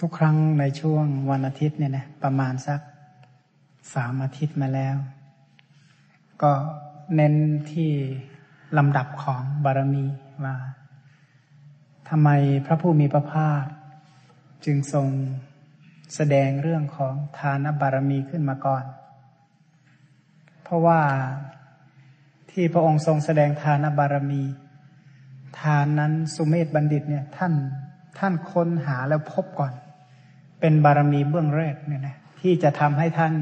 ทุกครั้งในช่วงวันอาทิตย์เนี่ยนะประมาณสักสามอาทิตย์มาแล้ว ก็เน้นที่ลำดับของบารมีว่าทำไมพระผู้มีพระภาคจึงทรงแสดงเรื่องของทานบารมีขึ้นมาก่อน เพราะว่าที่พระองค์ทรงแสดงทานบารมี ทานนั้นสุเมธบัณฑิตเนี่ยท่านท่านค้นหาแล้วพบก่อน เป็นบารมีเบื้องแรกเนี่ยนะที่จะทำให้ท่าน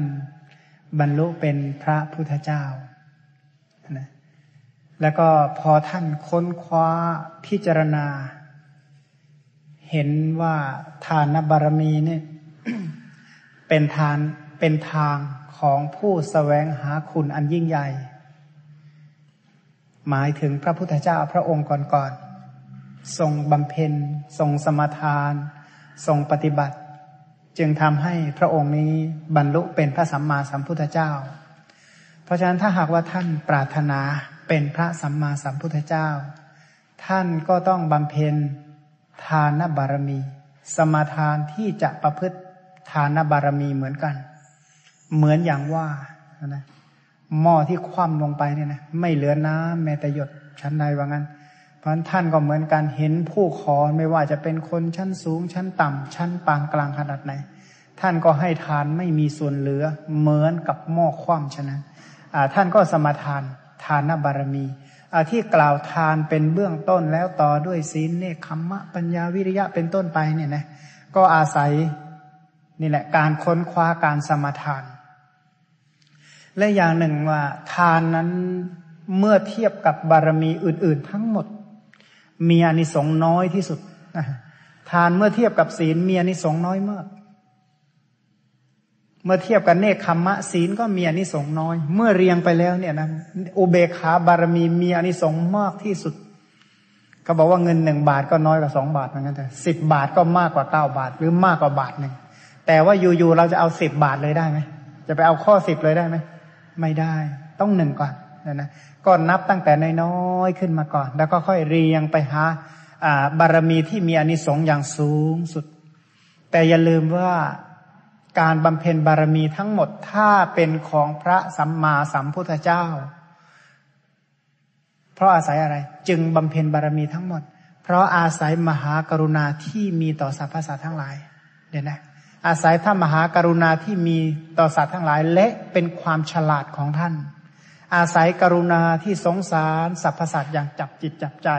บรรลุเป็นพระพุทธเจ้านะแล้วก็พอท่านค้นคว้าพิจารณา เห็นว่าทานบารมีเนี่ยเป็นทานเป็นทางของผู้สแสวงหาคุณอันยิ่งใหญ่ หมายถึงพระพุทธเจ้าพระองค์ก่อนๆทรงบำเพ็ญ ทรงสมทาน ทรงปฏิบัติ จึงทำให้พระองค์นี้บรรลุเป็นพระสัมมาสัมพุทธเจ้า เพราะฉะนั้นถ้าหากว่าท่านปรารถนาเป็นพระสัมมาสัมพุทธเจ้า ท่านก็ต้องบำเพ็ญทานบารมี สมาทานที่จะประพฤติทานบารมีเหมือนกัน เหมือนอย่างว่านะหม้อที่คว่ำลงไปเนี่ยนะไม่เหลือน้ำแม้แต่หยดชั้นใดว่างั้น เพราะท่านก็เหมือนกันเห็นผู้ขอไม่ว่าจะเป็นคนชั้นสูง ชั้นต่ำชั้นปานกลางขนาดไหน ท่านก็ให้ทานไม่มีส่วนเหลือเหมือนกับหม้อคว่ำฉะนั้นท่านก็สมาทานทานบารมีที่กล่าวทานเป็นเบื้องต้นแล้วต่อด้วยศีลเนคขมะปัญญาวิริยะเป็นต้นไปเนี่ยนะก็อาศัยนี่แหละการค้นคว้าการสมาทาน และอย่างหนึ่งว่าทานนั้นเมื่อเทียบกับบารมีอื่น ๆ ทั้งหมด มีอนิสงส์น้อยที่สุดทานเมื่อเทียบกับศีลมีอนิสงส์น้อยมาก เมื่อเทียบกันเนคขมมะศีลก็มีอนิสงส์น้อย เมื่อเรียงไปแล้วเนี่ยนะอุเบกขาบารมีมีอนิสงส์มากที่สุดเขาบอกว่าเงินหนึ่งบาทก็น้อยกว่าสองบาทเหมือนกันแต่สิบบาทก็มากกว่าเก้าบาท หรือมากกว่าบาทหนึ่งแต่ว่าอยู่ๆเราจะเอาสิบบาทเลยได้ไหมจะไปเอาข้อสิบเลยได้ไหมไม่ได้ ต้องหนึ่งก่อนนะนะ ก็นับตั้งแต่น้อยๆขึ้นมาก่อน แล้วก็ค่อยเรียงไปหาบารมีที่มีอนิสงส์อย่างสูงสุด แต่อย่าลืมว่าการบำเพ็ญบารมีทั้งหมดถ้าเป็นของพระสัมมาสัมพุทธเจ้า เพราะอาศัยอะไร จึงบำเพ็ญบารมีทั้งหมด เพราะอาศัยมหากรุณาที่มีต่อสรรพสัตว์ทั้งหลาย เดี๋ยวนะ อาศัยท่ามหากรุณาที่มีต่อสัตว์ทั้งหลาย และเป็นความฉลาดของท่าน อาศัยกรุณาที่สงสารสรรพสัตว์อย่างจับจิตจับใจ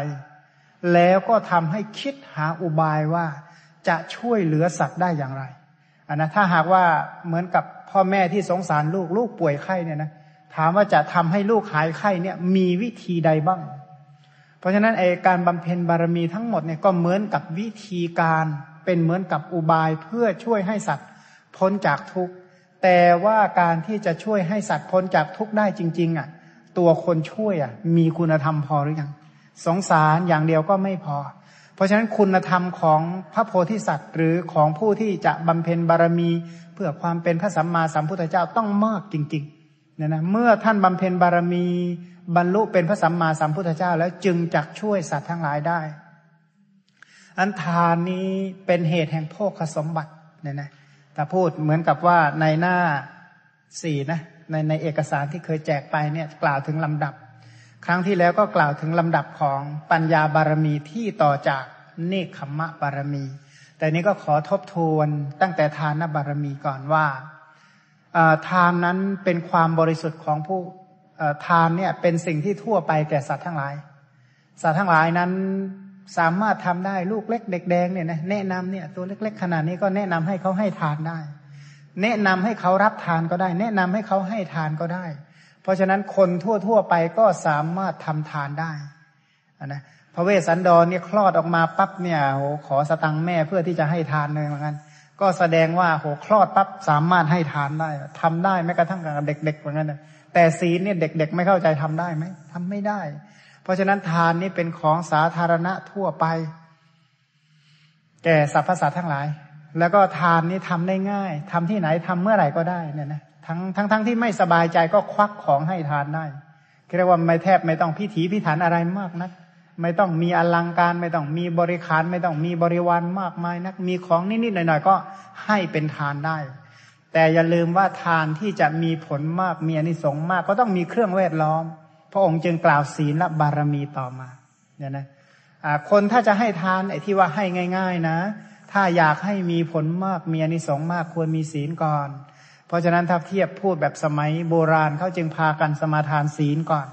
แล้วก็ทำให้คิดหาอุบายว่าจะช่วยเหลือสัตว์ได้อย่างไรอันนะถ้าหากว่าเหมือนกับพ่อแม่ที่สงสารลูกลูกป่วยไข้เนี่ยนะถามว่าจะทำให้ลูกหายไข้เนี่ยมีวิธีใดบ้าง เพราะฉะนั้นไอการบำเพ็ญบารมีทั้งหมดเนี่ยก็เหมือนกับวิธีการเป็นเหมือนกับอุบายเพื่อช่วยให้สัตว์พ้นจากทุกข์ แต่ว่าการที่จะช่วยให้สัตว์พ้นจากทุกข์ได้จริง ๆ อะ ตัวคนช่วยอะ มีคุณธรรมพอหรือยังสงสารอย่างเดียวก็ไม่พอ เพราะฉะนั้นคุณธรรมของพระโพธิสัตว์ หรือของผู้ที่จะบำเพ็ญบารมี เพื่อความเป็นพระสัมมาสัมพุทธเจ้าต้องมากจริงๆเนี่ยนะเมื่อท่านบำเพ็ญบารมี บรรลุเป็นพระสัมมาสัมพุทธเจ้า แล้วจึงจักช่วยสัตว์ทั้งหลายได้อันทานนี้เป็นเหตุแห่งโภคสมบัติเนี่ยนะ แต่พูดเหมือนกับว่าในหน้าสี่นะในในเอกสารที่เคยแจกไปเนี่ยกล่าวถึงลำดับ ครั้งที่แล้วก็กล่าวถึงลำดับของปัญญาบารมีที่ต่อจากเนคขมะบารมี แต่นี้ก็ขอทบทวนตั้งแต่ทานบารมีก่อนว่าทานนั้นเป็นความบริสุทธิ์ของผู้ทานเนี่ยเป็นสิ่งที่ทั่วไปแก่สัตว์ทั้งหลาย สัตว์ทั้งหลายนั้น สามารถทำได้ลูกเล็กเด็กแดงเนี่ยนะแนะนำเนี่ยตัวเล็ก ๆ ขนาดนี้ก็แนะนำให้เขาให้ทานได้ แนะนำให้เขารับทานก็ได้ แนะนำให้เขาให้ทานก็ได้ เพราะฉะนั้นคนทั่ว ๆ ไปก็สามารถทำทานได้นะพระเวสสันดรเนี่ยคลอดออกมาปั๊บเนี่ยโหขอสตังแม่เพื่อที่จะให้ทานเลยเหมือนกันก็แสดงว่าโหคลอดปั๊บสามารถให้ทานได้ทำได้แม้กระทั่งกับเด็กๆเหมือนกันแต่ศีลเนี่ยเด็ก ๆ ไม่เข้าใจทำได้ไหมทำไม่ได้ เพราะฉะนั้นทานนี้เป็นของสาธารณะทั่วไป แก่สรรพสัตว์ทั้งหลาย แล้วก็ทานนี้ทำได้ง่ายทำที่ไหนทำเมื่อไหร่ก็ได้เนี่ยนะทั้งทั้งทั้งที่ไม่สบายใจก็ควักของให้ทานได้เรียกว่าไม่แทบไม่ต้องพิถีพิถันอะไรมากนะไม่ต้องมีอลังการ ไม่ต้องมีบริขาร ไม่ต้องมีบริวารมากมายนัก มีของนิดๆหน่อยๆก็ให้เป็นทานได้ แต่อย่าลืมว่าทานที่จะมีผลมากมีอนิสงส์มาก ก็ต้องมีเครื่องแวดล้อม พระองค์จึงกล่าวศีลและบารมีต่อมาเนี่ยนะคนถ้าจะให้ทานไอ้ที่ว่าให้ง่าย ๆนะ ถ้าอยากให้มีผลมากมีอนิสงส์มากควรมีศีลก่อน เพราะฉะนั้นถ้าเทียบพูดแบบสมัยโบราณเขาจึงพากันสมาทานศีลก่อน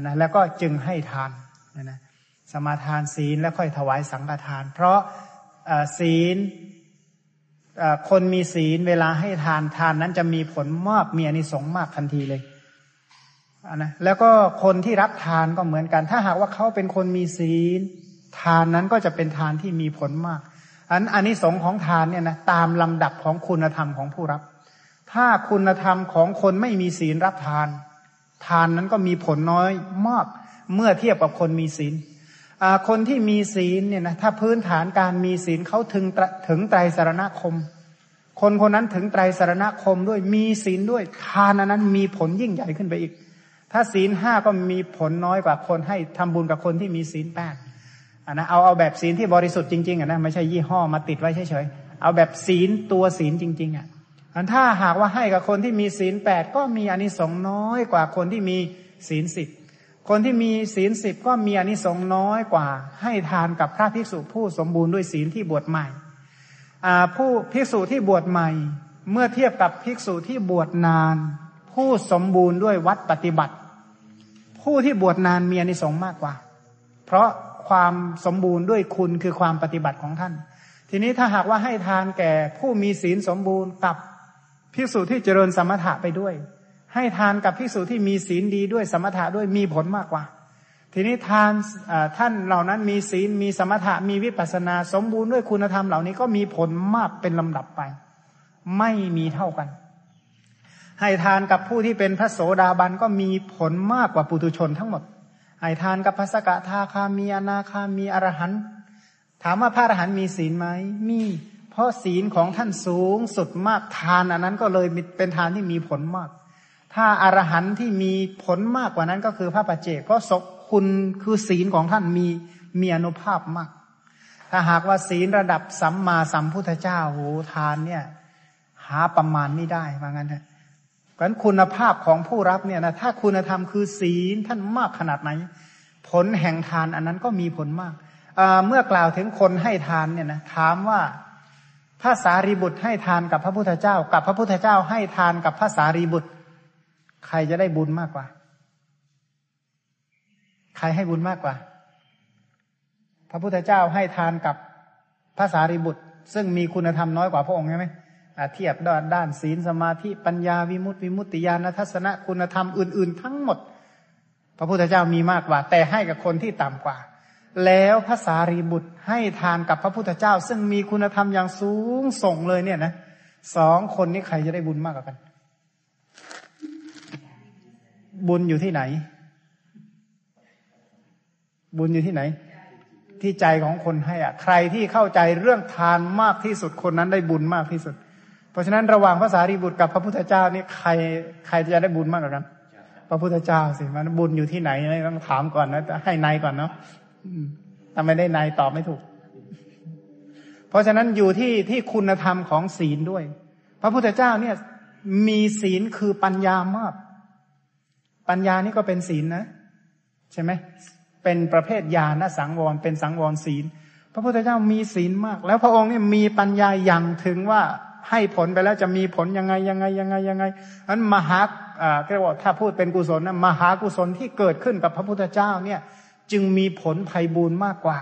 นะแล้วก็จึงให้ทานนะนะสมาทานศีลแล้วค่อยถวายสังฆทาน เพราะศีลคนมีศีลเวลาให้ทานทานนั้นจะมีผลมากมีอนิสงส์มากทันทีเลย นะแล้วก็คนที่รับทานก็เหมือนกัน ถ้าหากว่าเขาเป็นคนมีศีล ทานนั้นก็จะเป็นทานที่มีผลมาก อันอันนี้สงของทานเนี่ยนะตามลำดับของคุณธรรมของผู้รับ ถ้าคุณธรรมของคนไม่มีศีลรับทาน ทานนั้นก็มีผลน้อยมาก เมื่อเทียบกับคนมีศีลคนที่มีศีลเนี่ยนะถ้าพื้นฐานการมีศีลเขาถึงถึงไตรสารณคม คนคนนั้นถึงไตรสารณคมด้วยมีศีลด้วยทานนั้นมีผลยิ่งใหญ่ขึ้นไปอีก ถ้าศีลห้าก็มีผลน้อยกว่าคนให้ทำบุญกับคนที่มีศีลแปดอะนะเอาเอาแบบศีลที่บริสุทธิ์จริงๆอะนะไม่ใช่ยี่ห้อมาติดไว้เฉยๆเอาแบบศีลตัวศีลจริง ๆอะอันถ้าหากว่าให้กับคนที่มีศีลแปดก็มีอานิสงส์น้อยกว่าคนที่มีศีลสิบคนที่มีศีลสิบก็มีอานิสงส์น้อยกว่า ให้ทานกับพระภิกษุผู้สมบูรณ์ด้วยศีลที่บวชใหม่ผู้ภิกษุที่บวชใหม่ เมื่อเทียบกับภิกษุที่บวชนาน ผู้สมบูรณ์ด้วยวัดปฏิบัติ ผู้ที่บวชนานมีอนิสงส์มากกว่า เพราะความสมบูรณ์ด้วยคุณคือความปฏิบัติของท่าน ทีนี้ถ้าหากว่าให้ทานแก่ผู้มีศีลสมบูรณ์กับภิกษุที่เจริญสมถะไปด้วย ให้ทานกับภิกษุที่มีศีลดีด้วยสมถะด้วยมีผลมากกว่า ทีนี้ทานท่านเหล่านั้นมีศีลมีสมถะมีวิปัสนา สมบูรณ์ด้วยคุณธรรมเหล่านี้ก็มีผลมากเป็นลำดับไป ไม่มีเท่ากัน ให้ทานกับผู้ที่เป็นพระโสดาบันก็มีผลมากกว่าปุถุชนทั้งหมด ให้ทานกับพระสกทาคามีอนาคามีอรหันต์ถามว่าพระอรหันต์มีศีลไหมมี เพราะศีลของท่านสูงสุดมากทานอันนั้นก็เลยเป็นทานที่มีผลมาก ถ้าอารหันต์ที่มีผลมากกว่านั้นก็คือพระปัจเจก เพราะศคุณคือศีลของท่านมีมีอนุภาพมาก ถ้าหากว่าศีลระดับสัมมาสัมพุทธเจ้าโหทานเนี่ย หาประมาณไม่ได้ว่างั้นเถอะ เพราะคุณภาพของผู้รับเนี่ยนะถ้าคุณธรรมคือศีลท่านมากขนาดไหน ผลแห่งทานอันนั้นก็มีผลมากเมื่อกล่าวถึงคนให้ทานเนี่ยนะถามว่าพระสารีบุตรให้ทานกับพระพุทธเจ้า กับพระพุทธเจ้าให้ทานกับพระสารีบุตร ใครจะได้บุญมากกว่า ใครให้บุญมากกว่า พระพุทธเจ้าให้ทานกับพระสารีบุตร ซึ่งมีคุณธรรมน้อยกว่าพระองค์ใช่ไหม เทียบด้านด้านศีลสมาธิปัญญาวิมุตติวิมุตติญาณทัศนะคุณธรรมอื่น ๆ ทั้งหมด พระพุทธเจ้ามีมากกว่า แต่ให้กับคนที่ต่ำกว่า แล้วภาษารีบุตรให้ทานกับพระพุทธเจ้า ซึ่งมีคุณธรรมอย่างสูงส่งเลยเนี่ยนะสองคนนี้ใครจะได้บุญมากกว่ากัน บุญอยู่ที่ไหน บุญอยู่ที่ไหน ที่ใจของคนให้อะ ใครที่เข้าใจเรื่องทานมากที่สุดคนนั้นได้บุญมากที่สุด พราะฉะนั้นระหว่างภาษารีบุตรกับพระพุทธเจ้านี่ใครใครจะได้บุญมากกว่ากัน พระพุทธเจ้าสิมันบุญอยู่ที่ไหนต้องถามก่อนนะให้ในก่อนเนาะถ้าไมได้ในตอบไม่ถูก เพราะฉะนั้นอยู่ที่ที่คุณธรรมของศีลด้วย พระพุทธเจ้าเนี่ย มีศีลคือปัญญามาก ปัญญานี่ก็เป็นศีลนะใช่ไหมเป็นประเภทญาณสังวรเป็นสังวรศีล พระพุทธเจ้ามีศีลมาก แล้วพระองค์เนี่ยมีปัญญาอย่างถึงว่า ให้ผลไปแล้วจะมีผลยังไงยังไงยังไงยังไงนั้นมหาอ่าเรียกว่าถ้าพูดเป็นกุศลนะมหากุศลที่เกิดขึ้นกับพระพุทธเจ้าเนี่ยจึงมีผลภัยบูรณ์มากกว่า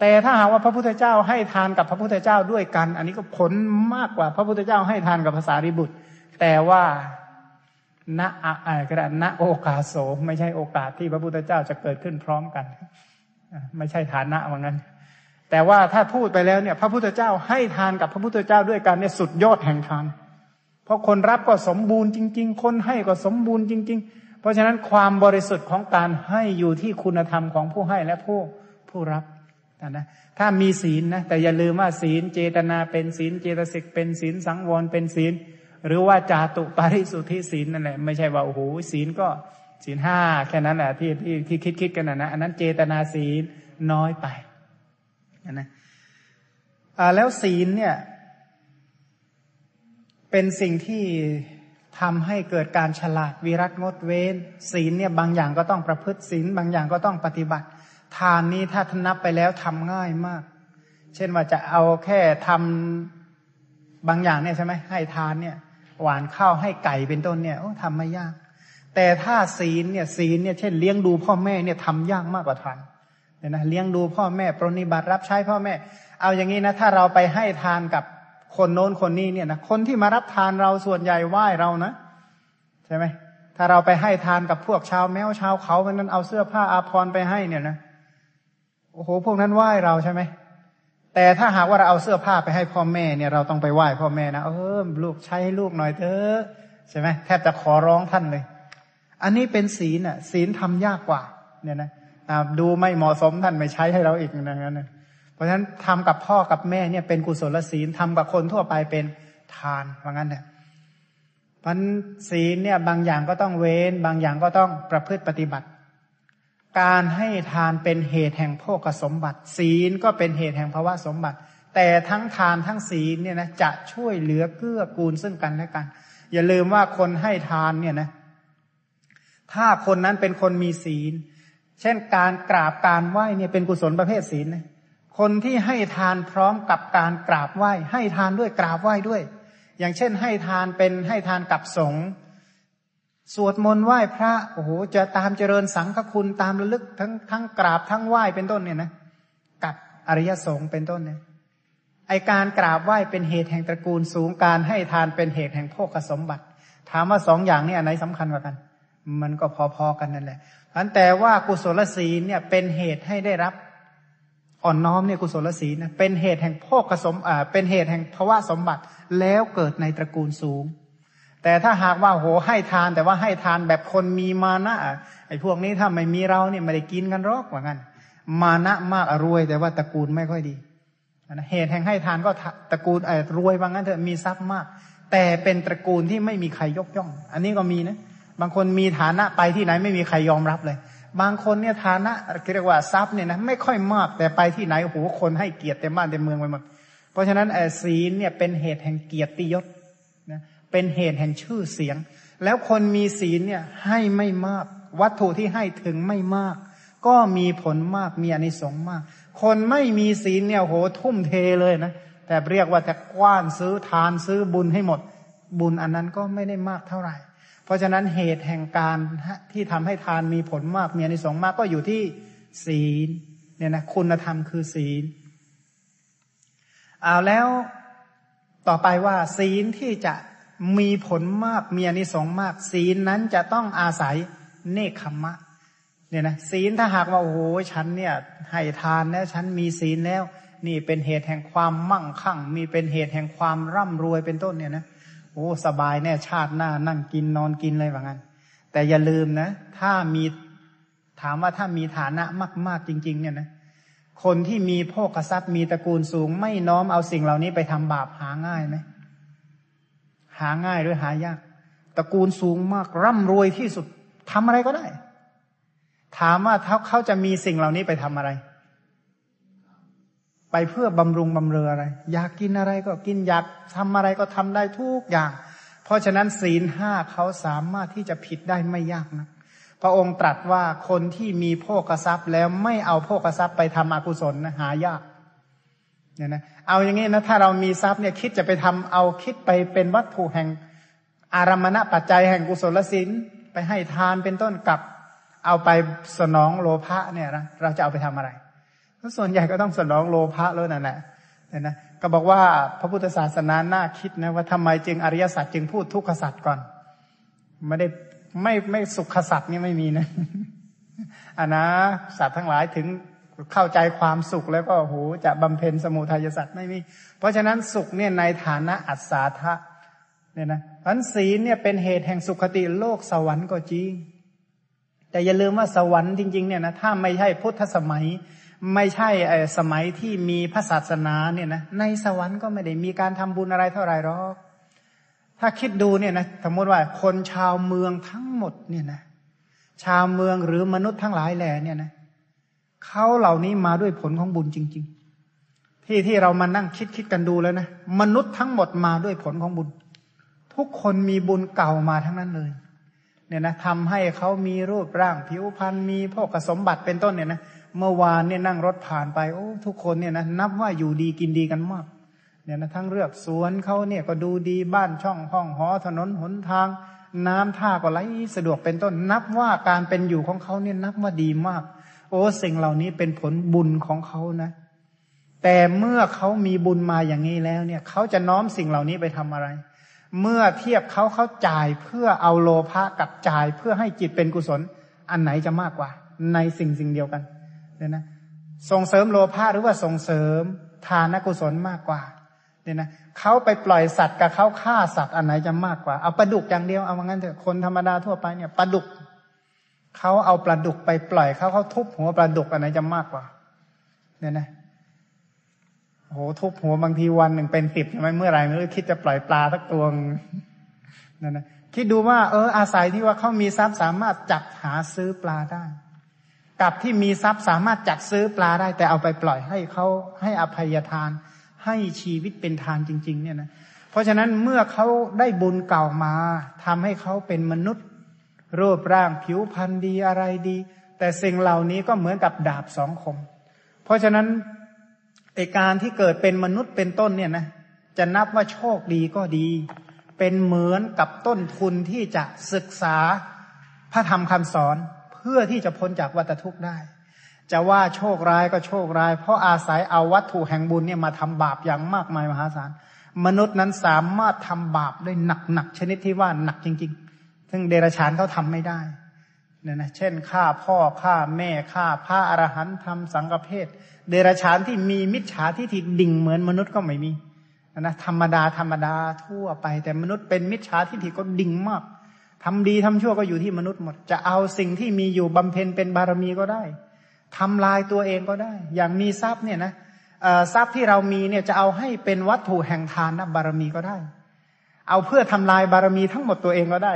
แต่ถ้าหากว่าพระพุทธเจ้าให้ทานกับพระพุทธเจ้าด้วยกัน อันนี้ก็ผลมากกว่า พระพุทธเจ้าให้ทานกับภาษาริบุตร แต่ว่าณอะกระณโอกาสโสไม่ใช่โอกาสที่พระพุทธเจ้าจะเกิดขึ้นพร้อมกัน ไม่ใช่ฐานะว่างั้น แต่ว่าถ้าพูดไปแล้วเนี่ย พระพุทธเจ้าให้ทานกับพระพุทธเจ้าด้วยกันเนี่ยสุดยอดแห่งทาน เพราะคนรับก็สมบูรณ์จริง ๆ คนให้ก็สมบูรณ์จริง ๆ เพราะฉะนั้นความบริสุทธิ์ของการให้อยู่ที่คุณธรรมของผู้ให้และผู้ผู้รับนะถ้ามีศีลนะแต่อย่าลืมว่าศีลเจตนาเป็นศีลเจตสิกเป็นศีลสังวรเป็นศีล หรือว่าจาตุปาริสุทธิศีลนั่นแหละไม่ใช่ว่าโอ้โหศีลก็ศีลห้าแค่นั้นแหละที่ที่ที่คิดคิดกันนะนะอันนั้นเจตนาศีลน้อยไป นะแล้วศีลเนี่ย เป็นสิ่งที่ทำให้เกิดการฉลาดวิรัตงดเว้น ศีลเนี่ยบางอย่างก็ต้องประพฤติศีลบางอย่างก็ต้องปฏิบัติ ทานนี้ถ้าทนับไปแล้วทำง่ายมาก เช่นว่าจะเอาแค่ทำบางอย่างเนี่ยใช่ไหมให้ทานเนี่ย หวานข้าวให้ไก่เป็นต้นเนี่ยโอ้ทำไม่ยาก แต่ถ้าศีลเนี่ยศีลเนี่ยเช่นเลี้ยงดูพ่อแม่เนี่ยทำยากมากกว่าทาน เนี่ยนะเลี้ยงดูพ่อแม่ปรนิบัติรับใช้พ่อแม่ เอาอย่างนี้นะถ้าเราไปให้ทานกับคนโน้นคนนี้เนี่ยนะคนที่มารับทานเราส่วนใหญ่ไหว้เรานะใช่ไหมถ้าเราไปให้ทานกับพวกชาวแมวชาวเขาเพนั้นเอาเสื้อผ้าอาภรณ์ไปให้เนี่ยนะโอ้โหพวกนั้นไหว้เราใช่ไหมแต่ถ้าหากว่าเราเอาเสื้อผ้าไปให้พ่อแม่เนี่ยเราต้องไปไหว้พ่อแม่นะเออลูกใช้ให้ลูกหน่อยเถอะใช่ไหมแทบจะขอร้องท่านเลย อันนี้เป็นศีลอะ ศีลทำยากกว่า เนี่ยนะ ดูไม่เหมาะสมท่านไม่ใช้ให้เราอีกอย่างนั้นเพราะฉะนั้นทำกับพ่อกับแม่เนี่ยเป็นกุศลศีลทำกับคนทั่วไปเป็นทานว่างั้นเนี่ยพันศีลเนี่ยบางอย่างก็ต้องเว้น บางอย่างก็ต้องประพฤติปฏิบัติ การให้ทานเป็นเหตุแห่งโภคสมบัติ ศีลก็เป็นเหตุแห่งภาวะสมบัติ แต่ทั้งทานทั้งศีลเนี่ยนะจะช่วยเหลือเกื้อกูลซึ่งกันและกัน อย่าลืมว่าคนให้ทานเนี่ยนะถ้าคนนั้นเป็นคนมีศีล เช่นการกราบการไหว้เนี่ยเป็นกุศลประเภทศีลนะคนที่ให้ทานพร้อมกับการกราบไหว้ ให้ทานด้วยกราบไหว้ด้วย อย่างเช่น ให้ทานเป็นให้ทานกับสงฆ์สวดมนต์ไหว้พระโอ้โหจะตามเจริญสังฆคุณตามระลึกทั้งทั้งกราบทั้งไหว้เป็นต้นเนี่ยนะกับอริยสงฆ์เป็นต้นเนี่ยไอการกราบไหว้เป็นเหตุแห่งตระกูลสูงการให้ทานเป็นเหตุแห่งโภคสมบัติ ถามว่าสองอย่างนี้อันไหนสำคัญกว่ากัน มันก็พอๆกันนั่นแหละ อันแต่ว่ากุศลศีลเนี่ยเป็นเหตุให้ได้รับอ่อนน้อมเนี่ยกุศลศีลนะเป็นเหตุแห่งพ่อกสมอ่าเป็นเหตุแห่งภาวะสมบัติแล้วเกิดในตระกูลสูง แต่ถ้าหากว่าโหให้ทาน แต่ว่าให้ทานแบบคนมีมานะไอ้พวกนี้ถ้าไม่มีเราเนี่ยไม่ได้กินกันหรอกว่างั้นมานะมากรวย แต่ว่าตระกูลไม่ค่อยดีเหตุแห่งให้ทานก็ตระกูลไอ้รวยว่างั้นเถอะมีทรัพย์มาก แต่เป็นตระกูลที่ไม่มีใครยกย่อง อันนี้ก็มีนะ บางคนมีฐานะไปที่ไหนไม่มีใครยอมรับเลย บางคนเนี่ยฐานะเรียกว่าทรัพย์เนี่ยนะไม่ค่อยมากแต่ไปที่ไหนโอ้โหคนให้เกียรติเต็มบ้านเต็มเมืองไปหมดเพราะฉะนั้นศีลเนี่ยเป็นเหตุแห่งเกียรติยศนะเป็นเหตุแห่งชื่อเสียง แล้วคนมีศีลเนี่ยให้ไม่มาก วัตถุที่ให้ถึงไม่มาก ก็มีผลมากมีอนิสงส์มาก คนไม่มีศีลเนี่ยโหทุ่มเทเลยนะแต่เรียกว่าจะกว้านซื้อทานซื้อบุญให้หมด บุญอันนั้นก็ไม่ได้มากเท่าไหร่ เพราะฉะนั้นเหตุแห่งการที่ทำให้ทานมีผลมากมีอนิสงส์มากก็อยู่ที่ศีลเนี่ยนะคุณธรรมคือศีลเอาแล้วต่อไปว่า ศีลที่จะมีผลมากมีอนิสงส์มาก ศีลนั้นจะต้องอาศัยเนคขมะเนี่ยนะศีลถ้าหากว่าโอ้โหฉันเนี่ยให้ทานแล้วฉันมีศีลแล้ว นี่เป็นเหตุแห่งความมั่งคั่ง มีเป็นเหตุแห่งความร่ำรวยเป็นต้นเนี่ยนะ โอ้สบายแน่ชาติหน้านั่งกินนอนกินเลยว่างั้น แต่อย่าลืมนะ ถ้ามีถามว่าถ้ามีฐานะมาก ๆ จริง ๆ เนี่ยนะคนที่มีโภคทรัพย์มีตระกูลสูง ไม่น้อมเอาสิ่งเหล่านี้ไปทำบาปหาง่ายไหมหาง่ายหรือหายาก ตระกูลสูงมากร่ำรวยที่สุดทำอะไรก็ได้ ถามว่าเขาเขาจะมีสิ่งเหล่านี้ไปทำอะไร ไปเพื่อบำรุงบำเรออะไร อยากกินอะไรก็กินอยากทำอะไรก็ทำได้ทุกอย่าง เพราะฉะนั้นศีลห้าเขาสามารถที่จะผิดได้ไม่ยากนะพระองค์ตรัสว่าคนที่มีโภกทรัพย์แล้วไม่เอาโภกทรัพย์ไปทำอกุศลนะหายากเนี่ยนะเอาอย่างนี้นะถ้าเรามีทรัพย์เนี่ยคิดจะไปทำเอาคิดไปเป็นวัตถุแห่งอารมณปัจจัยแห่งกุศลศีลไปให้ทานเป็นต้นกับเอาไปสนองโลภะเนี่ยนะเราจะเอาไปทำอะไร ส่วนใหญ่ก็ต้องสนองโลภะแล้วนั่นแหละเนี่ยนะก็บอกว่าพระพุทธศาสนาน่าคิดนะว่าทำไมจึงอริยสัจจึงพูดทุกขสัจก่อน ไม่ได้ไม่ไม่สุขสัจนี่ไม่มีนะอันนะสัตว์ทั้งหลายถึงเข้าใจความสุขแล้วก็โหจะบำเพ็ญสมุทัยสัตว์ไม่มี เพราะฉะนั้นสุขเนี่ยในฐานะอัศทะเนี่ยนะพันศีลเนี่ยเป็นเหตุแห่งสุขติโลกสวรรค์ก็จริง แต่อย่าลืมว่าสวรรค์จริงๆเนี่ยนะถ้าไม่ใช่พุทธสมัย ไม่ใช่สมัยที่มีพระศาสนาเนี่ยนะในสวรรค์ก็ไม่ได้มีการทำบุญอะไรเท่าไหร่หรอก ถ้าคิดดูเนี่ยนะสมมติว่าคนชาวเมืองทั้งหมดเนี่ยนะชาวเมืองหรือมนุษย์ทั้งหลายแหล่เนี่ยนะเขาเหล่านี้มาด้วยผลของบุญจริง ๆ ที่ที่เรามานั่งคิดคิดกันดูแล้วนะมนุษย์ทั้งหมดมาด้วยผลของบุญ ทุกคนมีบุญเก่ามาทั้งนั้นเลยเนี่ยนะทำให้เขามีรูปร่างผิวพรรณมีพวกสมบัติเป็นต้นเนี่ยนะ เมื่อวานเนี่ยนั่งรถผ่านไปโอ้ทุกคนเนี่ยนะนับว่าอยู่ดีกินดีกันมากเนี่ยนะทั้งเลือกสวนเขาเนี่ยก็ดูดีบ้านช่องห้องหอถนนหนทาง น้ำท่าก็ไหลสะดวกเป็นต้นนับว่าการเป็นอยู่ของเขาเนี่ยนับว่าดีมาก โอ้สิ่งเหล่านี้เป็นผลบุญของเขานะ แต่เมื่อเขามีบุญมาอย่างนี้แล้วเนี่ยเขาจะน้อมสิ่งเหล่านี้ไปทำอะไร เมื่อเทียบเขาเขาจ่ายเพื่อเอาโลภะกับจ่ายเพื่อให้จิตเป็นกุศล อันไหนจะมากกว่า ในสิ่งสิ่งเดียวกัน เนี่ยนะส่งเสริมโลภะหรือว่าส่งเสริมทานกุศลมากกว่าเนี่ยนะเขาไปปล่อยสัตว์กับเขาฆ่าสัตว์อันไหนจะมากกว่า เอาปลาดุกอย่างเดียวเอาว่างั้นเถอะคนธรรมดาทั่วไปเนี่ยปลาดุกเขาเอาปลาดุกไปปล่อยเขาเขาทุบหัวปลาดุกอันไหนจะมากกว่า เนี่ยนะโหทุบหัวบางทีวันหนึ่งเป็นสิบใช่ไหมเมื่อไหร่ไม่รู้คิดจะปล่อยปลาสักตัวนั่นนะคิดดูว่า เอออาศัยที่ว่าเขามีทรัพย์สามารถจัดหาซื้อปลาได้ กับที่มีทรัพย์สามารถจัดซื้อปลาได้ แต่เอาไปปล่อยให้เขาให้อภัยทาน ให้ชีวิตเป็นทานจริง ๆ เนี่ยนะเพราะฉะนั้นเมื่อเขาได้บุญเก่ามาทำให้เขาเป็นมนุษย์ รูปร่างผิวพรรณดีอะไรดี แต่สิ่งเหล่านี้ก็เหมือนกับดาบสองคม เพราะฉะนั้นไอการที่เกิดเป็นมนุษย์เป็นต้นเนี่ยนะจะนับว่าโชคดีก็ดี เป็นเหมือนกับต้นทุนที่จะศึกษาพระธรรมคำสอน พื่อที่จะพ้นจากวัฏทุกข์ได้ จะว่าโชคร้ายก็โชคร้าย เพราะอาศัยเอาวัตถุแห่งบุญเนี่ยมาทำบาปอย่างมากมายมหาศาลมนุษย์นั้นสามารถทำบาปได้หนักหนักชนิดที่ว่าหนักจริง ๆ ซึ่งเดรัจฉานเขาทำไม่ได้เนี่ยนะเช่นฆ่าพ่อฆ่าแม่ฆ่าพระอรหันต์ทำสังฆเพศเดรัจฉานที่มีมิจฉาทิฏฐิดิ่งเหมือนมนุษย์ก็ไม่มีนะธรรมดาธรรมดาทั่วไป แต่มนุษย์เป็นมิจฉาทิฏฐิก็ดิ่งมาก ทำดีทำชั่วก็อยู่ที่มนุษย์หมด จะเอาสิ่งที่มีอยู่บำเพ็ญเป็นบารมีก็ได้ทำลายตัวเองก็ได้ อย่างมีทรัพย์เนี่ยนะทรัพย์ที่เรามีเนี่ยจะเอาให้เป็นวัตถุแห่งทานนะบารมีก็ได้ เอาเพื่อทำลายบารมีทั้งหมดตัวเองก็ได้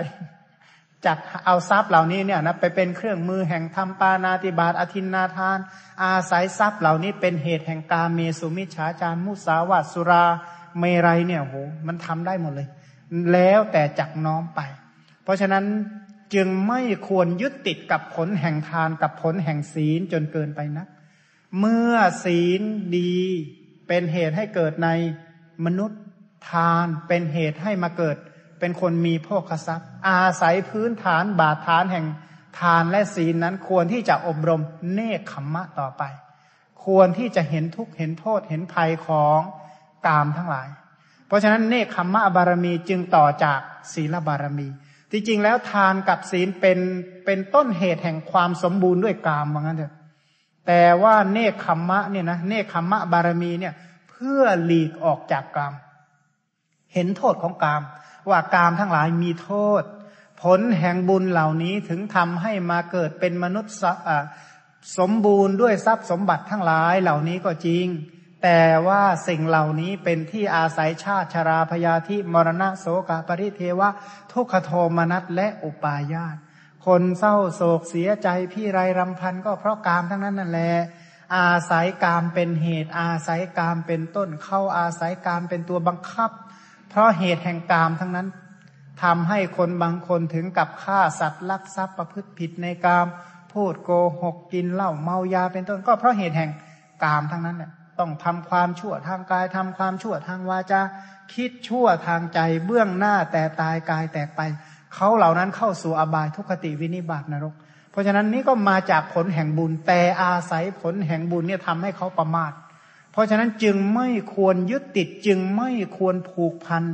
จัดเอาทรัพย์เหล่านี้เนี่ยนะไปเป็นเครื่องมือแห่งทำปานาติบาตอธินนาทาน อาศัยทรัพย์เหล่านี้เป็นเหตุแห่งกาเมสุมิชฌาจารมุสาวาสุราเมรัยเนี่ยโหมันทำได้หมดเลย แล้วแต่จักน้อมไป เพราะฉะนั้นจึงไม่ควรยึดติดกับผลแห่งทานกับผลแห่งศีลจนเกินไปนะ เมื่อศีลดีเป็นเหตุให้เกิดในมนุษย์ทานเป็นเหตุให้มาเกิด เป็นคนมีโภคทรัพย์ อาศัยพื้นฐานบาทฐานแห่งทานและศีลนั้นควรที่จะอบรมเนคขมมะต่อไป ควรที่จะเห็นทุกข์เห็นโทษเห็นภัยของกามทั้งหลาย เพราะฉะนั้นเนคขมมะบารมีจึงต่อจากศีลบารมี ที่จริงแล้วทานกับศีลเป็นเป็นต้นเหตุแห่งความสมบูรณ์ด้วยกามว่างั้นเถอะแต่ว่าเนคขมมะเนี่ยนะเนคขมมะบารมีเนี่ย เพื่อหลีกออกจากกาม เห็นโทษของกาม ว่ากามทั้งหลายมีโทษ ผลแห่งบุญเหล่านี้ถึงทำให้มาเกิดเป็นมนุษย์สมบูรณ์ด้วยทรัพย์สมบัติทั้งหลายเหล่านี้ก็จริง แต่ว่าสิ่งเหล่านี้เป็นที่อาศัยชาติชราพยาธิมรณะโสกปริเทวะ ทุกขโทมนัสและอุปาญาตคนเศร้าโศกเสียใจพี่ไรรำพันก็เพราะกามทั้งนั้นนั่นแหละอาศัยกามเป็นเหตุ อาศัยกามเป็นต้นเข้าอาศัยกามเป็นตัวบังคับ เพราะเหตุแห่งกามทั้งนั้นทำให้คนบางคนถึงกับฆ่าสัตว์ลักทรัพย์ประพฤติผิดในกาม พูดโกหกกินเหล้าเมายาเป็นต้นก็เพราะเหตุแห่งกามทั้งนั้นเนี่ย ต้องทำความชั่วทางกายทำความชั่วทางวาจาคิดชั่วทางใจเบื้องหน้าแต่ตายกายแตกไป เขาเหล่านั้นเข้าสู่อบายทุกขติวินิบาตนรก เพราะฉะนั้นนี่ก็มาจากผลแห่งบุญแต่อาศัยผลแห่งบุญเนี่ยทำให้เขาประมาท เพราะฉะนั้นจึงไม่ควรยึดติดจึงไม่ควรผูกพัน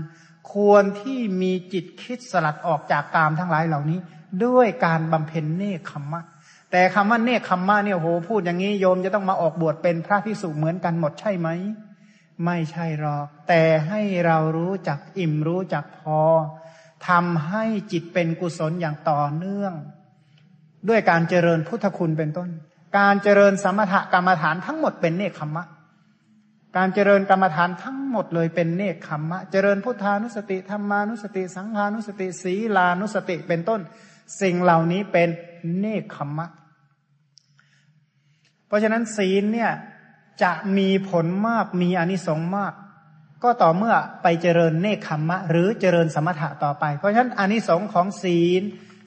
ควรที่มีจิตคิดสลัดออกจากกามทั้งหลายเหล่านี้ ด้วยการบำเพ็ญเนคขมมะ แต่คำว่าเนคขมมะเนี่ยโหพูดอย่างนี้โยมจะต้องมาออกบวชเป็นพระพิสุเหมือนกันหมดใช่ไหม ไม่ใช่หรอก แต่ให้เรารู้จักอิ่มรู้จักพอทำให้จิตเป็นกุศลอย่างต่อเนื่อง ด้วยการเจริญพุทธคุณเป็นต้น การเจริญสมถกรรมฐานทั้งหมดเป็นเนคขมมะ การเจริญกรรมฐานทั้งหมดเลยเป็นเนคขมมะ เจริญพุทธานุสติธรรมานุสติ สังฆานุสติศีลานุสติเป็นต้น สิ่งเหล่านี้เป็นเนคขมมะ ราะฉะนั้นศีลเนี่ยจะมีผลมากมีอนิสงส์มาก ก็ต่อเมื่อไปเจริญเนคขมมะ หรือเจริญสมถะต่อไป เพราะฉะนั้นอนิสงส์ของศีล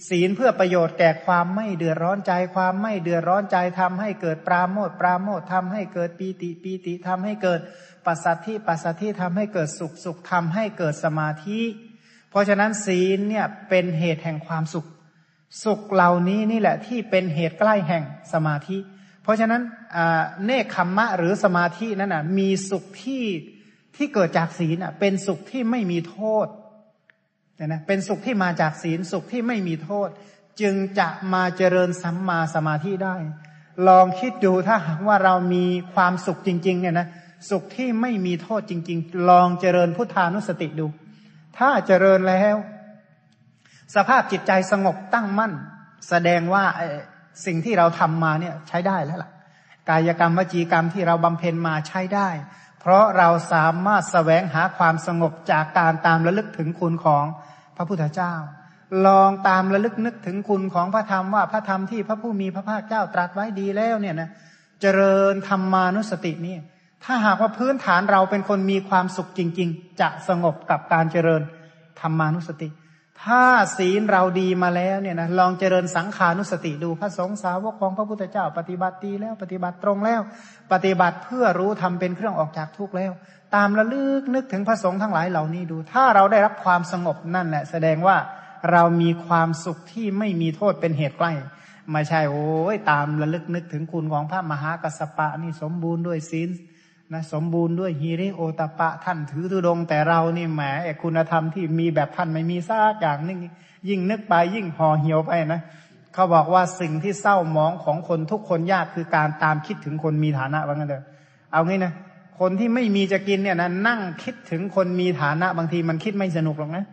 ศีลเพื่อประโยชน์แก่ความไม่เดือดร้อนใจ ความไม่เดือดร้อนใจทำให้เกิดปราโมทปราโมททำให้เกิดปีติปีติทำให้เกิดปัสสัทธิปัสสัทธิทำให้เกิดสุขสุขทำให้เกิดสมาธิ เพราะฉะนั้นศีลเนี่ยเป็นเหตุแห่งความสุข สุขเหล่านี้นี่แหละที่เป็นเหตุใกล้แห่งสมาธิเพราะฉะนั้นเนคขมมะหรือสมาธินั้นนะมีสุขที่ที่เกิดจากศีลเป็นสุขที่ไม่มีโทษนะเป็นสุขที่มาจากศีลสุขที่ไม่มีโทษ จึงจะมาเจริญสัมมาสมาธิได้ ลองคิดดูถ้าหากว่าเรามีความสุขจริง ๆ เนี่ยนะสุขที่ไม่มีโทษจริง ๆ ลองเจริญพุทธานุสติดู ถ้าเจริญแล้ว สภาพจิตใจสงบตั้งมั่น แสดงว่า สิ่งที่เราทำมาเนี่ยใช้ได้แล้วล่ะ กายกรรมวจีกรรมที่เราบำเพ็ญมาใช้ได้ เพราะเราสามารถสแสวงหาความสงบจากการตามระลึกถึงคุณของพระพุทธเจ้า ลองตามระลึกนึกถึงคุณของพระธรรมว่าพระธรรมที่พระผู้มีพระภาคเจ้าตรัสไว้ดีแล้วเนี่ยนะเจริญธรรมานุสตินี่ถ้าหากว่าพื้นฐานเราเป็นคนมีความสุขจริง ๆ จะสงบกับการเจริญธรรมานุสติ ถ้าศีลเราดีมาแล้วเนี่ยนะลองเจริญสังขานุสติดูพระสงฆ์สาวกของพระพุทธเจ้า ปฏิบัติดีแล้ว ปฏิบัติตรงแล้ว ปฏิบัติเพื่อรู้ทำเป็นเครื่องออกจากทุกข์แล้ว ตามระลึกนึกถึงพระสงฆ์ทั้งหลายเหล่านี้ดู ถ้าเราได้รับความสงบนั่นแหละ แสดงว่าเรามีความสุขที่ไม่มีโทษเป็นเหตุใกล้ไม่ใช่โอ้ยตามระลึกนึกถึงคุณของพระมหากัสสปะนี่สมบูรณ์ด้วยศีล นะสมบูรณ์ด้วยฮีริโอตปะท่านถือตุดง แต่เรานี่แหมคุณธรรมที่มีแบบท่านไม่มีซากอย่างนึงยิ่งนึกไปยิ่งห่อเหี่ยวไปนะเขาบอกว่าสิ่งที่เศร้ามองของคนทุกคนยากคือการตามคิดถึงคนมีฐานะว่างั้นเถอะเอางี้นะคนที่ไม่มีจะกินเนี่ยนะนั่งคิดถึงคนมีฐานะบางทีมันคิดไม่สนุกหรอกนะ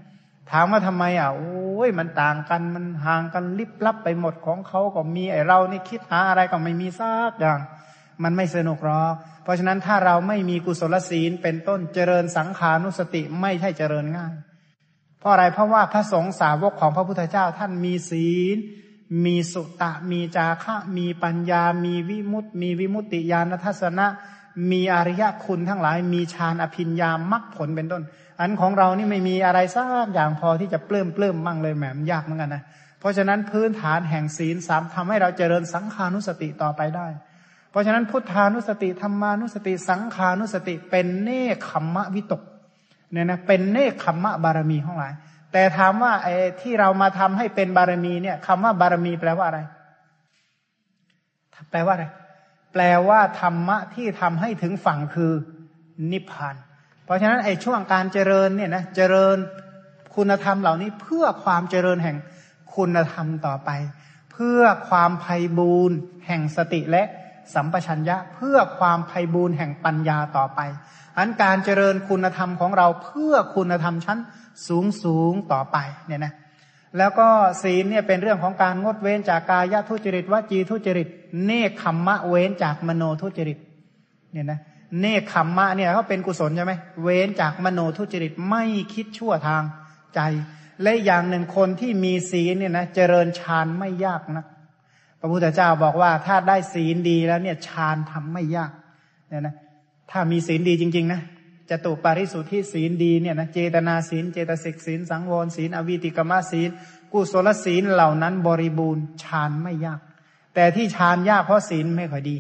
ถามว่าทำไมอะโอ้ยมันต่างกันมันห่างกันลิบลับไปหมดของเขาก็มีไอเรานี่คิดหาอะไรก็ไม่มีซากอย่าง มันไม่สนุกหรอก เพราะฉะนั้นถ้าเราไม่มีกุศลศีลเป็นต้นเจริญสังขานุสติไม่ใช่เจริญง่าย เพราะอะไรเพราะว่าพระสงฆ์สาวกของพระพุทธเจ้าท่านมีศีล มีสุตะ มีจาคะ มีปัญญา มีวิมุตติ มีวิมุตติญาณทัศนะ มีอริยคุณทั้งหลาย มีฌานอภิญญามรรคผลเป็นต้น อันของเรานี่ไม่มีอะไรสักอย่างพอที่จะเปลื้มเปลื้มมั่งเลยแหมมยากเหมือนกันนะเพราะฉะนั้นพื้นฐานแห่งศีลสามทำให้เราเจริญสังขานุสติต่อไปได้ เพราะฉะนั้นพุทธานุสติธรรมานุสติ สังขานุสติ เป็นเนคขมมะวิตกเนี่ยนะเป็นเนคขมมะบารมีของหลาย แต่ถามว่าไอ้ที่เรามาทำให้เป็นบารมีเนี่ยคำว่าบารมีแปลว่าอะไร แปลว่าอะไร แปลว่าธรรมะที่ทำให้ถึงฝั่งคือนิพพาน เพราะฉะนั้นไอ้ช่วงการเจริญเนี่ยนะเจริญคุณธรรมเหล่านี้เพื่อความเจริญแห่งคุณธรรมต่อไป เพื่อความไพ่บูรณ์แห่งสติและ สัมปชัญญะเพื่อความไพ่บูรณ์แห่งปัญญาต่อไปอันการเจริญคุณธรรมของเราเพื่อคุณธรรมชั้นสูงสูงต่อไปเนี่ยนะแล้วก็ศีลเนี่ยเป็นเรื่องของการงดเว้นจากกายทุจริตวจีทุจริต เนคขมมะเว้นจากมโนทุจริตเนี่ยนะเนคขมมะเนี่ยเขาเป็นกุศลใช่ไหมเว้นจากมโนทุจริตไม่คิดชั่วทางใจ และอย่างหนึ่งคนที่มีศีลเนี่ยนะเจริญฌานไม่ยากนะ พระพุทธเจ้าบอกว่าถ้าได้ศีลดีแล้วเนี่ยฌานทำไม่ยากเนี่ยนะถ้ามีศีลดีจริง ๆ นะจะตุปาริสุทธิศีลดีเนี่ยนะเจตนาศีล เจตสิกศีล สังวรศีล อวิติกมศีล กุศลศีลเหล่านั้นบริบูรณ์ฌานไม่ยาก แต่ที่ฌานยากเพราะศีลไม่ค่อยดี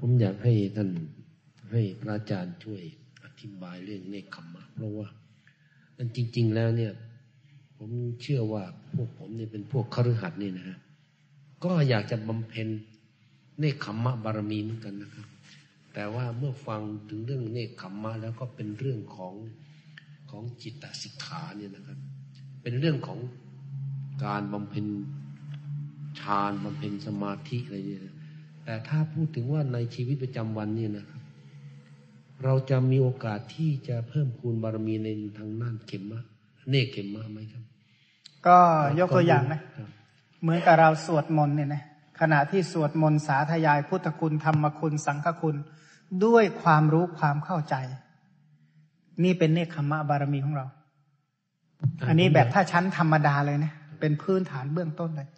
ผมอยากให้ท่านให้พระอาจารย์ช่วยอธิบายเรื่องเนคขมมะเพราะว่ามันจริง ๆ แล้วเนี่ย ผมเชื่อว่าพวกผมนี่เป็นพวกคฤหัสถ์นี่นะฮะก็อยากจะบำเพ็ญเนคขมมะบารมีเหมือนกันนะครับ แต่ว่าเมื่อฟังถึงเรื่องเนคขมมะแล้วก็เป็นเรื่องของของจิตตสิกขาเนี่ยนะครับ เป็นเรื่องของการบำเพ็ญฌานบำเพ็ญสมาธิอะไรเนี่ยแต่ถ้าพูดถึงว่าในชีวิตประจำวันเนี่ยนะครับ เราจะมีโอกาสที่จะเพิ่มคูณบารมีในทางน่านเข็มมะเนคเข็มมะไหมครับ ก็ยกตัวอย่างนะ เหมือนกับเราสวดมนต์เนี่ยนะขณะที่สวดมนต์สาธยายพุทธคุณธรรมคุณสังฆคุณ ด้วยความรู้ความเข้าใจ นี่เป็นเนคขมะบารมีของเรา อันนี้แบบถ้าชั้นธรรมดาเลยนะเป็นพื้นฐานเบื้องต้นเลย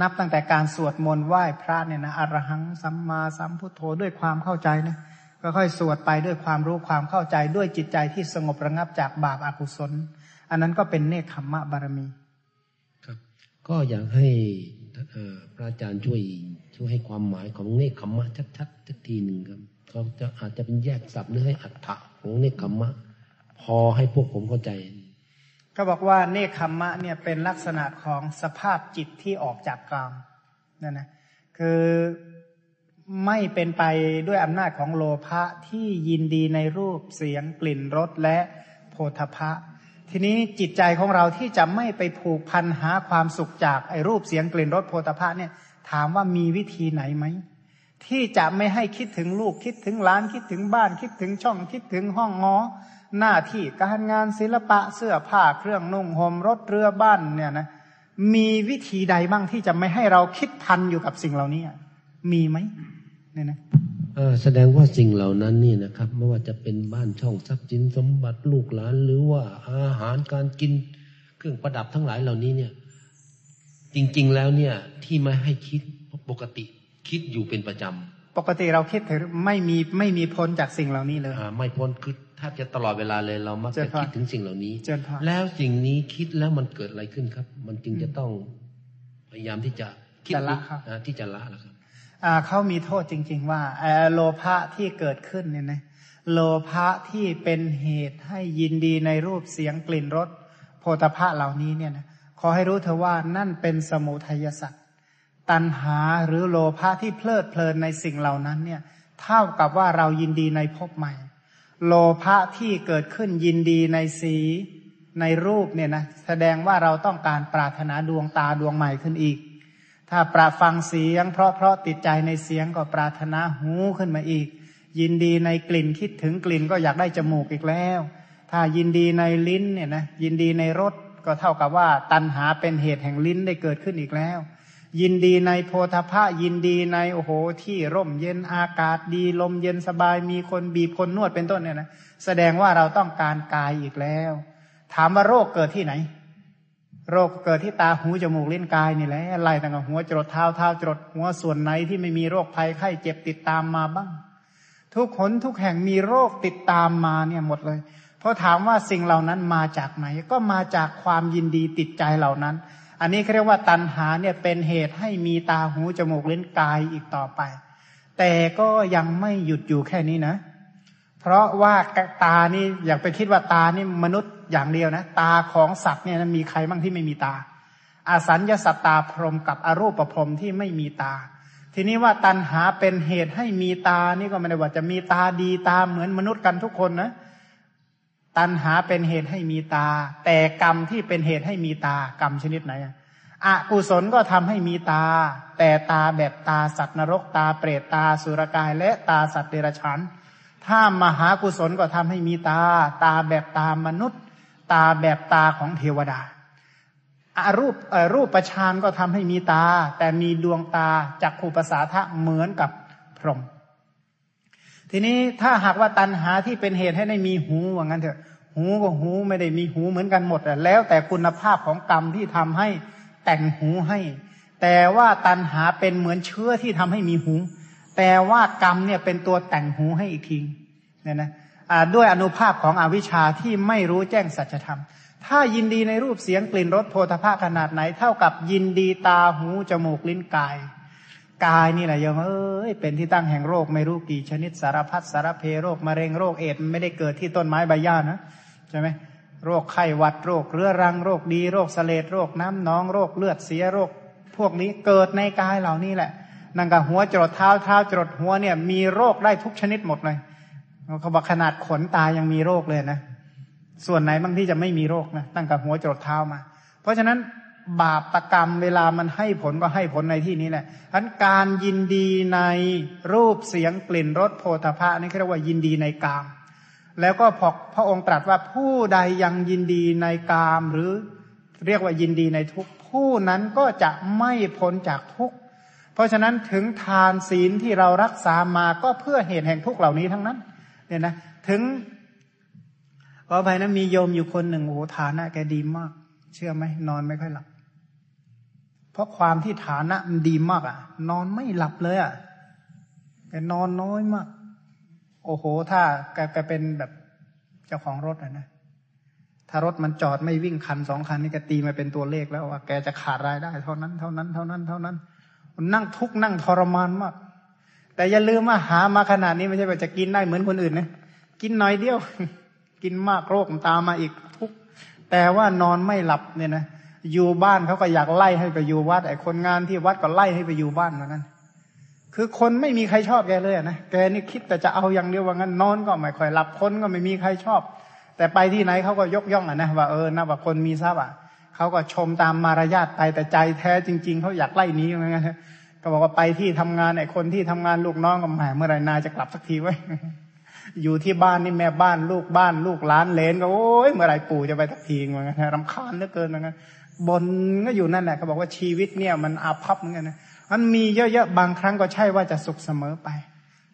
นับตั้งแต่การสวดมนต์ไหว้พระเนี่ยนะอรหังสัมมาสัมพุทโธด้วยความเข้าใจนะก็ค่อยสวดไปด้วยความรู้ความเข้าใจด้วยจิตใจที่สงบระงับจากบาปอากุศล อันนั้นก็เป็นเนคขมมะบารมีครับ ก็อยากให้พระอาจารย์ช่วยช่วยให้ความหมายของเนคขมมะชัดๆสักทีหนึ่งครับเขาจะอาจจะเป็นแยกศัพท์หรือให้อัฏฐะของเนคขมมะ พอให้พวกผมเข้าใจ ก็บอกว่าเนคขมมะเนี่ยเป็นลักษณะของสภาพจิตที่ออกจากกามนั่นนะคือไม่เป็นไปด้วยอำนาจของโลภะที่ยินดีในรูปเสียงกลิ่นรสและโพธพะ ทีนี้จิตใจของเราที่จะไม่ไปผูกพันหาความสุขจากไอ้รูปเสียงกลิ่นรสโพธพะเนี่ย ถามว่ามีวิธีไหนไหมที่จะไม่ให้คิดถึงลูกคิดถึงล้านคิดถึงบ้านคิดถึงช่องคิดถึงห้องงอ หน้าที่การงานศิลปะเสื้อผ้าเครื่องนุ่งห่มรถเรือบ้านเนี่ยนะมีวิธีใดบ้างที่จะไม่ให้เราคิดพันอยู่กับสิ่งเหล่านี้มีไหมเนี่ยนะ แสดงว่าสิ่งเหล่านั้นนี่นะครับ ไม่ว่าจะเป็นบ้านช่องทรัพย์สินสมบัติลูกหลาน หรือว่าอาหารการกินเครื่องประดับทั้งหลายเหล่านี้เนี่ย จริง ๆแล้วเนี่ยที่ไม่ให้คิดปกติคิดอยู่เป็นประจำปกติเราคิดถึงไม่มีไม่มีพ้นจากสิ่งเหล่านี้เลยอ่าไม่พ้นคือถ้าจะตลอดเวลาเลยเรามักจะคิดถึงสิ่งเหล่านี้แล้วสิ่งนี้คิดแล้วมันเกิดอะไรขึ้นครับ มันจึงจะต้องพยายามที่จะคิดละครับที่จะละแล้วครับ เขามีโทษจริง ๆ ว่าโลภะที่เกิดขึ้นเนี่ยนะโลภะที่เป็นเหตุให้ยินดีในรูปเสียงกลิ่นรสโพธภะเหล่านี้เนี่ยนะขอให้รู้เถอว่านั่นเป็นสมุทัยสัตว์ตัณหาหรือโลภะที่เพลิดเพลินในสิ่งเหล่านั้นเนี่ยเท่ากับว่าเรายินดีในภพใหม่ โลภะที่เกิดขึ้นยินดีในสีในรูปเนี่ยนะแสดงว่าเราต้องการปรารถนาดวงตาดวงใหม่ขึ้นอีก ถ้าปราฟังเสียง เพราะเพราะติดใจในเสียงก็ปรารถนาหูขึ้นมาอีก ยินดีในกลิ่นคิดถึงกลิ่นก็อยากได้จมูกอีกแล้ว ถ้ายินดีในลิ้นเนี่ยนะยินดีในรสก็เท่ากับว่า ตัณหาเป็นเหตุแห่งลิ้นได้เกิดขึ้นอีกแล้ว ยินดีในโพธพะยินดีในโอ้โหที่ร่มเย็นอากาศดีลมเย็นสบายมีคนบีบคนนวดเป็นต้นเนี่ยนะแสดงว่าเราต้องการกายอีกแล้ว ถามว่าโรคเกิดที่ไหน โรคเกิดที่ตาหูจมูกลิ้นกายนี่แหละไล่ตั้งแต่หัวจรดเท้าเท้าจรดหัวส่วนไหนที่ไม่มีโรคภัยไข้เจ็บติดตามมาบ้าง ทุกขนทุกแห่งมีโรคติดตามมาเนี่ยหมดเลย เพราะถามว่าสิ่งเหล่านั้นมาจากไหน ก็มาจากความยินดีติดใจเหล่านั้น อันนี้เขาเรียกว่าตัณหาเนี่ยเป็นเหตุให้มีตาหูจมูกลิ้นกายอีกต่อไป แต่ก็ยังไม่หยุดอยู่แค่นี้นะเพราะว่าตานี่อยากไปคิดว่าตานี่มนุษย์อย่างเดียวนะ ตาของสัตว์เนี่ยมีใครบ้างที่ไม่มีตา อาสัญญาสัตตาพรมกับอรูปพรมที่ไม่มีตา ทีนี้ว่าตัณหาเป็นเหตุให้มีตานี่ก็ไม่ได้ว่าจะมีตาดีตาเหมือนมนุษย์กันทุกคนนะตัณหาเป็นเหตุให้มีตา แต่กรรมที่เป็นเหตุให้มีตากรรมชนิดไหนอะกุศลก็ทำให้มีตา แต่ตาแบบตาสัตว์นรกตาเปรตตาสุรกายและตาสัตว์เดรัจฉาน ถ้ามหากุศลก็ทำให้มีตา ตาแบบตามนุษย์ ตาแบบตาของเทวดาอารูปรูปประชานก็ทำให้มีตา แต่มีดวงตาจากขูปสาทะเหมือนกับพรหมทีนี้ถ้าหากว่าตันหาที่เป็นเหตุให้ได้มีหูว่างั้นเถอะ หูก็หูไม่ได้มีหูเหมือนกันหมดแล้วแต่คุณภาพของกรรมที่ทำให้แต่งหูให้ แต่ว่าตันหาเป็นเหมือนเชื้อที่ทำให้มีหู แต่ว่ากรรมเนี่ยเป็นตัวแต่งหูให้อีกทีเนี่ยนะด้วยอนุภาพของอวิชชาที่ไม่รู้แจ้งสัจธรรม ถ้ายินดีในรูปเสียงกลิ่นรสโพธภาขนาดไหน เท่ากับยินดีตาหูจมูกลิ้นกาย กายนี่แหละยังเอ้ยเป็นที่ตั้งแห่งโรคไม่รู้กี่ชนิดสารพัดสารเพโรคมะเร็งโรคเอดส์ไม่ได้เกิดที่ต้นไม้ใบหญ้านะใช่ไหมโรคไข้หวัดโรคเรื้อรังโรคดี โรคเสลดโรคน้ำหนองโรคเลือดเสียโรค พวกนี้เกิดในกายเหล่านี้แหละ นั่งกับหัวจรดเท้าเท้าจรดหัวเนี่ย มีโรคได้ทุกชนิดหมดเลยเขาบอกขนาดขนตายังมีโรคเลยนะส่วนไหนบ้างที่จะไม่มีโรคนะตั้งแต่หัวจรดเท้ามา เพราะฉะนั้นบาปประกรรมเวลามันให้ผลก็ให้ผลในที่นี้แหละทั้นการยินดีในรูปเสียงกลิ่นรสโพธาภะนี่เรียกว่ายินดีในกาม แล้วก็พอพระองค์ตรัสว่าผู้ใดยังยินดีในกามหรือเรียกว่ายินดีในทุกผู้นั้นก็จะไม่พ้นจากทุก ราะฉะนั้นถึงทานศีลที่เรารักษามาก็เพื่อเหตุแห่งทุกเหล่านี้ทั้งนั้น เนี่ยนะถึงขอไปนะมีโยมอยู่คนหนึ่งโอ้ฐานะแกดีมาก เชื่อไหมนอนไม่ค่อยหลับ เพราะความที่ฐานะมันดีมากอะ นอนไม่หลับเลยอะแกนอนน้อยมาก โอ้โห ถ้าแกแกเป็นแบบเจ้าของรถอะนะถ้ารถมันจอดไม่วิ่งคันสองคันนี่แกตีมาเป็นตัวเลขแล้วว่าแกจะขาดรายได้ เท่านั้นเท่านั้นเท่านั้นเท่านั้น นั่งทุกข์นั่งทรมานมาก แต่อย่าลืมว่าหามาขนาดนี้ไม่ใช่ว่าจะกินได้เหมือนคนอื่นนะกินน้อยเดียว กินมากโรคตามมาอีกทุก แต่ว่านอนไม่หลับเนี่ยนะอยู่บ้านเขาก็อยากไล่ให้ไปอยู่วัดไอ้คนงานที่วัดก็ไล่ให้ไปอยู่บ้านเหมือนกันคือคนไม่มีใครชอบแกเลยนะแกนี่คิดแต่จะเอาอย่างเดียวว่างั้นนอนก็ไม่ค่อยหลับคนก็ไม่มีใครชอบ แต่ไปที่ไหนเขาก็ยกย่องอะนะว่าเออนะว่าคนมีทรัพย์อะ เขาก็ชมตามมารยาทไปแต่ใจแท้จริง ๆเขาอยากไล่นี้เหมือนกันก็บอกว่าไปที่ทำงานไอ้คนที่ทำงานลูกน้องก็แหมเมื่อไรนายจะกลับสักทีไว้อยู่ที่บ้านนี่แม่บ้านลูกบ้านลูกหลานเลนก็โอ้ยเมื่อไรปู่จะไปสักทีเหมือนกันรำคาญเหลือเกินเหมือนกันบนก็อยู่นั่นแหละเขาบอกว่าชีวิตเนี่ยมันอาภัพเหมือนกันนะมันมีเยอะๆบางครั้งก็ใช่ว่าจะสุขเสมอไป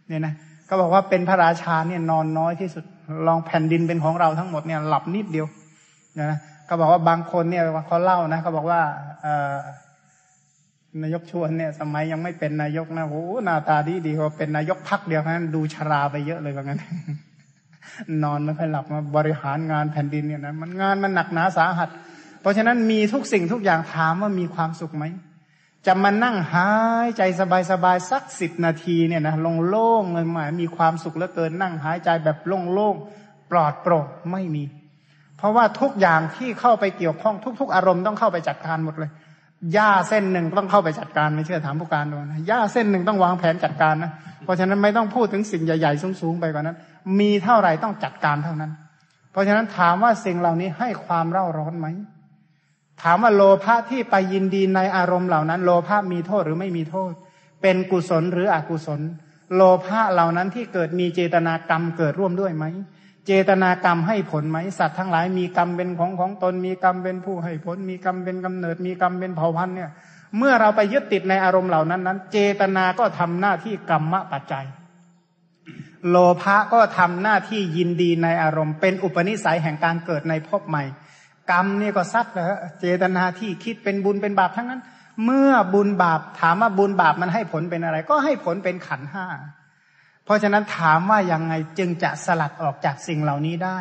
เนี่ยนะก็บอกว่าเป็นพระราชาเนี่ยนอนน้อยที่สุดลองแผ่นดินเป็นของเราทั้งหมดเนี่ยหลับนิดเดียวนะ ก็บอกว่าบางคนเนี่ยเขาเล่านะเขาบอกว่าเนายกชวนเนี่ย สมัยยังไม่เป็นนายกนะโอ้หน้าตาดีดีพอเป็นนายกพักเดียวนั้นดูชราไปเยอะเลยว่างั้น นอนไม่ค่อยหลับมาบริหารงานแผ่นดินเนี่ยนะมันงานมันหนักหนาสาหัส เพราะฉะนั้นมีทุกสิ่งทุกอย่างถามว่ามีความสุขไหมจะมานั่งหายใจสบายๆสักสิบนาทีเนี่ยนะลงโล่งเลยหมายมีความสุขเหลือเกินนั่งหายใจแบบโล่งๆปลอดโปร่งไม่มี เพราะว่าทุกอย่างที่เข้าไปเกี่ยวข้องทุก ๆ อารมณ์ต้องเข้าไปจัดการหมดเลยหญ้าเส้นหนึ่งต้องเข้าไปจัดการไม่เชื่อถามผู้การดูนะหญ้าเส้นหนึ่งต้องวางแผนจัดการนะเพราะฉะนั้นไม่ต้องพูดถึงสิ่งใหญ่ๆสูงๆไปกว่านั้น มีเท่าไหร่ต้องจัดการเท่านั้น เพราะฉะนั้นถามว่าสิ่งเหล่านี้ให้ความเร่าร้อนไหมถามว่าโลภะที่ไปยินดีในอารมณ์เหล่านั้น โลภะมีโทษหรือไม่มีโทษ เป็นกุศลหรืออกุศล โลภะเหล่านั้นที่เกิดมีเจตนากรรมเกิดร่วมด้วยไหม เจตนากรรมให้ผลไหมสัตว์ทั้งหลายมีกรรมเป็นของของตนมีกรรมเป็นผู้ให้ผล มีกรรมเป็นกำเนิด มีกรรมเป็นเผ่าพันธุ์เนี่ย เมื่อเราไปยึดติดในอารมณ์เหล่านั้นนั้น เจตนาก็ทำหน้าที่กรรมะปัจจัย โลภะก็ทำหน้าที่ยินดีในอารมณ์ เป็นอุปนิสัยแห่งการเกิดในภพใหม่ กรรมนี่ก็ซัดเลยเจตนาที่คิดเป็นบุญเป็นบาปทั้งนั้น เมื่อบุญบาปถามว่าบุญบาปมันให้ผลเป็นอะไร ก็ให้ผลเป็นขันห้า เพราะฉะนั้นถามว่ายังไงจึงจะสลัดออกจากสิ่งเหล่านี้ได้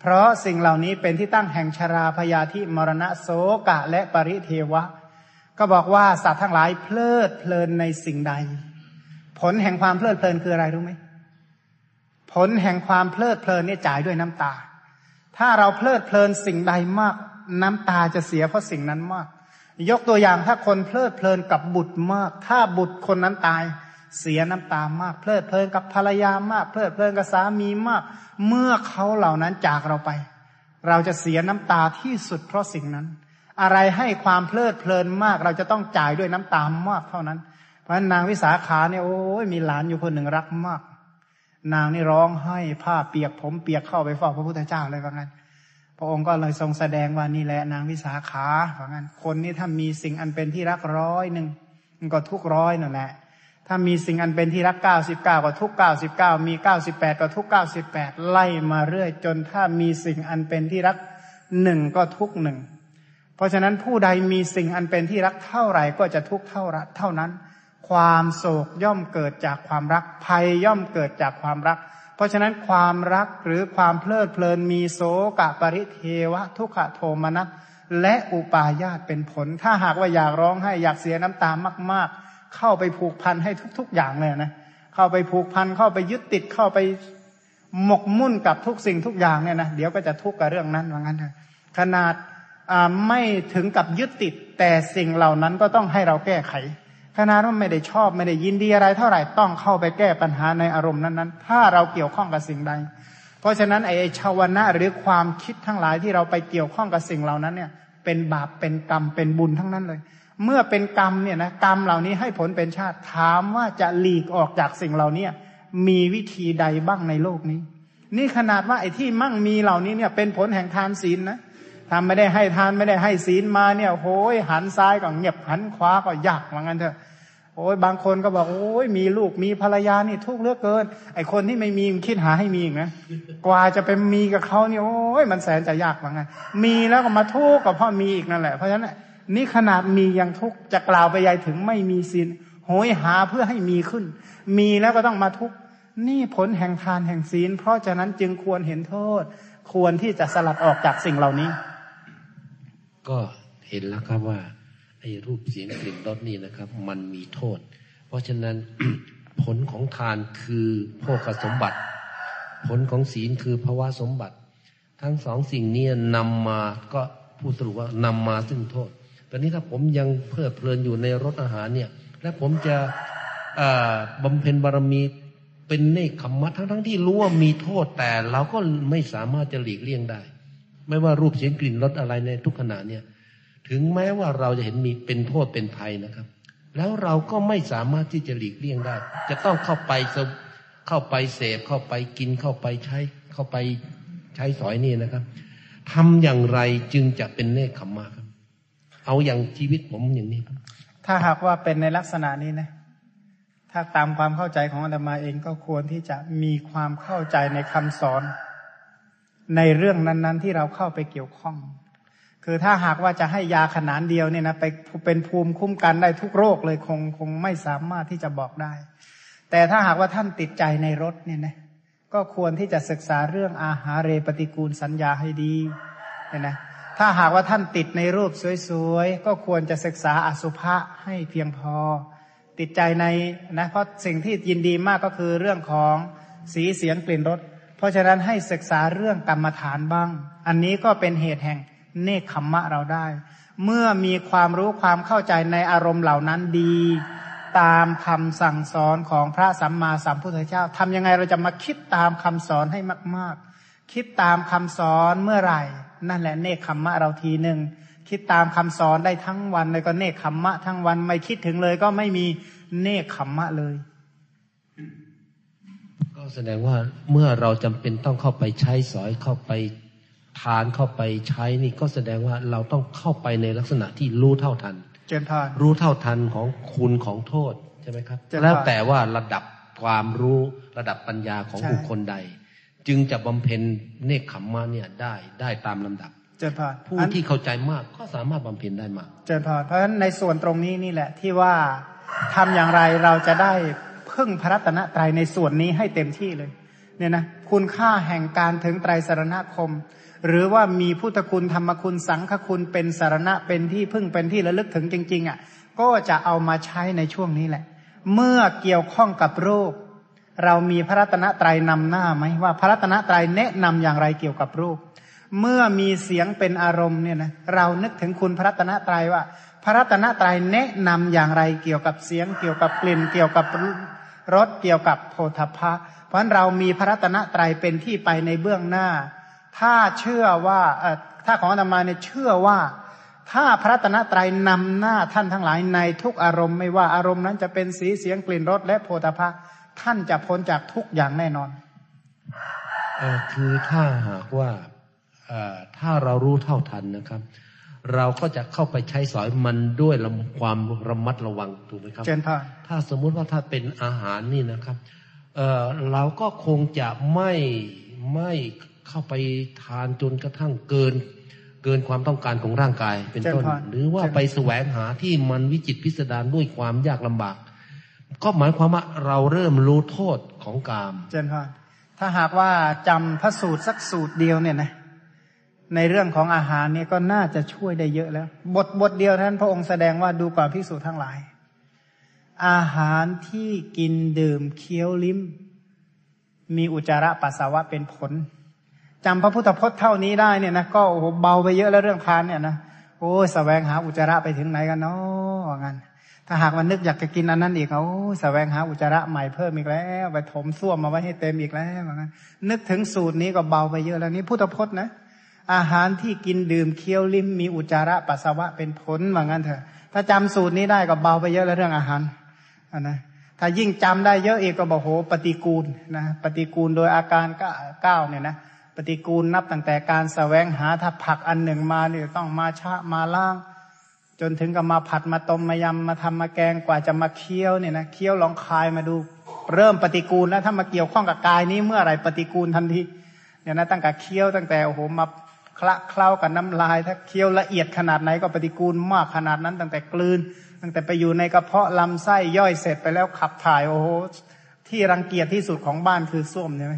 เพราะสิ่งเหล่านี้เป็นที่ตั้งแห่งชราพยาธิมรณะโสกะและปริเทวะ ก็บอกว่าสัตว์ทั้งหลายเพลิดเพลินในสิ่งใด ผลแห่งความเพลิดเพลินคืออะไรรู้ไหมผลแห่งความเพลิดเพลินนี่จ่ายด้วยน้ำตา ถ้าเราเพลิดเพลินสิ่งใดมาก น้ำตาจะเสียเพราะสิ่งนั้นมาก ยกตัวอย่างถ้าคนเพลิดเพลินกับบุตรมาก ถ้าบุตรคนนั้นตาย เสียน้ำตามาก เพลิดเพลินกับภรรยามาก เพลิดเพลินกับสามีมาก เมื่อเขาเหล่านั้นจากเราไป เราจะเสียน้ำตาที่สุดเพราะสิ่งนั้น อะไรให้ความเพลิดเพลินมาก เราจะต้องจ่ายด้วยน้ำตามากเท่านั้น เพราะนางวิสาขาเนี่ยโอ้ยมีหลานอยู่คนหนึ่งรักมาก นางนี่ร้องให้ผ้าเปียกผมเปียกเข้าไปเฝ้าพระพุทธเจ้าเลยว่างั้นพระองค์ก็เลยทรงแสดงว่านี่แหละนางวิสาขาว่างั้นคนนี้ถ้ามีสิ่งอันเป็นที่รักร้อยหนึ่งมันก็ทุกร้อยนั่นแหละ ถ้ามีสิ่งอันเป็นที่รักเก้าสิบเก้าก็ทุกเก้าสิบเก้ามีเก้าสิบแปดก็ทุกเก้าสิบแปดไล่มาเรื่อยจนถ้ามีสิ่งอันเป็นที่รักหนึ่งก็ทุกหนึ่งเพราะฉะนั้นผู้ใดมีสิ่งอันเป็นที่รักเท่าไหร่ก็จะทุกเท่าเท่านั้น ความโศกย่อมเกิดจากความรักภัยย่อมเกิดจากความรัก เพราะฉะนั้นความรักหรือความเพลิดเพลินมีโสกะปริเทวะ ทุกขโทมนัสและอุปาญาตเป็นผล ถ้าหากว่าอยากร้องให้อยากเสียน้ำตามาก ๆ เข้าไปผูกพันให้ทุก ๆ อย่างเลยนะเข้าไปผูกพันเข้าไปยึดติดเข้าไปหมกมุ่นกับทุกสิ่งทุกอย่างเนี่ยนะเดี๋ยวก็จะทุกข์กับเรื่องนั้นว่างั้นเถอะขนาดไม่ถึงกับยึดติดแต่สิ่งเหล่านั้นก็ต้องให้เราแก้ไขขนาดว่าไม่ได้ชอบไม่ได้ยินดีอะไรเท่าไหร่ต้องเข้าไปแก้ปัญหาในอารมณ์นั้นๆ ถ้าเราเกี่ยวข้องกับสิ่งใด เพราะฉะนั้นไอ้ชาวนะหรือความคิดทั้งหลายที่เราไปเกี่ยวข้องกับสิ่งเหล่านั้นเนี่ย เป็นบาปเป็นกรรมเป็นบุญทั้งนั้นเลย เมื่อเป็นกรรมเนี่ยนะกรรมเหล่านี้ให้ผลเป็นชาติถามว่าจะหลีกออกจากสิ่งเหล่านี้มีวิธีใดบ้างในโลกนี้ นี่ขนาดว่าไอ้ที่มั่งมีเหล่านี้เนี่ยเป็นผลแห่งทานศีลนะทำไม่ได้ให้ทานไม่ได้ให้ศีลมาเนี่ยโอ้ยหันซ้ายก็เงียบหันขวาก็ยากเหมือนกันเถอะโอ้ยบางคนก็บอกโอ้ยมีลูกมีภรรยานี่ทุกข์เลือกเกิน ไอคนที่ไม่มีมันคิดหาให้มีอีกนะกว่าจะไปมีกับเขานี่โอ้ยมันแสนจะยากเหมือนกันมีแล้วก็มาทุกข์กับพ่อมีอีกนั่นแหละเพราะฉะนั้น นี่ขนาดมียังทุกข์จะกล่าวไปยายถึงไม่มีศีลโหยหาเพื่อให้มีขึ้น มีแล้วก็ต้องมาทุกข์นี่ผลแห่งทานแห่งศีล เพราะฉะนั้นจึงควรเห็นโทษ ควรที่จะสลัดออกจากสิ่งเหล่านี้ ก็เห็นแล้วครับว่าไอ้รูปเสียงกลิ่นรสนี่นะครับ มันมีโทษ เพราะฉะนั้นผลของทานคือโภคสมบัติ ผลของศีลคือภาวะสมบัติ ทั้งสองสิ่งนี้นำมาก็พูดสรุปว่านำมาซึ่งโทษ ตอนนี้ถ้าผมยังเพลิดเพลินอยู่ในรสอาหารเนี่ย และผมจะบำเพ็ญบารมีเป็นเนคขมมะทั้งทั้งที่รู้ว่ามีโทษแต่เราก็ไม่สามารถจะหลีกเลี่ยงได้ ไม่ว่ารูปเสียงกลิ่นรสอะไรในทุกขณะเนี่ย ถึงแม้ว่าเราจะเห็นมีเป็นโทษเป็นภัยนะครับ แล้วเราก็ไม่สามารถที่จะหลีกเลี่ยงได้ จะต้องเข้าไปเข้าไปเสพเข้าไปกินเข้าไปใช้เข้าไปใช้สอยนี่นะครับทำอย่างไรจึงจะเป็นเนคขมมะครับ เอาอย่างชีวิตผมอย่างนี้ครับถ้าหากว่าเป็นในลักษณะนี้นะ ถ้าตามความเข้าใจของอาตมาเองก็ควรที่จะมีความเข้าใจในคำสอน ในเรื่องนั้น ๆ ที่เราเข้าไปเกี่ยวข้อง คือถ้าหากว่าจะให้ยาขนานเดียวเนี่ยนะไปเป็นภูมิคุ้มกันได้ทุกโรคเลยคงคงไม่สามารถที่จะบอกได้ แต่ถ้าหากว่าท่านติดใจในรสเนี่ยนะก็ควรที่จะศึกษาเรื่องอาหารเรปฏิกูลสัญญาให้ดีเนี่ยนะ ถ้าหากว่าท่านติดในรูปสวยๆ ก็ควรจะศึกษาอสุภะให้เพียงพอ ติดใจในนะเพราะสิ่งที่ยินดีมากก็คือเรื่องของสีเสียงกลิ่นรสเพราะฉะนั้นให้ศึกษาเรื่องกรรมฐานบ้าง อันนี้ก็เป็นเหตุแห่งเนคขมมะเราได้ เมื่อมีความรู้ความเข้าใจในอารมณ์เหล่านั้นดี ตามคำสั่งสอนของพระสัมมาสัมพุทธเจ้าทำยังไงเราจะมาคิดตามคำสอนให้มาก ๆ คิดตามคำสอนเมื่อไหร่ นั่นแหละเนคขมมะเราทีหนึ่งคิดตามคำสอนได้ทั้งวันเลยก็เนคขมมะทั้งวันไม่คิดถึงเลยก็ไม่มีเนคขมมะเลย ก็แสดงว่าเมื่อเราจำเป็นต้องเข้าไปใช้สอยเข้าไปทานเข้าไปใช้นี่ก็แสดงว่าเราต้องเข้าไปในลักษณะที่รู้เท่าทันเจนพานรู้เท่าทันของคุณของโทษใช่ไหมครับ แล้วแต่ว่าระดับความรู้ระดับปัญญาของบุคคลใด จึงจะบำเพ็ญเนคขมมะเนี่ยได้ได้ตามลำดับเจนพานผู้ที่เข้าใจมากก็สามารถบำเพ็ญได้มากเจนพานเพราะฉะนั้นในส่วนตรงนี้นี่แหละที่ว่าทำอย่างไรเราจะได้พึ่งพระรัตนตรัยในส่วนนี้ให้เต็มที่เลยเนี่ยนะคุณค่าแห่งการถึงไตรสารณคม หรือว่ามีพุทธคุณธรรมคุณสังฆคุณเป็นสารณะเป็นที่พึ่งเป็นที่ระลึกถึงจริงๆอะก็จะเอามาใช้ในช่วงนี้แหละ เมื่อเกี่ยวข้องกับรูป เรามีพระรัตนตรัยนำหน้าไหมว่าพระรัตนตรัยแนะนำอย่างไรเกี่ยวกับรูป เมื่อมีเสียงเป็นอารมณ์เนี่ยนะเรานึกถึงคุณพระรัตนตรัยว่า พระรัตนตรัยแนะนำอย่างไรเกี่ยวกับเสียง เกี่ยวกับกลิ่น เกี่ยวกับรสเกี่ยวกับโพธพะ เพราะเรามีพระรัตนตรัยเป็นที่ไปในเบื้องหน้า ถ้าเชื่อว่าถ้าของอาตมาเนี่ยเชื่อว่าถ้าพระรัตนตรัยนำหน้าท่านทั้งหลายในทุกอารมณ์ไม่ว่าอารมณ์นั้นจะเป็นสีเสียงกลิ่นรสและโพธพะ ท่านจะพ้นจากทุกอย่างแน่นอนอคือถ้าหากว่าถ้าเรารู้เท่าทันนะครับ เราก็จะเข้าไปใช้สอยมันด้วยความระมัดระวังถูกไหมครับเจนพาถ้าสมมุติว่าถ้าเป็นอาหารนี่นะครับเเราก็คงจะไม่ไม่เข้าไปทานจนกระทั่งเกิน เกินความต้องการของร่างกายเป็นต้น หรือว่าไปแสวงหาที่มันวิจิตพิสดารด้วยความยากลำบาก ก็หมายความว่าเราเริ่มรู้โทษของกาม เจนพาถ้าหากว่าจำพระสูตรสักสูตรเดียวเนี่ยนะ ในเรื่องของอาหารเนี่ยก็น่าจะช่วยได้เยอะแล้ว บทบทเดียวนั้นพระองค์แสดงว่าดูกว่าพิสูจน์ทั้งหลาย อาหารที่กินดื่มเคี้ยวลิ้ม มีอุจจาระปัสสาวะเป็นผลจำพระพุทธพจน์เท่านี้ได้เนี่ยนะก็โอ้โหเบาไปเยอะแล้วเรื่องทานเนี่ยนะโอ้สแสวงหาอุจจาระไปถึงไหนกันเนาะงั้น ถ้าหากมันนึกอยากจะกินอันนั้นอีกโอ้สแสวงหาอุจจาระใหม่เพิ่มอีกแล้วไปถมส้วมมาไว้ให้เต็มอีกแล้วงั้นนึกถึงสูตรนี้ก็เบาไปเยอะแล้วนี่พุทธพจน์นะ อาหารที่กินดื่มเคี้ยวลิ้มมีอุจจาระปัสสาวะเป็นผลว่างั้นเถอะ ถ้าจำสูตรนี้ได้ก็เบาไปเยอะแล้วเรื่องอาหารนะถ้ายิ่งจำได้เยอะอีกก็บอกโหปฏิกูลนะปฏิกูลโดยอาการเก้าเนี่ยนะปฏิกูลนับตั้งแต่การสแสวงหาถ้าผักอันหนึ่งมาเนี่ยต้องมาชะมาล่าง จนถึงกับมาผัดมาต้มมายำมาทำมาแกงกว่าจะมาเคี้ยวเนี่ยนะเคี้ยวลองคายมาดู เริ่มปฏิกูลแล้วถ้ามาเกี่ยวข้องกับกายนี้เมื่อไรปฏิกูลทันทีเนี่ยนะตั้งแต่เคี้ยวตั้งแต่โอ้โหมาคละเคล้ากับน้ำลาย ถ้าเคี้ยวละเอียดขนาดไหนก็ปฏิกูลมากขนาดนั้น ตั้งแต่กลืน ตั้งแต่ไปอยู่ในกระเพาะลำไส้ย่อยเสร็จไปแล้วขับถ่ายโอ้โหที่รังเกียจที่สุดของบ้านคือส้วมใช่ไหม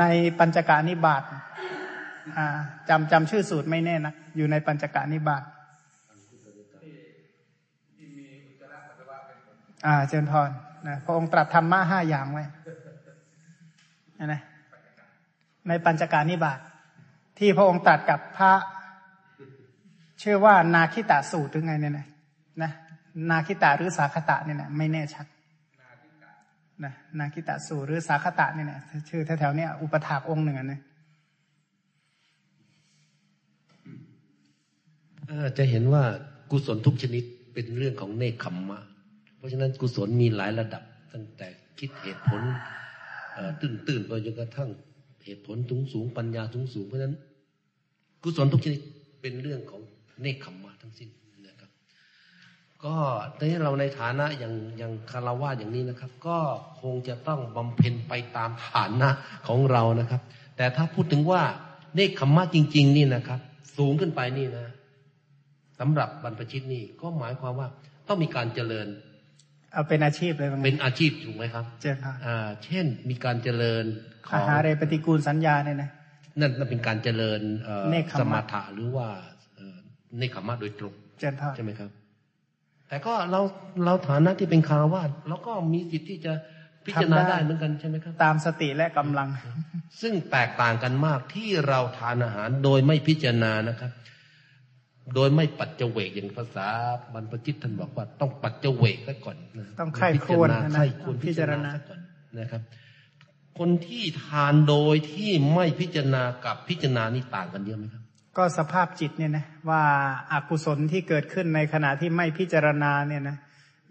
ในปัญจการนิบาต จำจำชื่อสูตรไม่แน่นะอยู่ในปัญจการนิบาตอ่าเจริญพรนะพระองค์ตรัสธรรมะห้าอย่างไว้นะในปัญจการนิบาตที่พระองค์ตรัสกับพระเชื่อว่านาคิตาสูตรหรือไงเนี่ยนะนะนาคิตาหรือสาคตะเนี่ยนะไม่แน่ชัดนะนาคิตาสูตรหรือสาคตะเนี่ยนะชื่อแถวๆนี้อุปถากองค์หนึ่งนะ จะเห็นว่ากุศลทุกชนิดเป็นเรื่องของเนคขมมะ เพราะฉะนั้นกุศลมีหลายระดับ ตั้งแต่คิดเหตุผลตื่นตื่นไปจนกระทั่งเหตุผลสูงสูงปัญญาสูงสูงเพราะฉะนั้น กุศลทุกชนิดเป็นเรื่องของเนคขมมะทั้งสิ้นนะครับ ก็ตอนนี้เราในฐานะอย่างอย่างคารวะอย่างนี้นะครับ ก็คงจะต้องบำเพ็ญไปตามฐานะของเรานะครับ แต่ถ้าพูดถึงว่าเนคขมมะจริง ๆ นี่นะครับ สูงขึ้นไปนี่นะ สำหรับบรรพชิตนี่ก็หมายความว่าต้องมีการเจริญ เอาเป็นอาชีพเลยเป็นอาชีพถูกไหมครับเจ้าค่ะเช่นมีการเจริญอาหารเรปฏิกูลสัญญาเนี่ยนะนั่นนั่นเป็นการเจริญสมาธิหรือว่าเนคขมะโดยตรงใช่ไหมครับ แต่ก็เราเราฐานะที่เป็นคารวะเราก็มีสิทธิ์ที่จะพิจารณาได้เหมือนกันใช่ไหมครับ ตามสติและกำลัง ซึ่งแตกต่างกันมากที่เราทานอาหารโดยไม่พิจารณานะครับ โดยไม่ปัจเจเวกอย่างภาษาบรรพจิตท่านบอกว่าต้องปัจเจเวกซะก่อนต้องไข้ควรไข้ควรพิจารณาก่อนนะครับ คนที่ทานโดยที่ไม่พิจารณากับพิจารณานี่ต่างกันเยอะไหมครับ ก็สภาพจิตเนี่ยนะว่าอากุศลที่เกิดขึ้นในขณะที่ไม่พิจารณาเนี่ยนะ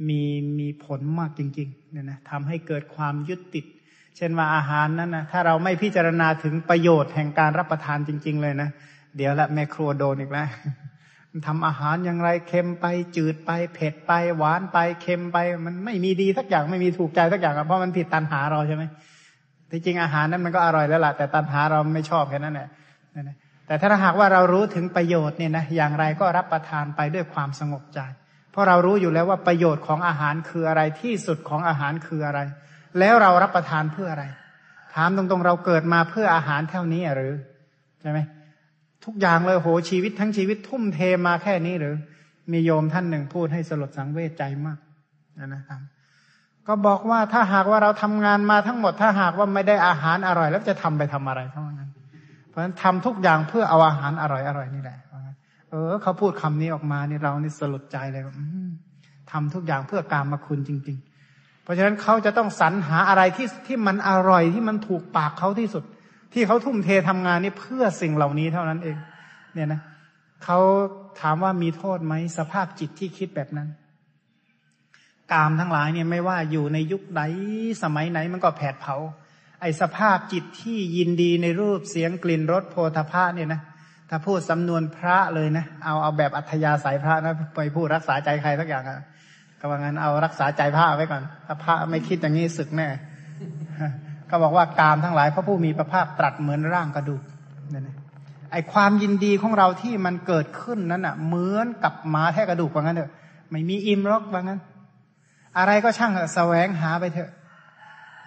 มีมีผลมากจริงๆเนี่ยนะทำให้เกิดความยึดติด เช่นว่าอาหารนั้นนะถ้าเราไม่พิจารณาถึงประโยชน์แห่งการรับประทานจริง ๆ เลยนะเดี๋ยวละแม่ครัวโดนอีกแล้ว ทำอาหารอย่างไรเค็มไป จืดไป เผ็ดไป หวานไปเค็มไป มันไม่มีดีสักอย่างไม่มีถูกใจสักอย่างเพราะมันผิดตันหาเราใช่ไหมที่จริงอาหารนั้นมันก็อร่อยแล้วล่ะแต่ตันหาเราไม่ชอบแค่นั้นแหละแต่ถ้าหากว่าเรารู้ถึงประโยชน์เนี่ยนะอย่างไรก็รับประทานไปด้วยความสงบใจ เพราะเรารู้อยู่แล้วว่าประโยชน์ของอาหารคืออะไรที่สุดของอาหารคืออะไร แล้วเรารับประทานเพื่ออะไร ถามตรงๆเราเกิดมาเพื่ออาหารเท่านี้หรือใช่ไหม ทุกอย่างเลยโหชีวิตทั้งชีวิตทุ่มเทมาแค่นี้หรือ มีโยมท่านหนึ่งพูดให้สลดสังเวชใจมากนะครับ ก็บอกว่าถ้าหากว่าเราทำงานมาทั้งหมด ถ้าหากว่าไม่ได้อาหารอร่อย แล้วจะทำไปทำอะไรเท่านั้น เพราะฉะนั้นทำทุกอย่างเพื่อเอาอาหารอร่อยอร่อยนี่แหละเออเขาพูดคำนี้ออกมานี่เรานี่สลดใจเลยทำทุกอย่างเพื่อการมาคุณจริง ๆ เพราะฉะนั้นเขาจะต้องสรรหาอะไรที่ที่มันอร่อยที่มันถูกปากเขาที่สุด ที่เขาทุ่มเททำงานนี่เพื่อสิ่งเหล่านี้เท่านั้นเอง เนี่ยนะเขาถามว่ามีโทษไหมสภาพจิตที่คิดแบบนั้น กามทั้งหลายเนี่ยไม่ว่าอยู่ในยุคใดสมัยไหนมันก็แผดเผา ไอสภาพจิตที่ยินดีในรูปเสียงกลิ่นรสโพธาภาเนี่ยนะถ้าพูดสำนวนพระเลยนะเอาเอาแบบอัธยาศัยพระนะไปพูดรักษาใจใครสักอย่างอะก็ว่างั้นเอารักษาใจพระไว้ก่อนถ้าพระไม่คิดอย่างนี้ศึกแน่ ก็บอกว่ากามทั้งหลายพระผู้มีพระภาคตรัสเหมือนร่างกระดูกเนั่นเองไอความยินดีของเราที่มันเกิดขึ้นนั้นอะ เหมือนกับหมาแท้กระดูกว่างั้นเถอะไม่มีอิ่มรอกว่างั้น อะไรก็ช่างแสวงหาไปเถอะ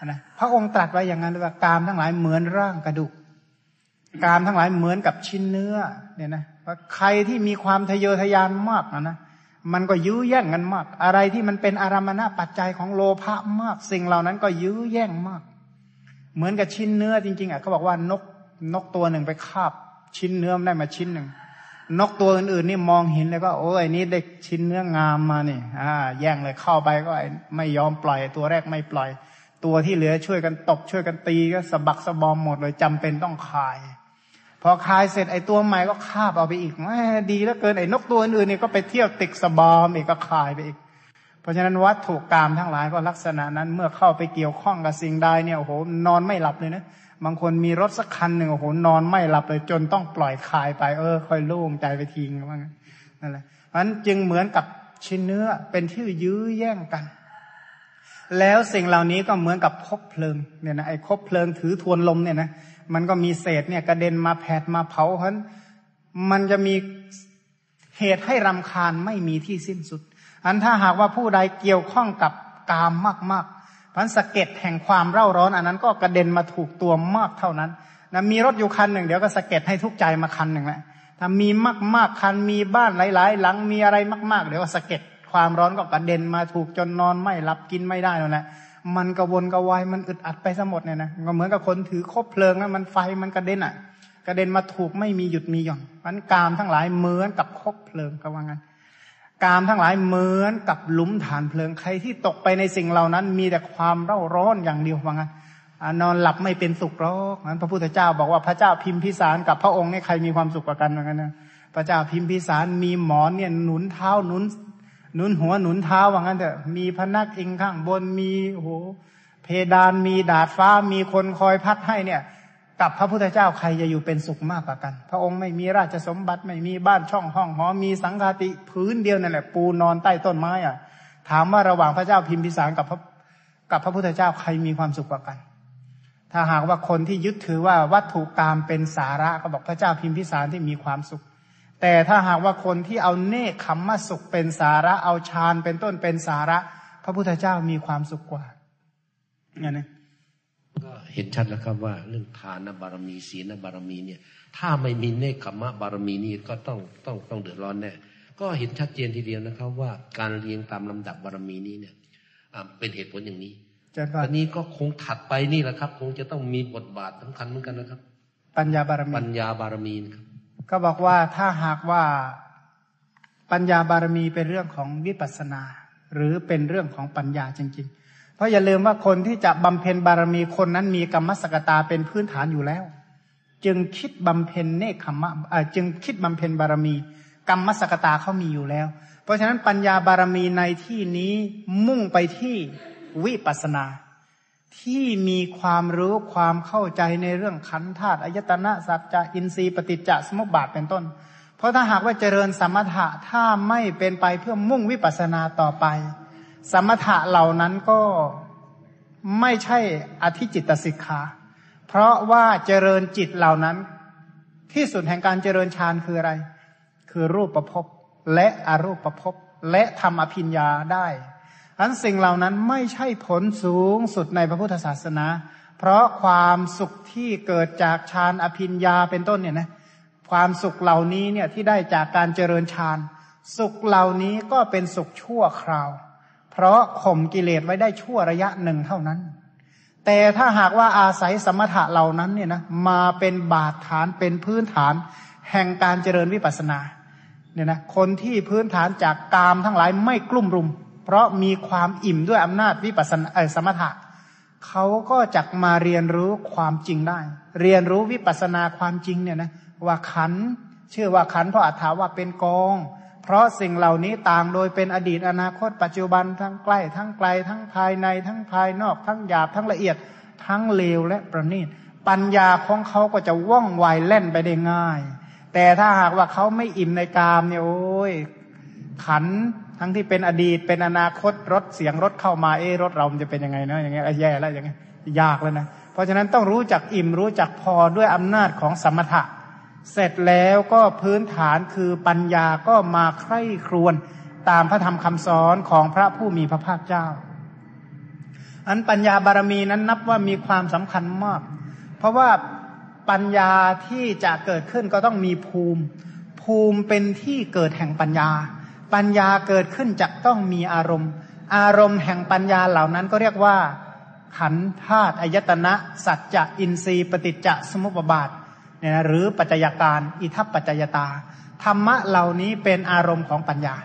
นะพระองค์ตรัสไว้อย่างนั้นว่ากามทั้งหลายเหมือนร่างกระดูกกามทั้งหลายเหมือนกับชิ้นเนื้อเนี่ยนะว่าใครที่มีความทะเยอทะยานมากนะนะมันก็ยื้อแย่งกันมาก อะไรที่มันเป็นอารมณะปัจจัยของโลภะมาก สิ่งเหล่านั้นก็ยื้อแย่งมาก เหมือนกับชิ้นเนื้อจริง ๆอะเขาบอกว่านกนกตัวหนึ่งไปคาบ ชิ้นเนื้อได้มาชิ้นหนึ่งนกตัวอื่นๆนี่มองเห็นเลยก็โอ้ยนี่เด็กชิ้นเนื้องามมานี่อ่าแย่งเลยเข้าไปก็ไม่ยอมปล่อยตัวแรกไม่ปล่อย ตัวที่เหลือช่วยกันตบช่วยกันตีก็สะบักสะบอมหมดเลยจำเป็นต้องคาย พอคายเสร็จไอ้ตัวใหม่ก็คาบเอาไปอีกแม่ดีแล้วเกินไอ้นกตัวอื่นๆนี่ก็ไปเที่ยวติกสะบอมอีกก็คายไปอีก ราะฉะนั้นวัตถุกรรมทั้งหลายก็ลักษณะนั้นเมื่อเข้าไปเกี่ยวข้องกับสิ่งใดเนี่ยโอ้โหนอนไม่หลับเลยนะบางคนมีรถสักคันหนึ่งโอ้โหนอนไม่หลับเลย จนต้องปล่อยคายไปเออ ค่อยโล่งใจไปทิ้งว่างั้นนั่นแหละเพราะฉะนั้นจึงเหมือนกับชิ้นเนื้อเป็นที่ยื้อแย่งกัน แล้วสิ่งเหล่านี้ก็เหมือนกับคบเพลิงเนี่ยนะไอ้คบเพลิงถือทวนลมเนี่ยนะมันก็มีเศษเนี่ยกระเด็นมาแผดมาเผาเพราะมันจะมีเหตุให้รำคาญไม่มีที่สิ้นสุด อันถ้าหากว่าผู้ใดเกี่ยวข้องกับกามมากๆพันสะเก็ดแห่งความเร่าร้อน อันนั้นก็กระเด็นมาถูกตัวมากเท่านั้นนะมีรถอยู่คันหนึ่งเดี๋ยวก็สะเก็ดให้ทุกใจมาคันหนึ่งแหละถ้ามีมากๆคันมีบ้านหลาย ๆ หลังมีอะไรมาก ๆ เดี๋ยวก็สะเก็ดความร้อนก็กระเด็นมาถูกจนนอนไม่หลับกินไม่ได้นั่นแหละมันกระวนกระวายมันอึดอัดไปซะหมดเนี่ยนะก็เหมือนกับคนถือคบเพลิงนะมันไฟมันกระเด็นอะ กระเด็นมาถูกไม่มีหยุดมีหย่อนมันกามทั้งหลายเหมือนกับคบเพลิงก็ว่างั้น กามทั้งหลายเหมือนกับหลุมฐานเพลิงใครที่ตกไปในสิ่งเหล่านั้น มีแต่ความเร่าร้อนอย่างเดียวว่างั้นนอนหลับไม่เป็นสุขหรอกนั้นพระพุทธเจ้าบอกว่าพระเจ้าพิมพิสารกับพระองค์เนี่ยใครมีความสุขกว่ากันเหมือนกันนะพระเจ้าพิมพิสารมีหมอนเนี่ยหนุนเท้าหนุนหนุนหัวหนุนเท้าว่างั้นเถอะมีพนักอิงข้างบนมีโหเพดานมีดาดฟ้ามีคนคอยพัดให้เนี่ย กับพระพุทธเจ้าใครจะอยู่เป็นสุขมากกว่ากัน พระองค์ไม่มีราชสมบัติไม่มีบ้านช่องห้องหอมีสังฆาติพื้นเดียวนั่นแหละ ปูนอนใต้ต้นไม้อะ ถามว่าระหว่างพระเจ้าพิมพิสารกับพระกับพระพุทธเจ้าใครมีความสุขกว่ากัน ถ้าหากว่าคนที่ยึดถือว่าวัตถุกรรมเป็นสาระก็บอกพระเจ้าพิมพิสารที่มีความสุข แต่ถ้าหากว่าคนที่เอาเนคขมมสุขเป็นสาระเอาฌานเป็นต้นเป็นสาระ พระพุทธเจ้ามีความสุขกว่าเนี่ยนะ ก็เห็นชัดแล้วครับว่า เรื่องทานบารมีศีลบารมีเนี่ย ถ้าไม่มีเนคขมะบารมีนี่ก็ต้องต้องต้องเดือดร้อนแน่ก็เห็นชัดเจนทีเดียวนะครับ ว่าการเรียงตามลำดับบารมีนี้เนี่ยเป็นเหตุผลอย่างนี้อันนี้ก็คงถัดไปนี่แหละครับ คงจะต้องมีบทบาทสำคัญเหมือนกันนะครับ ปัญญาบารมีปัญญาบารมีนะครับก็บอกว่าถ้าหากว่าปัญญาบารมีเป็นเรื่องของวิปัสนา หรือเป็นเรื่องของปัญญาจริงๆ เพราะอย่าลืมว่าคนที่จะบำเพ็ญบารมีคนนั้นมีกรรมสกตาเป็นพื้นฐานอยู่แล้ว จึงคิดบำเพ็ญเนคขมะจึงคิดบำเพ็ญบารมี กรรมสกตาเขามีอยู่แล้ว เพราะฉะนั้นปัญญาบารมีในที่นี้มุ่งไปที่วิปัสนา ที่มีความรู้ความเข้าใจในเรื่องขันธ์ธาตุอายตนะสัจจะอินทรีย์ปฏิจจสมุปบาทเป็นต้น เพราะถ้าหากว่าเจริญสมถะถ้าไม่เป็นไปเพื่อมุ่งวิปัสนาต่อไป สมถะเหล่านั้นก็ไม่ใช่อธิจิตสิกขา เพราะว่าเจริญจิตเหล่านั้น ที่สุดแห่งการเจริญฌานคืออะไร คือรูปประพบและอรูปประพบและทำอภิญญาได้อันสิ่งเหล่านั้นไม่ใช่ผลสูงสุดในพระพุทธศาสนา เพราะความสุขที่เกิดจากฌานอภิญญาเป็นต้นเนี่ยนะความสุขเหล่านี้เนี่ยที่ได้จากการเจริญฌาน สุขเหล่านี้ก็เป็นสุขชั่วคราว เพราะข่มกิเลสไว้ได้ชั่วระยะหนึ่งเท่านั้น แต่ถ้าหากว่าอาศัยสมถะเหล่านั้นเนี่ยนะมาเป็นบาดฐานเป็นพื้นฐาน แห่งการเจริญวิปัสสนาเนี่ยนะคนที่พื้นฐานจากกามทั้งหลายไม่กลุ่มรุม เพราะมีความอิ่มด้วยอำนาจวิปัสสนาสมถะเขาก็จะมาเรียนรู้ความจริงได้ เรียนรู้วิปัสสนาความจริงเนี่ยนะว่าขันเชื่อว่าขันเพราะอัตถาว่าเป็นกอง เพราะสิ่งเหล่านี้ต่างโดยเป็นอดีตอนาคต ปัจจุบันทั้งใกล้ทั้งไกล ทั้งภายในทั้งภายนอก ทั้งหยาบทั้งละเอียด ทั้งเลวและประณีตปัญญาของเขาก็จะว่องไวเล่นไปได้ง่าย แต่ถ้าหากว่าเขาไม่อิ่มในกามเนี่ยโอ้ยขันทั้งที่เป็นอดีตเป็นอนาคตรถเสียงรถเข้ามาเอรถเราจะเป็นยังไงเนาะอย่างเงี้ยแย่แล้วอย่างเงี้ยยากแล้วนะเพราะฉะนั้นต้องรู้จักอิ่มรู้จักพอด้วยอำนาจของสมถะ เสร็จแล้วก็พื้นฐานคือปัญญาก็มาใคร่ครวนตามพระธรรมคำสอนของพระผู้มีพระภาคเจ้า อันปัญญาบารมีนั้นนับว่ามีความสำคัญมาก เพราะว่าปัญญาที่จะเกิดขึ้นก็ต้องมีภูมิ ภูมิเป็นที่เกิดแห่งปัญญา ปัญญาเกิดขึ้นจะต้องมีอารมณ์ อารมณ์แห่งปัญญาเหล่านั้นก็เรียกว่า ขันธาตุอายตนะ สัจจะอินทรีย์ปฏิจจสมุปบาท เนี่ยนะหรือปัจจัยการอิทัปปัจจยตาธรรมะเหล่านี้เป็นอารมณ์ของปัญญา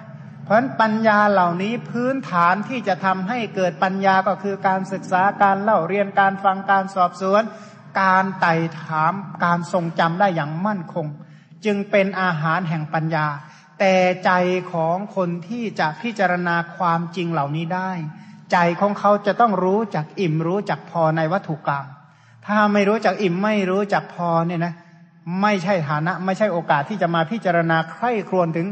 เพราะฉะนั้นปัญญาเหล่านี้พื้นฐานที่จะทำให้เกิดปัญญาก็คือการศึกษาการเล่าเรียนการฟังการสอบสวน การไต่ถามการทรงจำได้อย่างมั่นคง จึงเป็นอาหารแห่งปัญญา แต่ใจของคนที่จะพิจารณาความจริงเหล่านี้ได้ ใจของเขาจะต้องรู้จักอิ่มรู้จักพอในวัตถุกรรมถ้าไม่รู้จักอิ่มไม่รู้จักพอเนี่ยนะ ไม่ใช่ฐานะ ไม่ใช่โอกาสที่จะมาพิจารณาใคร่ครวญถึง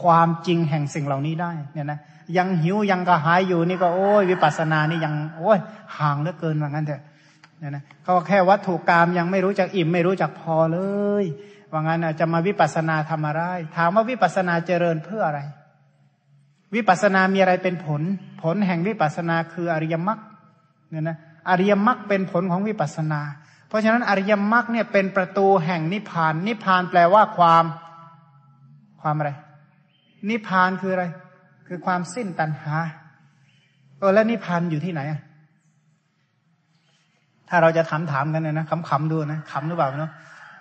ความจริงแห่งสิ่งเหล่านี้ได้เนี่ยนะยังหิวยังกระหายอยู่นี่ก็โอ้ยวิปัสสนานี่ยังโอ้ยห่างเหลือเกินว่างั้นเถอะเนี่ยนะเขาแค่วัตถุกรรมยังไม่รู้จักอิ่มไม่รู้จักพอเลยว่างั้นจะมาวิปัสสนาทำอะไร ถามว่าวิปัสสนาเจริญเพื่ออะไร วิปัสสนามีอะไรเป็นผล ผลแห่งวิปัสสนาคืออริยมรรคเนี่ยนะอริยมรรคเป็นผลของวิปัสสนา เพราะฉะนั้นอริยมรรคเนี่ยเป็นประตูแห่งนิพพาน นิพพานแปลว่าความความอะไร นิพพานคืออะไร คือความสิ้นตัณหาเออแล้วนิพพานอยู่ที่ไหนอะถ้าเราจะถามถามกันเนี่ยนะขำๆดูนะขำหรือเปล่าเนาะ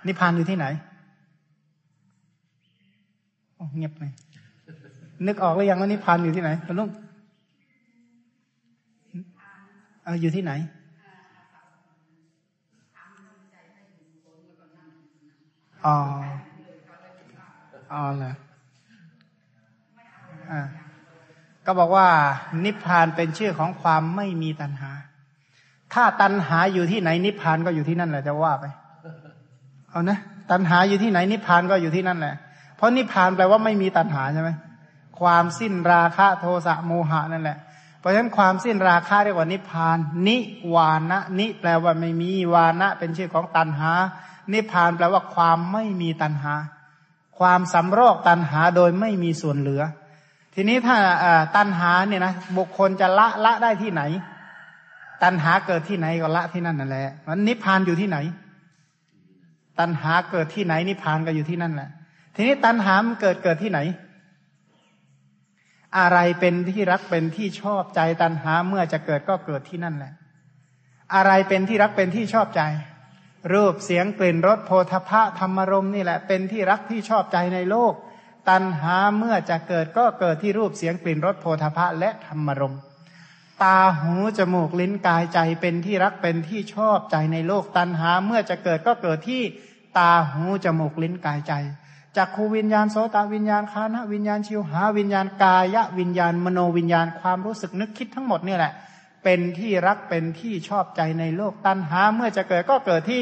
นิพพานอยู่ที่ไหนเงียบเลยนึกออกหรือยังว่านิพพานอยู่ที่ไหนคุณลุงเอออยู่ที่ไหน อ๋อ อ๋อเหรออ่าก็บอกว่า นิพพานเป็นชื่อของความไม่มีตัณหา ถ้าตัณหาอยู่ที่ไหน นิพพานก็อยู่ที่นั่นแหละจะว่าไป เอานะตัณหาอยู่ที่ไหน นิพพานก็อยู่ที่นั่นแหละ เพราะนิพพานแปลว่าไม่มีตัณหาใช่ไหมความสิ้นราคะโทสะโมหะนั่นแหละ ราะฉะนั้นความสิ้นราคะเรียกว่านิพาน นิวานะนิแปลว่าไม่มีวานะ เป็นชื่อของตัณหา นิพานแปลว่าความไม่มีตัณหา ความสำรอกตัณหาโดยไม่มีส่วนเหลือ ทีนี้ถ้าตัณหาเนี่ยนะบุคคลจะละละได้ที่ไหน ตัณหาเกิดที่ไหนก็ละที่นั่นนั่นแหละมันนิพานอยู่ที่ไหน ตัณหาเกิดที่ไหนนิพานก็อยู่ที่นั่นแหละ ทีนี้ตัณหามเกิดเกิดที่ไหน อะไรเป็นที่รักเป็นที่ชอบใจตัณหาเมื่อจะเกิดก็เกิดที่นั่นแหละ อะไรเป็นที่รักเป็นที่ชอบใจ รูปเสียงกลิ่นรสโพธพะธรรมรมนี่แหละ เป็นที่รักที่ชอบใจในโลก ตัณหาเมื่อจะเกิดก็เกิดที่รูปเสียงกลิ่นรสโพธพะและธรรมรมตาหูจมูกลิ้นกายใจเป็นที่รักเป็นที่ชอบใจในโลกตัณหาเมื่อจะเกิดก็เกิดที่ตาหูจมูกลิ้นกายใจ จักขูวิญญาณโสตวิญญาณคานะวิญญาณชิวหาวิญญาณกายะวิญญาณมโนวิญญาณความรู้สึกนึกคิดทั้งหมดนี่แหละ เป็นที่รักเป็นที่ชอบใจในโลกตัณหา เมื่อจะเกิดก็เกิดที่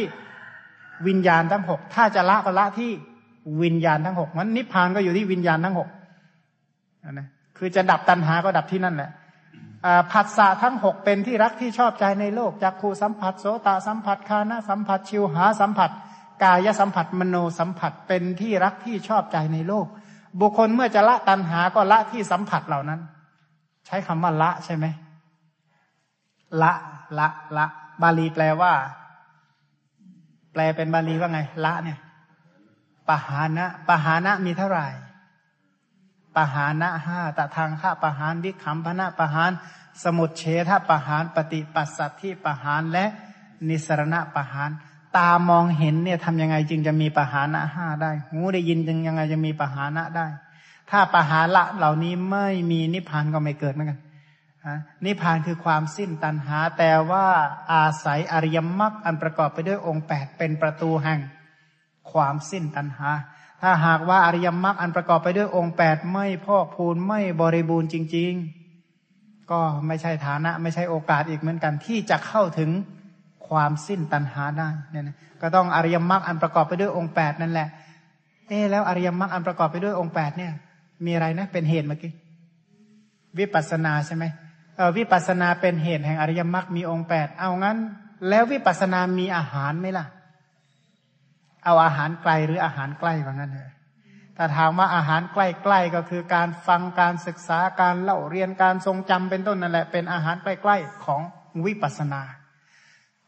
วิญญาณทั้งหกถ้าจะละก็ละที่วิญญาณทั้งหกมันนิพพานก็อยู่ที่วิญญาณทั้งหกนะคือจะดับตัณหาก็ดับที่นั่นแหละผัสสะทั้งหกเป็นที่รักที่ชอบใจในโลกจักขูสัมผัสโสตสัมผัสคานะสัมผัสชิวหาสัมผัส กายสัมผัสมโนสัมผัสเป็นที่รักที่ชอบใจในโลก บุคคลเมื่อจะละตัณหาก็ละที่สัมผัสเหล่านั้น ใช้คำว่าละใช่ไหมละละละ บาลีแปลว่า แปลเป็นบาลีว่าไง ละเนี่ยปหานะปหานะมีเท่าไหร่ปหานะห้าตะทางข้าปหานวิคัมพนะปหานสมุดเฉทปหานปฏิปัสสัตที่ปหานและนิสรณะปหาน ตามองเห็นเนี่ยทำยังไงจึงจะมีปหานะห้าได้ หูได้ยินจึงยังไงจะมีปหานะได้ ถ้าปหาละเหล่านี้ไม่มีนิพพานก็ไม่เกิดเหมือนกันนิพพานคือความสิ้นตัณหา แต่ว่าอาศัยอริยมรรคอันประกอบไปด้วยองค์แปดเป็นประตูแห่งความสิ้นตัณหา ถ้าหากว่าอริยมรรคอันประกอบไปด้วยองค์แปดไม่พอกพูนไม่บริบูรณ์จริง ๆ ก็ไม่ใช่ฐานะ ไม่ใช่โอกาสอีกเหมือนกันที่จะเข้าถึง ความสิ้นตัณหาได้เนี่ยนะก็ต้องอริยมรรคอันประกอบไปด้วยองค์แปดนั่นแหละ เอ๊แล้วอริยมรรคอันประกอบไปด้วยองค์แปดเนี่ย มีอะไรนะ เป็นเหตุเมื่อกี้วิปัสนาใช่ไหมเออวิปัสนาเป็นเหตุแห่งอริยมรรคมีองค์แปดเอางั้น แล้ววิปัสนามีอาหารไหมล่ะ เอาอาหารไกลหรืออาหารใกล้ว่างั้นเถอะถ้าถามว่าอาหารใกล้ๆก็คือการฟังการศึกษาการเล่าเรียนการทรงจำเป็นต้นนั่นแหละ เป็นอาหารใกล้ๆของวิปัสนา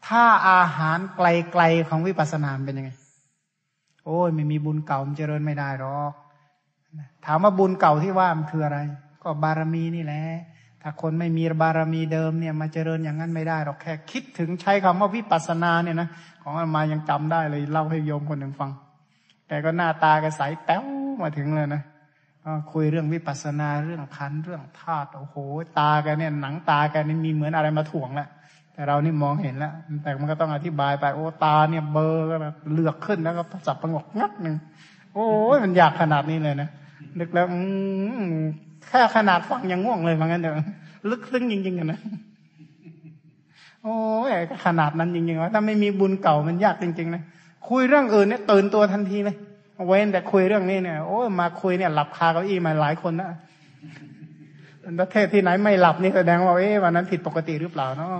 ถ้าอาหารไกลๆของวิปัสสนาเป็นยังไง โอ้ยไม่มีบุญเก่ามันเจริญไม่ได้หรอกถามว่าบุญเก่าที่ว่ามันคืออะไร ก็บารมีนี่แหละถ้าคนไม่มีบารมีเดิมเนี่ยมาเจริญอย่างนั้นไม่ได้หรอกแค่คิดถึงใช้คำว่าวิปัสสนาเนี่ยนะของอามายังจำได้เลยเล่าให้โยมคนหนึ่งฟัง แต่ก็หน้าตากระใสแป้วมาถึงเลยนะคุยเรื่องวิปัสสนาเรื่องคันเรื่องธาตุโอ้โห ตาแกเนี่ยหนังตาแกนี่มีเหมือนอะไรมาถ่วงแหล้ว แต่เรานี่มองเห็นแล้ว แต่มันก็ต้องอธิบายไปโอ้ตาเนี่ยเบอร์ก็แบบเลือกขึ้นแล้วก็จับประงกงักหนึ่งโอ้ยมันอยากขนาดนี้เลยนะนึกแล้วแค่ขนาดฟังยังง่วงเลยเหมือนกันเดี๋ยวลึกซึ้งจริงๆกันนะโอ้ยขนาดนั้นจริงๆว่าถ้าไม่มีบุญเก่ามันยากจริงๆนะคุยเรื่องอื่นเนี่ยตื่นตัวทันทีเลยเว้นแต่คุยเรื่องนี้เนี่ยโอ้มาคุยเนี่ยหลับคาเก้าอี้มาหลายคนนะ ถ้าเทศที่ไหนไม่หลับนี่แสดงว่าเอ๊ะวันนั้นผิดปกติหรือเปล่าเนาะ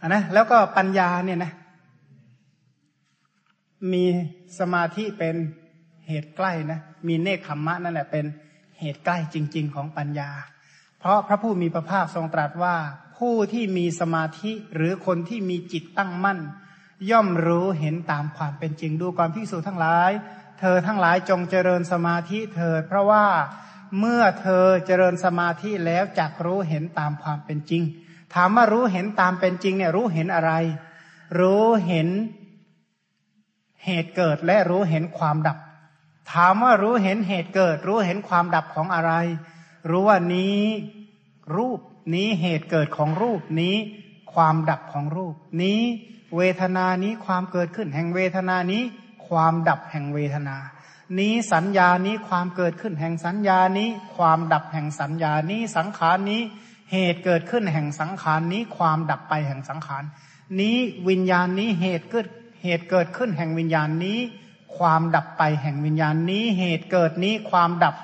อันนะแล้วก็ปัญญาเนี่ยนะมีสมาธิเป็นเหตุใกล้นะมีเนคขมมะนั่นแหละเป็นเหตุใกล้จริง ๆ ของปัญญา เพราะพระผู้มีพระภาคทรงตรัสว่า ผู้ที่มีสมาธิหรือคนที่มีจิตตั้งมั่น ย่อมรู้เห็นตามความเป็นจริงดูก่อนพิสูจทั้งหลาย เธอทั้งหลายจงเจริญสมาธิเถิดเพราะว่าเมื่อเธอเจริญสมาธิแล้วจักรู้เห็นตามความเป็นจริง ถามว่ารู้เห็นตามเป็นจริงเนี่ยรู้เห็นอะไร รู้เห็นเหตุเกิดและรู้เห็นความดับ ถามว่ารู้เห็นเหตุเกิด รู้เห็นความดับของอะไร รู้ว่านี้รูปนี้เหตุเกิดของรูปนี้ ความดับของรูปนี้ เวทนานี้ความเกิดขึ้นแห่งเวทนานี้ ความดับแห่งเวทนา นี้สัญญานี้ความเกิดขึ้นแห่งสัญญานี้ ความดับแห่งสัญญานี้สังขารนี้ เหตุเกิดขึ้นแห่งสังขารนี้ ความดับไปแห่งสังขารนี้วิญญาณนี้เหตุเกิดเหตุเกิดขึ้นแห่งวิญญาณนี้ ความดับไปแห่งวิญญาณนี้ เหตุเกิดนี้ความดับ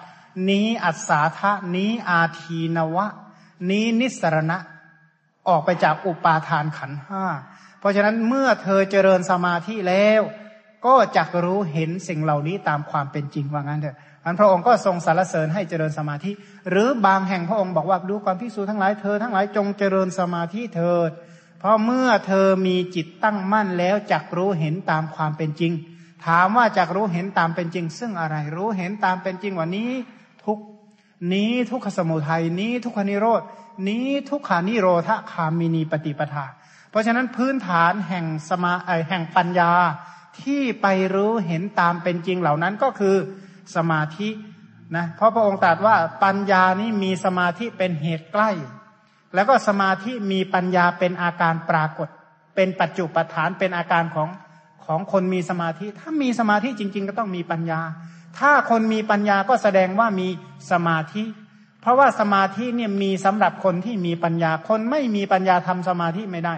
นี้อัศาธะนี้อาทีนวะ นี้นิสรณะ ออกไปจากอุปาทานขันห้า เพราะฉะนั้นเมื่อเธอเจริญสมาธิแล้ว ก็จะรู้เห็นสิ่งเหล่านี้ตามความเป็นจริงว่างั้นเถอะอันพระองค์ก็ทรงสรรเสริญให้เจริญสมาธิ หรือบางแห่งพระองค์บอกว่าดูความพิสูจทั้งหลายเธอทั้งหลายจงเจริญสมาธิเถิดเพราะเมื่อเธอมีจิตตั้งมั่นแล้วจักรู้เห็นตามความเป็นจริง ถามว่าจักรู้เห็นตามเป็นจริง ซึ่งอะไรรู้เห็นตามเป็นจริงว่านี้ ทุกนี้ทุกขสมุทัยนี้ทุกขนิโรดนี้ทุกขานิโรธคามินีปฏิปทา เพราะฉะนั้นพื้นฐานแห่งสมาแห่งปัญญาที่ไปรู้เห็นตามเป็นจริงเหล่านั้นก็คือสมาธินะเพราะพระองค์ตรัสว่าปัญญานี้มีสมาธิเป็นเหตุใกล้ แล้วก็สมาธิมีปัญญาเป็นอาการปรากฏ เป็นปัจจุปฐานเป็นอาการของของคนมีสมาธิ ถ้ามีสมาธิจริง ๆ ก็ต้องมีปัญญา ถ้าคนมีปัญญาก็แสดงว่ามีสมาธิ เพราะว่าสมาธิเนี่ยมีสำหรับคนที่มีปัญญาคนไม่มีปัญญาทำสมาธิไม่ได้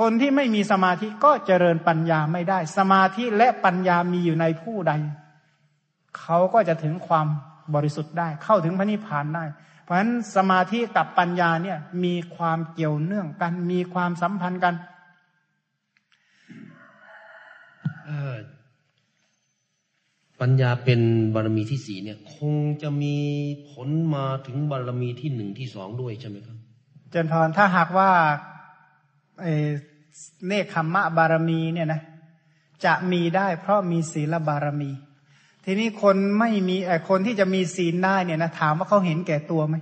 คนที่ไม่มีสมาธิก็เจริญปัญญาไม่ได้ สมาธิและปัญญามีอยู่ในผู้ใด เขาก็จะถึงความบริสุทธิ์ได้ เข้าถึงพระนิพพานได้ราะฉะนั้นสมาธิกับปัญญาเนี่ยมีความเกี่ยวเนื่องกัน มีความสัมพันธ์กันปัญญาเป็นบารมีที่สี่เนี่ย คงจะมีผลมาถึงบารมีที่หนึ่งที่สองด้วยใช่ไหมครับ เจนพรถ้าหากว่า เนคขมมะบารมีเนี่ยนะจะมีได้เพราะมีศีลบารมี ทีนี้คนไม่มีไอคนที่จะมีศีลได้เนี่ยนะถามว่าเขาเห็นแก่ตัวไหม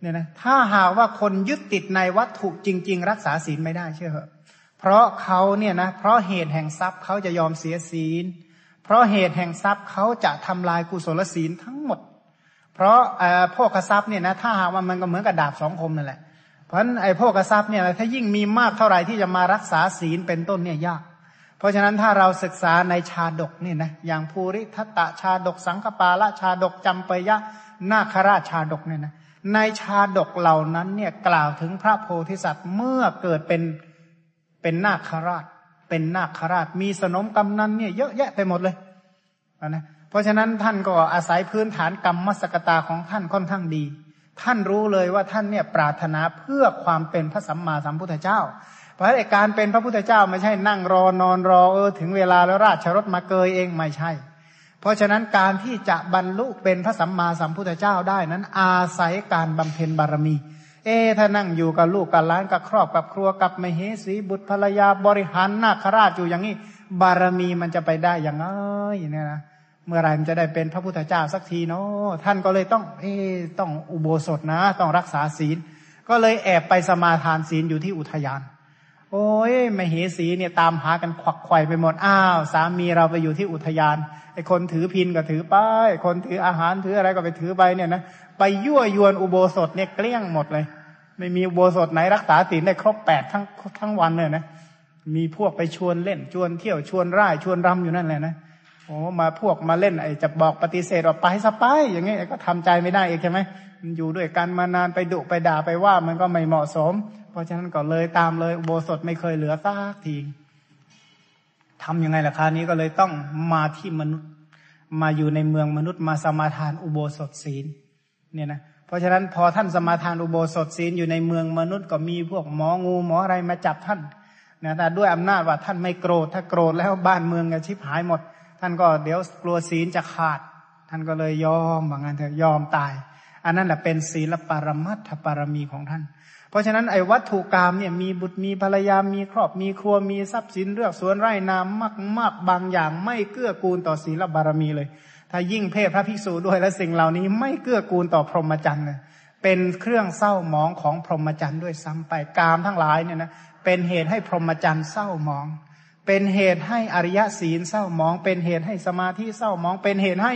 เนี่ยนะถ้าหากว่าคนยึดติดในวัตถุจริง ๆ รักษาศีลไม่ได้เชื่อเหรอเพราะเขาเนี่ยนะเพราะเหตุแห่งทรัพย์เขาจะยอมเสียศีล เพราะเหตุแห่งทรัพย์เขาจะทำลายกุศลศีลทั้งหมด เพราะไอ้พวกทรัพย์เนี่ยนะถ้าหากว่ามันก็เหมือนกับดาบสองคมนั่นแหละ เพราะฉะนั้นไอ้พวกทรัพย์เนี่ยถ้ายิ่งมีมากเท่าไหร่ที่จะมารักษาศีลเป็นต้นเนี่ยยาก เพราะฉะนั้นถ้าเราศึกษาในชาดกนี่นะอย่างภูริทัตตะชาดกสังคปาละชาดกจำปยะนาคราชชาดกเนี่ยนะในชาดกเหล่านั้นเนี่ยกล่าวถึงพระโพธิสัตว์เมื่อเกิดเป็นเป็นนาคราช เป็นนาคราช มีสนมกำนันเนี่ยเยอะแยะไปหมดเลยนะเพราะฉะนั้นท่านก็อาศัยพื้นฐานกรรมมศกตาของท่านค่อนข้างดี ท่านรู้เลยว่าท่านเนี่ยปรารถนาเพื่อความเป็นพระสัมมาสัมพุทธเจ้า เพราะการเป็นพระพุทธเจ้าไม่ใช่นั่งรอนอนรอเออถึงเวลาแล้วราชรถมาเกยเองไม่ใช่ เพราะฉะนั้นการที่จะบรรลุเป็นพระสัมมาสัมพุทธเจ้าได้นั้นอาศัยการบำเพ็ญบารมี เอถ้านั่งอยู่กับลูกกับหลานกับครอบกับครัวกับมเหสีบุตรภรรยาบริหารนาคราชอยู่อย่างนี้บารมีมันจะไปได้อย่างไรเนี่ยนะ เมื่อไรมันจะได้เป็นพระพุทธเจ้าสักทีเนาะท่านก็เลยต้องเอต้องอุโบสถนะ ต้องรักษาศีล ก็เลยแอบไปสมาทานศีลอยู่ที่อุทยาน โอ้ยมเหสีเนี่ยตามหากันควักไข่ไปหมดอ้าว สามีเราไปอยู่ที่อุทยานไอคนถือพินก็ถือไปคนถืออาหารถืออะไรก็ไปถือไปเนี่ยนะไปยั่วยวนอุโบสถเนี่ยเกลี้ยงหมดเลย ไม่มีอุโบสถไหนรักษาศีลได้ครบแปดทั้งทั้งวันเลยนะมีพวกไปชวนเล่นชวนเที่ยวชวนร่ายชวนรำอยู่นั่นแหละนะ โอ้มาพวกมาเล่นไอ้จะบอกปฏิเสธว่าไปสไปอย่างงี้ก็ทำใจไม่ได้เองใช่ไหมมันอยู่ด้วยกันมานานไปดุไปด่าไปว่ามันก็ไม่เหมาะสม เพราะฉะนั้นก็เลยตามเลยอุโบสถไม่เคยเหลือซากทีทำยังไงล่ะคราวนี้ก็เลยต้องมาที่มนุษย์มาอยู่ในเมืองมนุษย์มาสมาทานอุโบสถศีลเนี่ยนะเพราะฉะนั้นพอท่านสมาทานอุโบสถศีลอยู่ในเมืองมนุษย์ก็มีพวกหมองูหมออะไรมาจับท่านนะแต่ด้วยอำนาจว่าท่านไม่โกรธ ถ้าโกรธแล้วบ้านเมืองจะชิบหายหมด ท่านก็เดี๋ยวกลัวศีลจะขาด ท่านก็เลยยอมว่างั้นเถอะยอมตาย อันนั้นแหละเป็นศีลปรมัตถปรมีของท่าน เพราะฉะนั้นไอ้วัตถุกรรมเนี่ยมีบุตรมีภรรยามีครอบมีครัวมีทรัพย์สินเลือกสวนไร่นามมากมากบางอย่างไม่เกื้อกูลต่อศีลบารมีเลย ถ้ายิ่งเพศพระภิกษุด้วยและสิ่งเหล่านี้ไม่เกื้อกูลต่อพรหมจรรย์เลยเป็นเครื่องเศร้าหมองของพรหมจรรย์ด้วยซ้ำไปกามทั้งหลายเนี่ยนะเป็นเหตุให้พรหมจรรย์เศร้าหมอง เป็นเหตุให้อริยศีลเศร้าหมอง เป็นเหตุให้สมาธิเศร้าหมอง เป็นเหตุให้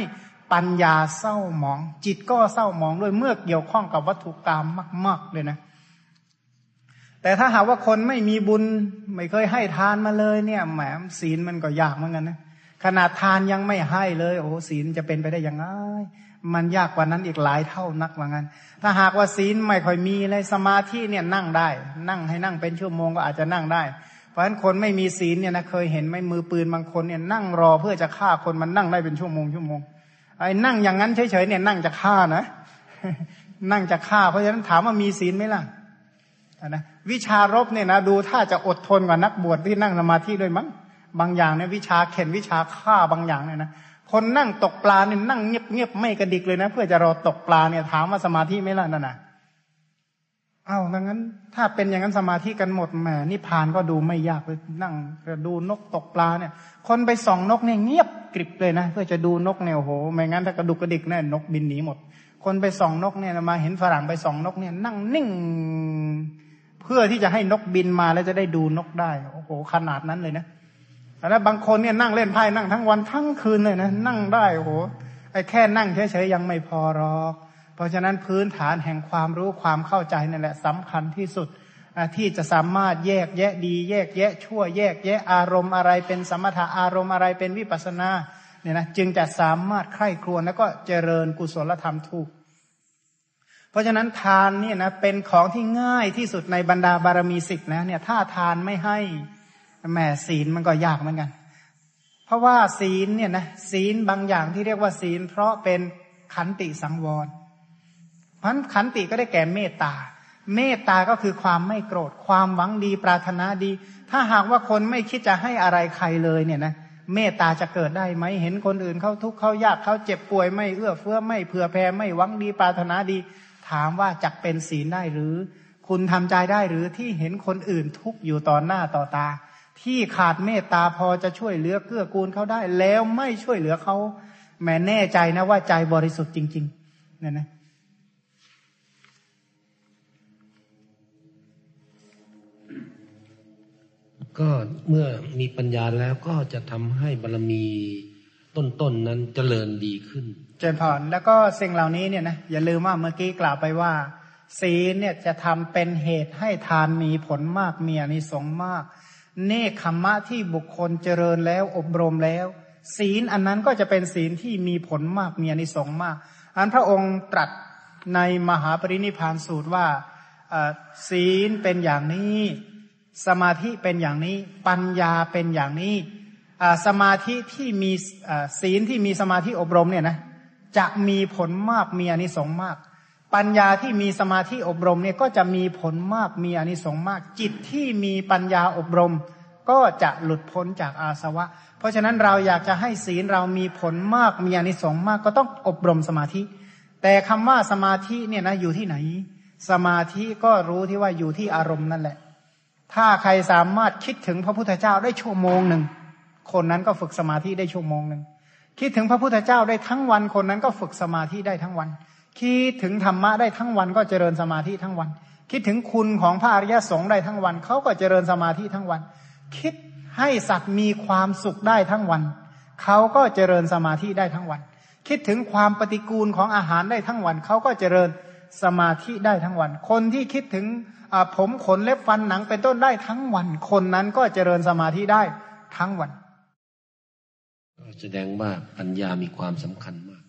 ปัญญาเศร้าหมอง จิตก็เศร้าหมองด้วยเมื่อเกี่ยวข้องกับวัตถุกรรมมาก ๆเลยนะ แต่ถ้าหากว่าคนไม่มีบุญไม่เคยให้ทานมาเลยเนี่ยแหมศีลมันก็ยากเหมือนกันนะขนาดทานยังไม่ให้เลยโอ้ศีลจะเป็นไปได้ยังไงมันยากกว่านั้นอีกหลายเท่านักว่างั้น ถ้าหากว่าศีลไม่ค่อยมีเลยสมาธิเนี่ยนั่งได้ นั่งให้นั่งเป็นชั่วโมงก็อาจจะนั่งได้ เพราะฉะนั้นคนไม่มีศีลเนี่ยนะเคยเห็นไหมมือปืนบางคนเนี่ยนั่งรอเพื่อจะฆ่าคนมันนั่งได้เป็นชั่วโมงชั่วโมงไอ้นั่งอย่างนั้นเฉยๆเนี่ยนั่งจะฆ่านะนั่งจะฆ่า เพราะฉะนั้นถามว่ามีศีลไหมล่ะนะวิชารบเนี่ยนะดูถ้าจะอดทนกว่านักบวชที่นั่งสมาธิด้วยมั้งบางอย่างเนี่ยวิชาเข็นวิชาฆ่าบางอย่างเนี่ยนะคนนั่งตกปลาเนี่ยนั่งเงียบเงียบไม่กระดิกเลยนะ เพื่อจะรอตกปลาเนี่ยถามว่าสมาธิไหมล่ะนั่นน่ะ เอาดังนั้น ถ้าเป็นอย่างนั้นสมาธิกันหมดแหมนิพานก็ดูไม่ยากเลยนั่งดูนกตกปลาเนี่ย คนไปส่องนกเนี่ยเงียบกริบเลยนะเพื่อจะดูนกเนี่ยโอ้โหไม่งั้นถ้ากระดุกกระดิกแน่นกบินหนีหมด คนไปส่องนกเนี่ยมาเห็นฝรั่งไปส่องนกเนี่ย นั่งนิ่ง เพื่อที่จะให้นกบินมาแล้วจะได้ดูนกได้โอ้โหขนาดนั้นเลยนะแล้วบางคนเนี่ยนั่งเล่นไพ่นั่งทั้งวันทั้งคืนเลยนะนั่งได้โอ้โหไอ้แค่นั่งเฉยๆยังไม่พอหรอก ราะฉะนั้นพื้นฐานแห่งความรู้ความเข้าใจนั่นแหละสำคัญที่สุดที่จะสามารถแยกแยะดี แยกแยะชั่วแยกแยะอารมณ์อะไรเป็นสมถะอารมณ์อะไรเป็นวิปัสนาเนี่ยนะจึงจะสามารถใคร่ครวญแล้วก็เจริญกุศลธรรมถูก เพราะฉะนั้นทานเนี่ยนะเป็นของที่ง่ายที่สุดในบรรดาบารมีสิบแล้วเนี่ยถ้าทานไม่ให้แหมศีลมันก็ยากเหมือนกัน เพราะว่าศีลเนี่ยนะศีลบางอย่างที่เรียกว่าศีล เพราะเป็นขันติสังวร พันขันติก็ได้แก่เมตตา เมตตาก็คือความไม่โกรธ ความหวังดีปรารถนาดี ถ้าหากว่าคนไม่คิดจะให้อะไรใครเลยเนี่ยนะเมตตาจะเกิดได้ไหมเห็นคนอื่นเขาทุกข์เขายากเขาเจ็บป่วยไม่เอื้อเฟื้อไม่เผื่อแผ่ไม่หวังดีปรารถนาดี ถามว่าจักเป็นศีลได้หรือ คุณทำใจได้หรือที่เห็นคนอื่นทุกข์อยู่ต่อหน้าต่อตา ที่ขาดเมตตาพอจะช่วยเหลือเกื้อกูลเขาได้ แล้วไม่ช่วยเหลือเขาแม้แน่ใจนะว่าใจบริสุทธิ์จริงๆเนี่ยนะ ก็เมื่อมีปัญญาแล้วก็จะทำให้บารมีต้นๆนนั้นเจริญดีขึ้น เจริญพรแล้วก็สิ่งเหล่านี้เนี่ยนะอย่าลืมว่าเมื่อกี้กล่าวไปว่า ศีลเนี่ยจะทำเป็นเหตุให้ทานมีผลมากมีอนิสงส์มาก เนคขมะที่บุคคลเจริญแล้วอบรมแล้ว ศีลอันนั้นก็จะเป็นศีลที่มีผลมากมีอนิสงส์มาก อันพระองค์ตรัสในมหาปรินิพานสูตรว่าศีลเป็นอย่างนี้ สมาธิเป็นอย่างนี้ ปัญญาเป็นอย่างนี้สมาธิที่มีศีลที่มีสมาธิอบรมเนี่ยนะจะมีผลมากมีอนิสงส์มาก ปัญญาที่มีสมาธิอบรมเนี่ยก็จะมีผลมากมีอนิสงส์มาก จิตที่มีปัญญาอบรม ก็จะหลุดพ้นจากอาสวะ เพราะฉะนั้นเราอยากจะให้ศีลเรามีผลมากมีอนิสงส์มากก็ต้องอบรมสมาธิ แต่คำว่าสมาธิเนี่ยนะอยู่ที่ไหน สมาธิก็รู้ที่ว่าอยู่ที่อารมณ์นั่นแหละ ถ้าใครสามารถคิดถึงพระพุทธเจ้าได้ชั่วโมงหนึ่งคนนั้นก็ฝึกสมาธิได้ชั่วโมงหนึ่งคิดถึงพระพุทธเจ้าได้ทั้งวันคนนั้นก็ฝึกสมาธิได้ทั้งวัน คิดถึงธรรมะได้ทั้งวันก็เจริญสมาธิทั้งวัน คิดถึงคุณของพระอริยสงฆ์ได้ทั้งวันเขาก็เจริญสมาธิทั้งวัน คิดให้สัตว์มีความสุขได้ทั้งวันเขาก็เจริญสมาธิได้ทั้งวัน คิดถึงความปฏิกูลของอาหารได้ทั้งวันเขาก็เจริญ สมาธิได้ทั้งวัน คนที่คิดถึงผมขนเล็บฟันหนังเป็นต้นได้ทั้งวัน คนนั้นก็เจริญสมาธิได้ทั้งวัน แสดงว่าปัญญามีความสำคัญมาก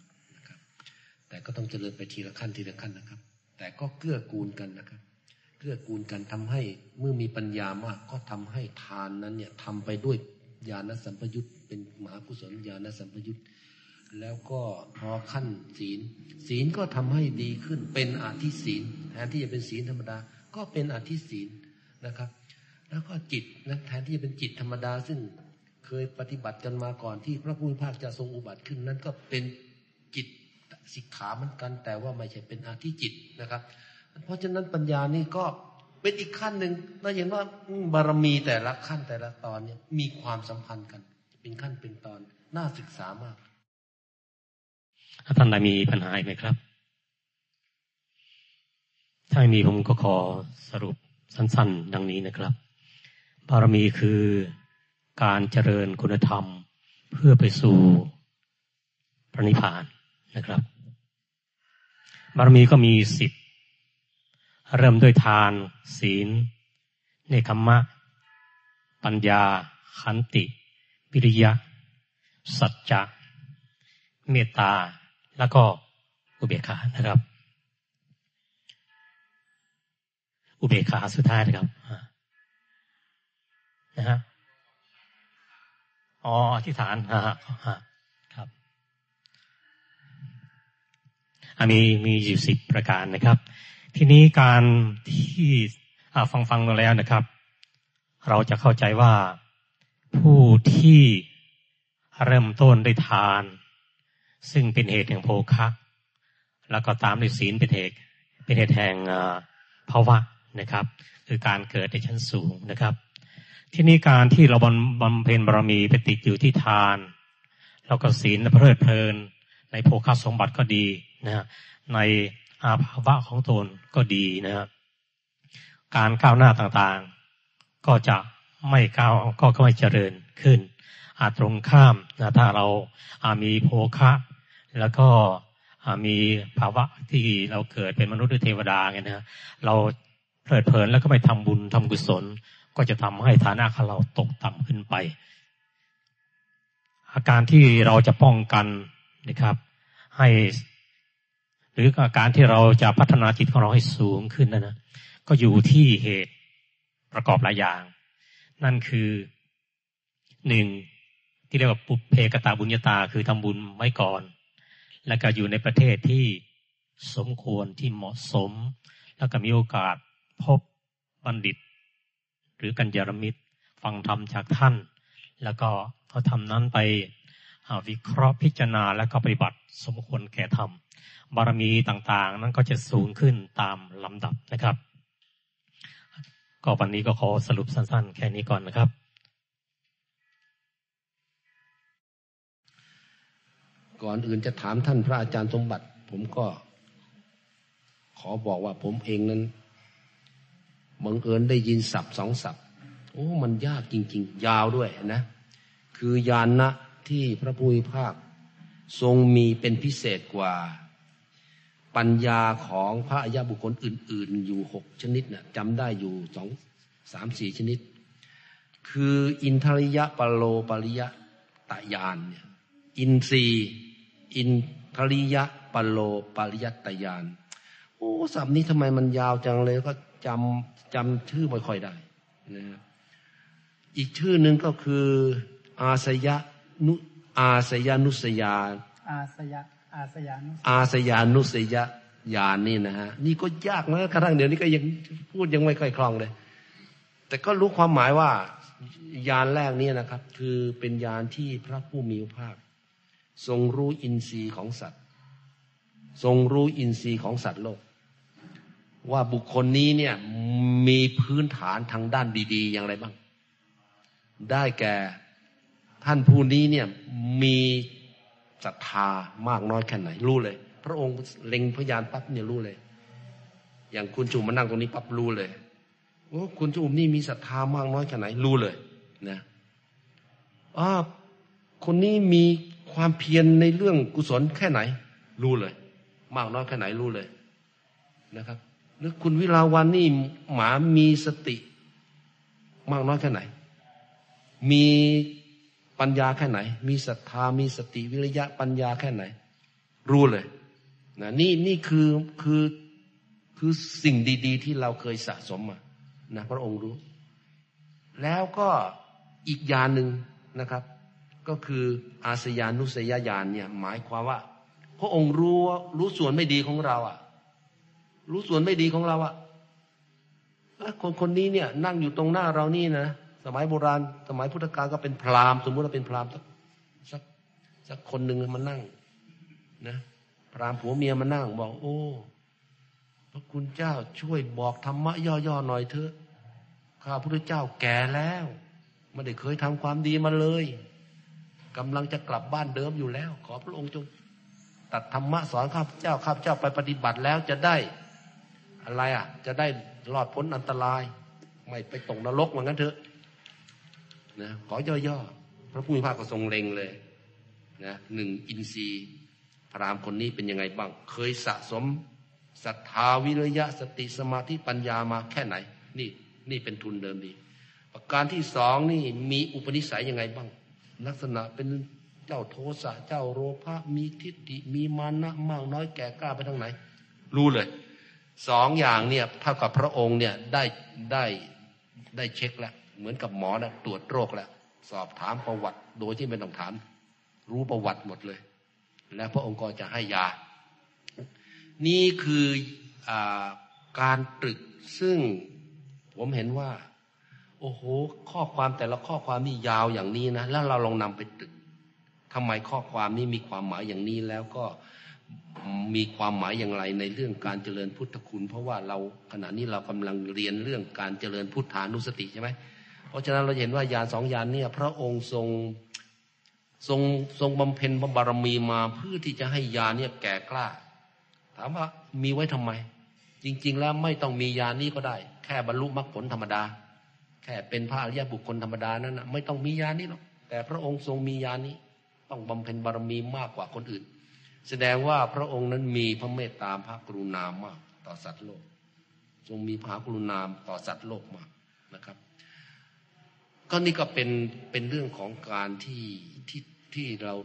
แต่ก็ต้องเจริญไปทีละขั้นทีละขั้นนะครับ แต่ก็เกื้อกูลกันนะครับ เกื้อกูลกันทำให้เมื่อมีปัญญามาก ก็ทำให้ทานนั้นเนี่ยทำไปด้วยญาณสัมปยุตเป็นมหากุศลญาณสัมปยุต แล้วก็พอขั้นศีล ศีลก็ทำให้ดีขึ้นเป็นอาธิศีลแทนที่จะเป็นศีลธรรมดา ก็เป็นอาธิศีลนะครับ แล้วก็จิตนะแทนที่จะเป็นจิตธรรมดา ซึ่งเคยปฏิบัติกันมาก่อนที่พระพุทธภาคจะทรงอุบัติขึ้นนั้นก็เป็นจิตสิกขาเหมือนกัน แต่ว่าไม่ใช่เป็นอาธิจิตนะครับ เพราะฉะนั้นปัญญานี่ก็เป็นอีกขั้นหนึ่งเราเห็นว่าบารมีแต่ละขั้นแต่ละตอนเนี่ยมีความสัมพันธ์กัน เป็นขั้นเป็นตอนน่าศึกษามาก ท่านใดมีปัญหาไหมครับ ถ้าไม่มีผมก็ขอสรุปสั้น ๆ ดังนี้นะครับ บารมีคือการเจริญคุณธรรมเพื่อไปสู่พระนิพพานนะครับ บารมีก็มีสิบเริ่มด้วยทาน ศีล เนคขมะ ปัญญา ขันติ วิริยะ สัจจะ เมตตา แล้วก็อุเบกขานะครับ อุเบกขาสุดท้ายนะครับนะฮะอ๋ออธิษฐานฮะครับมีมีอยู่สิบประการนะครับ ทีนี้การที่ฟังฟังมาแล้วนะครับ เราจะเข้าใจว่าผู้ที่เริ่มต้นด้วยทาน ซึ่งเป็นเหตุแห่งโภคะแล้วก็ตามด้วยศีลเป็นเหตุเป็นเหตุแห่งภาวะนะครับ คือการเกิดในชั้นสูงนะครับ ที่นี้การที่เราบำเพ็ญบารมีไปติดอยู่ที่ทาน แล้วก็ศีลเพลิดเพลิน ในโภคสมบัติก็ดีนะในอาภาวะของตนก็ดีนะครับการก้าวหน้าต่างๆ ก็จะไม่ก้าวก็ไม่เจริญขึ้น อาจตรงข้ามนะถ้าเราอามีโภคะ แล้วก็มีภาวะที่เราเกิดเป็นมนุษย์หรือเทวดาไงนะเราเพลิดเพลินแล้วก็ไม่ทำบุญทำกุศล ก็จะทำให้ฐานะของเราตกต่ำขึ้นไป อาการที่เราจะป้องกันนะครับ ให้ หรืออาการที่เราจะพัฒนาจิตของเราให้สูงขึ้นนะนะก็อยู่ที่เหตุประกอบหลายอย่าง นั่นคือหนึ่งที่เรียกว่าปุเพกตาบุญญาตาคือทำบุญไว้ก่อน แล้วก็อยู่ในประเทศที่สมควรที่เหมาะสม แล้วก็มีโอกาสพบบัณฑิต หรือกัญญารมิตร ฟังธรรมจากท่าน แล้วก็เขาทำนั้นไปวิเคราะห์พิจารณาแล้วก็ปฏิบัติสมควรแก่ธรรมบารมีต่างๆ นั้นก็จะสูงขึ้นตามลำดับนะครับ ก็วันนี้ก็ขอสรุปสั้นๆ แค่นี้ก่อนนะครับ ก่อนอื่นจะถามท่านพระอาจารย์สมบัติ ผมก็ ขอบอกว่าผมเองนั้นบังเอิญได้ยินศัพท์สองศัพท์โอ้มันยากจริง ๆ ยาวด้วยนะ คือยานนะที่พระพุทธภาค ทรงมีเป็นพิเศษกว่า ปัญญาของพระอริยบุคคลอื่น ๆ อยู่หกชนิดนะ่ะจำได้อยู่สองสามสี่ชนิด คืออินทริยะปโลปริยะตะยานเนี่ยอินทรี อินทริยะปโลปริยตยานโอ้สับนี้ทำไมมันยาวจังเลยก็จำจำชื่อไม่ค่อยได้นะอีกชื่อหนึ่งก็คือ อาสยะนุอาสยานุสยาอาสยะอาสยานุอาสยานุสยญาณนี่นะฮะนี่ก็ยากนะกระทั่งเดี๋ยวนี้ก็ยังพูดยังไม่ค่อยคล่องเลย แต่ก็รู้ความหมายว่า ยานแรกนี้นะครับ คือเป็นยานที่พระผู้มีพระภาค ทรงรู้อินทรีย์ของสัตว์ ทรงรู้อินทรีย์ของสัตว์โลก ว่าบุคคลนี้เนี่ยมีพื้นฐานทางด้านดี ๆ อย่างไรบ้าง ได้แก่ท่านผู้นี้เนี่ยมีศรัทธามากน้อยแค่ไหน รู้เลย พระองค์เล็งพยานปั๊บเนี่ยรู้เลย อย่างคุณจุ๋มมานั่งตรงนี้ปั๊บรู้เลยโอ้คุณจุ๋มนี่มีศรัทธามากน้อยแค่ไหน รู้เลย นะอ่าคนนี้มี ความเพียรในเรื่องกุศลแค่ไหน รู้เลย มากน้อยแค่ไหนรู้เลยนะครับหรือคุณวิลาวันนี่หมามีสติ มากน้อยแค่ไหน มีปัญญาแค่ไหน มีศรัทธามีสติวิริยะปัญญาแค่ไหน รู้เลยนะนี่นี่คือคือคือสิ่งดี ๆ ที่เราเคยสะสมมานะพระองค์รู้ แล้วก็อีกอย่างหนึ่งนะครับ ก็คืออาสยานุสยญาณเนี่ยหมายความว่า พระองค์รู้รู้ส่วนไม่ดีของเราอะรู้ส่วนไม่ดีของเราอะคนคนนี้เนี่ย นั่งอยู่ตรงหน้าเรานี่นะสมัยโบราณ สมัยพุทธกาลก็เป็นพราหมณ์สมมติว่าเป็นพราหมณ์สักสักคนหนึ่งมานั่ง นะพราหมณ์ผัวเมียมานั่งบอก โอ้พระคุณเจ้าช่วยบอกธรรมะย่อๆหน่อยเถอะข้าพระเจ้าแก่แล้วไม่ได้เคยทำความดีมาเลย กำลังจะกลับบ้านเดิมอยู่แล้ว ขอพระองค์จงตัดธรรมะสอนข้าพเจ้าข้าพเจ้าไปปฏิบัติแล้วจะได้อะไรอะ จะได้รอดพ้นอันตราย ไม่ไปตกนรกเหมือนกันเถอะนะขอย่อๆพระผู้มีพระก็ทรงเล็งเลยนะหนึ่งอินทรีย์พระรามคนนี้เป็นยังไงบ้าง เคยสะสมศรัทธาวิริยะสติสมาธิปัญญามาแค่ไหน นี่นี่เป็นทุนเดิมดี ประการที่สองนี่มีอุปนิสัยยังไงบ้าง ลักษณะเป็นเจ้าโทสะเจ้าโรภะมีทิฏฐิมีมานะมากน้อยแก่กล้าไปทางไหน รู้เลยสองอย่างเนี่ยเท่ากับพระองค์เนี่ยได้ได้ได้เช็คแล้วเหมือนกับหมอนะตรวจโรคแล้วสอบถามประวัติโดยที่ไม่ต้องถาม รู้ประวัติหมดเลย แล้วพระองค์ก็จะให้ยา นี่คืออการตรึกซึ่งผมเห็นว่า โอ้โห ข้อความแต่ละข้อความนี่ยาวอย่างนี้นะ แล้วเราลองนำไปตึกทำไมข้อความนี้มีความหมายอย่างนี้แล้วก็มีความหมายอย่างไรในเรื่องการเจริญพุทธคุณ เพราะว่าเราขณะนี้เรากำลังเรียนเรื่องการเจริญพุทธานุสติใช่ไหมเพราะฉะนั้นเราเห็นว่ายานสองยานเนี่ย พระองค์ทรงทรงทรงบำเพ็ญบารมีมาเพื่อที่จะให้ยาเนี่ยแก่กล้า ถามว่ามีไว้ทำไม จริง ๆ แล้วไม่ต้องมียานี้ก็ได้ แค่บรรลุมรรคผลธรรมดา แค่เป็นพระอริยบุคคลธรรมดานั้นนะไม่ต้องมียานี้หรอกแต่พระองค์ทรงมียานี้ ต้องบำเพ็ญบารมีมากกว่าคนอื่น แสดงว่าพระองค์นั้นมีพระเมตตาพระกรุณามาก ต่อสัตว์โลก ทรงมีพระกรุณาต่อสัตว์โลกมากนะครับ ก็นี่ก็เป็นเป็นเรื่องของการที่ที่ที่เรา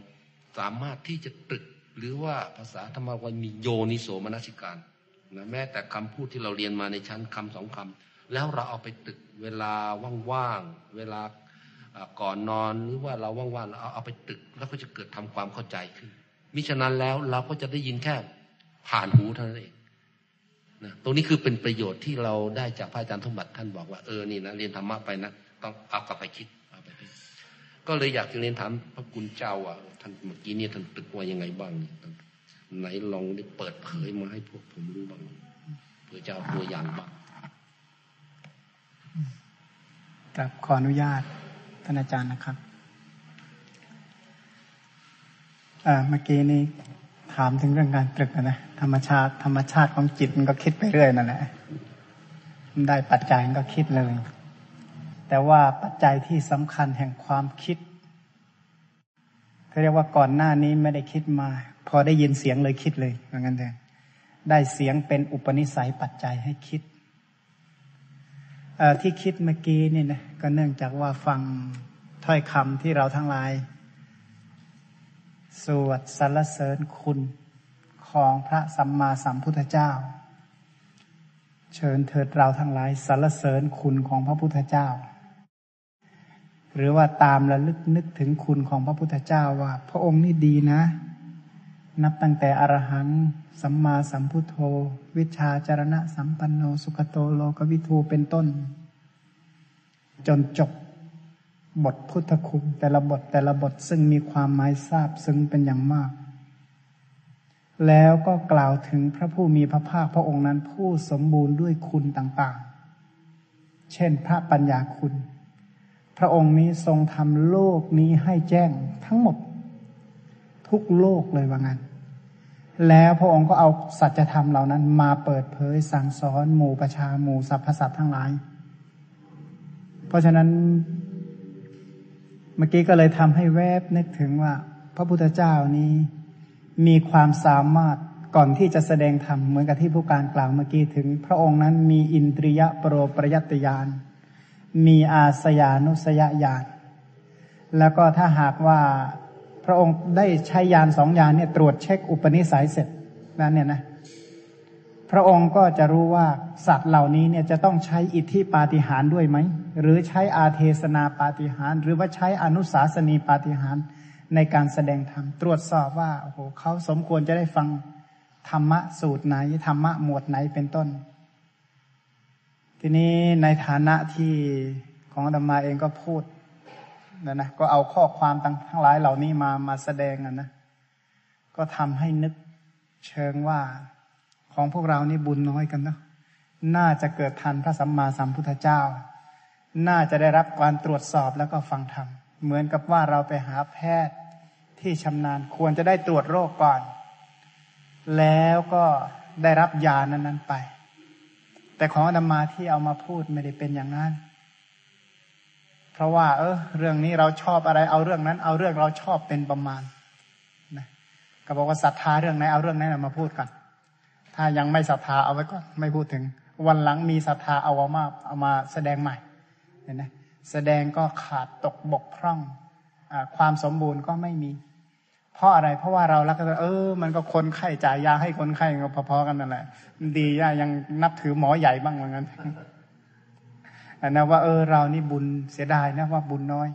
สามารถที่จะตรึกหรือว่าภาษาธรรมวันมีโยนิโสมนสิการนะแม้แต่คำพูดที่เราเรียนมาในชั้นคำสองคำแล้วเราเอาไปตึก เวลาว่างๆ เวลาก่อนนอนหรือว่าเราว่างๆเราเอาไปตึกแล้วก็จะเกิดทำความเข้าใจขึ้น มิฉะนั้นแล้วเราก็จะได้ยินแค่ผ่านหูเท่านั้นเองนะตรงนี้คือเป็นประโยชน์ที่เราได้จากพระอาจารย์ทบัตท่านบอกว่าเออนี่นะเรียนธรรมะไปนะต้องเอากลับไปคิดเอาไปก็เลยอยากจะเรียนถามพระคุณเจ้าอะท่านเมื่อกี้เนี่ยท่านตึกว่ายังไงบ้างไหนลองได้เปิดเผยมาให้พวกผมรู้บ้างเพื่อจะเอาตัวอย่างบ้าง กับขออนุญาตท่านอาจารย์นะครับเมื่อกี้นี้ถามถึงเรื่องการตรึกนะธรรมชาติธรรมชาติของจิตมันก็คิดไปเรื่อยนั่นแหละมันได้ปัจจัยมันก็คิดเลย แต่ว่าปัจจัยที่สำคัญแห่งความคิดเขาเรียกว่าก่อนหน้านี้ไม่ได้คิดมา พอได้ยินเสียงเลยคิดเลยเหมือนกันเลยได้เสียงเป็นอุปนิสัยปัจจัยให้คิด ที่คิดเมื่อกี้นี่นะก็เนื่องจากว่าฟังถ้อยคำที่เราทั้งหลาย สวดสรรเสริญคุณของพระสัมมาสัมพุทธเจ้า เชิญเถิดเราทั้งหลายสรรเสริญคุณของพระพุทธเจ้า หรือว่าตามระลึกนึกถึงคุณของพระพุทธเจ้าว่า พระองค์นี่ดีนะ นับตั้งแต่อรหัง สัมมาสัมพุทโธ วิชาจารณะสัมปันโน สุขโตโลกวิทูเป็นต้น จนจบบทพุทธคุณแต่ละบทแต่ละบทซึ่งมีความหมายทราบซึ่งเป็นอย่างมาก แล้วก็กล่าวถึงพระผู้มีพระภาคพระองค์นั้นผู้สมบูรณ์ด้วยคุณต่างๆ เช่นพระปัญญาคุณ พระองค์นี้ทรงทำโลกนี้ให้แจ้งทั้งหมด ทุกโลกเลยว่างั้น แล้วพระองค์ก็เอาสัจธรรมเหล่านั้น มาเปิดเผยสั่งสอนหมู่ประชาหมู่สรรพสัตว์ทั้งหลาย เพราะฉะนั้นเมื่อกี้ก็เลยทำให้แวบนึกถึงว่า พระพุทธเจ้านี้มีความสามารถก่อนที่จะแสดงธรรมเหมือนกับที่ผู้การกล่าวเมื่อกี้ถึง พระองค์นั้นมีอินทรียะโปรปรยัตยาน มีอาสยานุสยญาณแล้วก็ถ้าหากว่า ระองค์ได้ใช้ยานสองยานเนี่ยตรวจเช็คอุปนิสัยเสร็จนั่นเนี่ยนะพระองค์ก็จะรู้ว่าสัตว์เหล่านี้เนี่ยจะต้องใช้อิทธิปาฏิหาริย์ด้วยไหม หรือใช้อาเทศนาปาฏิหาริย์หรือว่าใช้อนุสาสนีปาฏิหาริย์ในการแสดงธรรมตรวจสอบว่าโอ้โหเขาสมควรจะได้ฟังธรรมะสูตรไหนธรรมะหมวดไหนเป็นต้น ทีนี้ในฐานะที่ของอาตมาเองก็พูด นะนะก็เอาข้อความทั้งหลายเหล่านี้มามาแสดงนะนะ ก็ทำให้นึกเชิงว่าของพวกเรานี่บุญน้อยกันเนาะน่าจะเกิดทันพระสัมมาสัมพุทธเจ้า น่าจะได้รับการตรวจสอบแล้วก็ฟังธรรมเหมือนกับว่าเราไปหาแพทย์ที่ชำนาญควรจะได้ตรวจโรคก่อน แล้วก็ได้รับยานั้นๆไป แต่ของอาตมาที่เอามาพูดไม่ได้เป็นอย่างนั้น เพราะว่า เออเรื่องนี้เราชอบอะไร เอาเรื่องนั้น เอาเรื่องเราชอบเป็นประมาณนะก็บอกว่าศรัทธาเรื่องไหนเอาเรื่องนั้นมาพูดกัน ถ้ายังไม่ศรัทธาเอาไว้ก็ไม่พูดถึง วันหลังมีศรัทธาเอาเอามาเอามาแสดงใหม่เห็นไหมแสดงก็ขาดตกบกพร่องอความสมบูรณ์ก็ไม่มี เพราะอะไรเพราะว่าเราลักเออ มันก็คนไข้จ่ายยาให้คนไข้ก็พอๆกันนั่นแหละดีย่ายังนับถือหมอใหญ่บ้างเหมือนกันอั นนะว่าเออเรานี่บุญเสียดายนะว่าบุญน้อย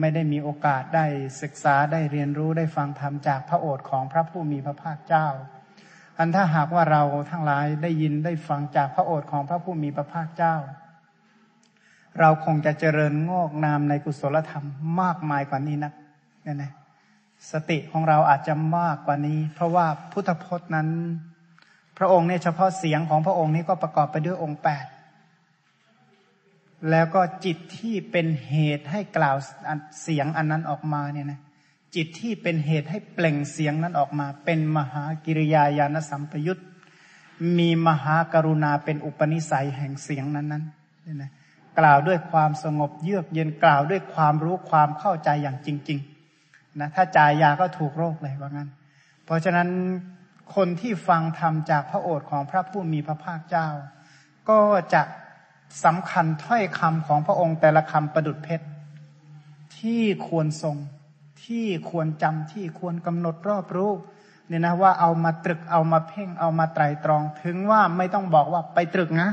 ไม่ได้มีโอกาสได้ศึกษาได้เรียนรู้ได้ฟังธรรมจากพระโอษฐ์ของพระผู้มีพระภาคเจ้า อันถ้าหากว่าเราทั้งหลายได้ยินได้ฟังจากพระโอษฐ์ของพระผู้มีพระภาคเจ้า เราคงจะเจริญงอกงามในกุศลธรรมมากมายกว่านี้นักเนี่ยนะสติของเราอาจจะมากกว่านี้ เพราะว่าพุทธพจน์นั้น พระองค์เนี่ยเฉพาะเสียงของพระองค์นี้ก็ประกอบไปด้วยองค์แปด แล้วก็จิตที่เป็นเหตุให้กล่าวเสียงอันนั้นออกมาเนี่ยนะจิตที่เป็นเหตุให้เปล่งเสียงนั้นออกมา เป็นมหากิริยาญาณสัมปยุตมีมหากรุณาเป็นอุปนิสัยแห่งเสียงนั้นนั้นนี่นะกล่าวด้วยความสงบเยือกเย็นกล่าวด้วยความรู้ความเข้าใจอย่างจริงๆนะถ้าจ่ายยาก็ถูกโรคเลยว่างั้น เพราะฉะนั้นคนที่ฟังธรรมจากพระโอษฐ์ของพระผู้มีพระภาคเจ้า ก็จะ สำคัญถ้อยคำของพระองค์แต่ละคำประดุดเพชร ที่ควรทรง ที่ควรจำที่ควรกำหนดรอบรู้เนี่ยนะว่าเอามาตรึกเอามาเพ่งเอามาไตรตรอง ถึงว่าไม่ต้องบอกว่าไปตรึกนะ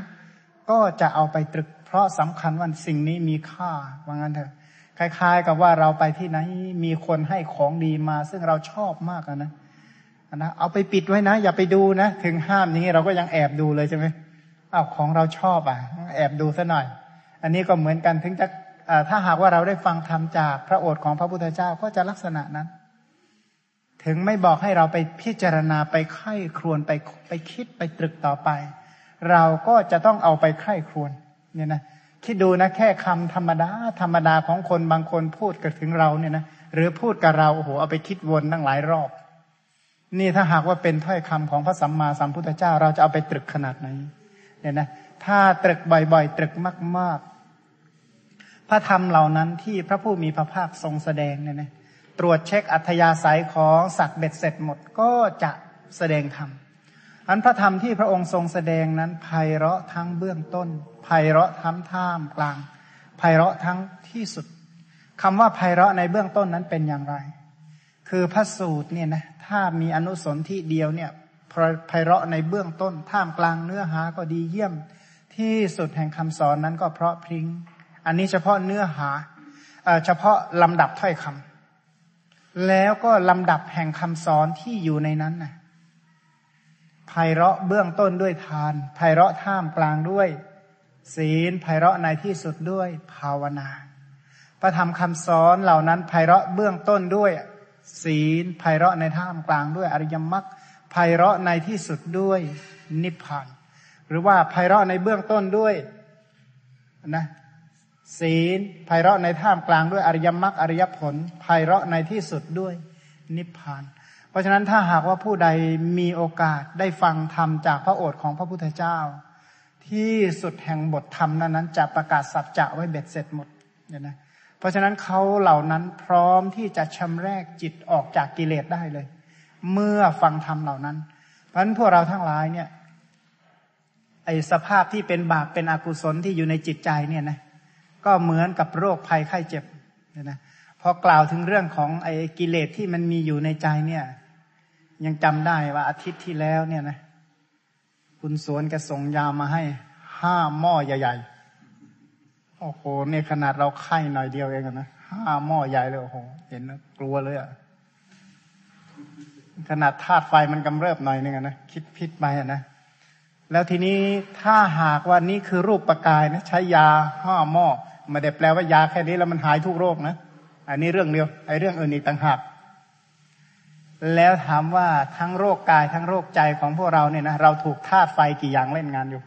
ก็จะเอาไปตรึก เพราะสำคัญว่าสิ่งนี้มีค่าว่างั้นเถอะคล้าย ๆ กับว่าเราไปที่ไหนมีคนให้ของดีมา ซึ่งเราชอบมากนะนะเอาไปปิดไว้นะ อย่าไปดูนะ ถึงห้ามอย่างนี้เราก็ยังแอบดูเลยใช่ไหม เอาของเราชอบอะ แอบดูซะหน่อย อันนี้ก็เหมือนกันถึงจะถ้าหากว่าเราได้ฟังธรรมจากพระโอษฐ์ของพระพุทธเจ้าก็จะลักษณะนั้น ถึงไม่บอกให้เราไปพิจารณาไปไข้ครวนไปไปคิดไปตรึกต่อไป เราก็จะต้องเอาไปไข้ครวนเนี่ยนะคิดดูนะแค่คำธรรมดาธรรมดาของคนบางคนพูดกับถึงเราเนี่ยนะหรือพูดกับเราโอ้โหเอาไปคิดวนตั้งหลายรอบ นี่ถ้าหากว่าเป็นถ้อยคำของพระสัมมาสัมพุทธเจ้า เราจะเอาไปตรึกขนาดไหน เนี่ยนะถ้าตรึกบ่อยๆ ตรึกมาก ๆ พระธรรมเหล่านั้นที่พระผู้มีพระภาคทรงแสดงเนี่ยนะตรวจเช็คอัธยาศัยของสัตว์เบ็ดเสร็จหมดก็จะแสดงธรรมอันพระธรรมที่พระองค์ทรงแสดงนั้นไพเราะทั้งเบื้องต้นไพเราะทั้งท่ามกลางไพเราะทั้งที่สุดคำว่าไพเราะในเบื้องต้นนั้นเป็นอย่างไร คือพระสูตรเนี่ยนะถ้ามีอนุสนที่เดียวเนี่ย ไพเราะในเบื้องต้น ท่ามกลางเนื้อหาก็ดีเยี่ยม ที่สุดแห่งคำสอนนั้นก็เพราะพริง้ง อันนี้เฉพาะเนื้อหาเฉพาะลำดับถ้อยคำแล้วก็ลำดับแห่งคำสอนที่อยู่ในนั้นนะไพเราะเบื้องต้นด้วยทานไพเราะท่ามกลางด้วย ศีลไพเราะในที่สุดด้วยภาวนาพระธรรมคำสอนเหล่านั้นไพเราะเบื้องต้นด้วย ศีลไพเราะในท่ามกลางด้วยอริยมรรค ไพเราะในที่สุดด้วยนิพพาน หรือว่าไพเราะในเบื้องต้นด้วยนะศีลไพเราะในท่ามกลางด้วยอริยมรรคอริยผลไพเราะในที่สุดด้วยนิพพาน เพราะฉะนั้นถ้าหากว่าผู้ใดมีโอกาสได้ฟังธรรมจากพระโอษฐ์ของพระพุทธเจ้า ที่สุดแห่งบทธรรมนั้นนั้นจะประกาศสัจจะไว้เบ็ดเสร็จหมดเนี่ยนะเพราะฉะนั้นเขาเหล่านั้นพร้อมที่จะชำแรกจิตออกจากกิเลสได้เลย เมื่อฟังธรรมเหล่านั้น เพราะฉะนั้นพวกเราทั้งหลายเนี่ยไอสภาพที่เป็นบาปเป็นอกุศลที่อยู่ในจิตใจเนี่ยนะก็เหมือนกับโรคภัยไข้เจ็บเนี่ยนะพอกล่าวถึงเรื่องของไอ้กิเลสที่มันมีอยู่ในใจเนี่ย ยังจำได้ว่าอาทิตย์ที่แล้วเนี่ยนะคุณสวนแกส่งยามาให้ห้าหม้อใหญ่ๆโอ้โหเนี่ยขนาดเราไข้หน่อยเดียวเองนะห้าหม้อใหญ่เลยโอ้โห เห็นนะกลัวเลยอะ ขนาดธาตุไฟมันกำเริบหน่อยนึงนะคิดพิษไปนะแล้วทีนี้ถ้าหากว่านี่คือรูปประกายนะใช้ยาห้าหม้อไม่ได้แปลว่ายาแค่นี้แล้วมันหายทุกโรคนะอันนี้เรื่องเดียวไอ้เรื่องอื่นอีกต่างหากแล้วถามว่าทั้งโรคกายทั้งโรคใจของพวกเราเนี่ยนะเราถูกธาตุไฟกี่อย่างเล่นงานอยู่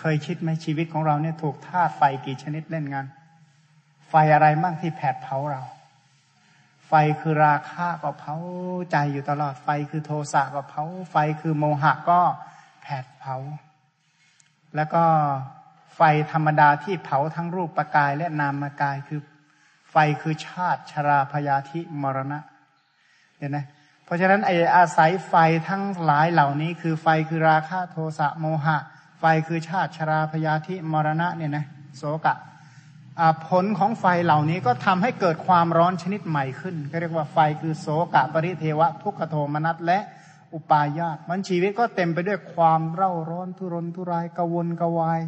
เคยคิดไหมชีวิตของเราเนี่ยถูกธาตุไฟกี่ชนิดเล่นงาน ไฟอะไรบ้างที่แผดเผาเรา ไฟคือราคะก็เผาใจอยู่ตลอด ไฟคือโทสะก็เผา ไฟคือโมหะก็แผดเผา แล้วก็ไฟธรรมดาที่เผาทั้งรูปปกายและนามกายคือ ไฟคือชาติชราพยาธิมรณะเห็นไหมเพราะฉะนั้นไออาศัยไฟทั้งหลายเหล่านี้ คือไฟคือราคะโทสะโมหะ ไฟคือชาติชราพยาธิมรณะเนี่ยนะโสกะ ผลของไฟเหล่านี้ก็ทำให้เกิดความร้อนชนิดใหม่ขึ้น ก็เรียกว่าไฟคือโสกะปริเทวะ ทุกขโทมนัสและอุปาญาตมันชีวิตก็เต็มไปด้วยความเร่าร้อนทุรนทุรายกวนกวาย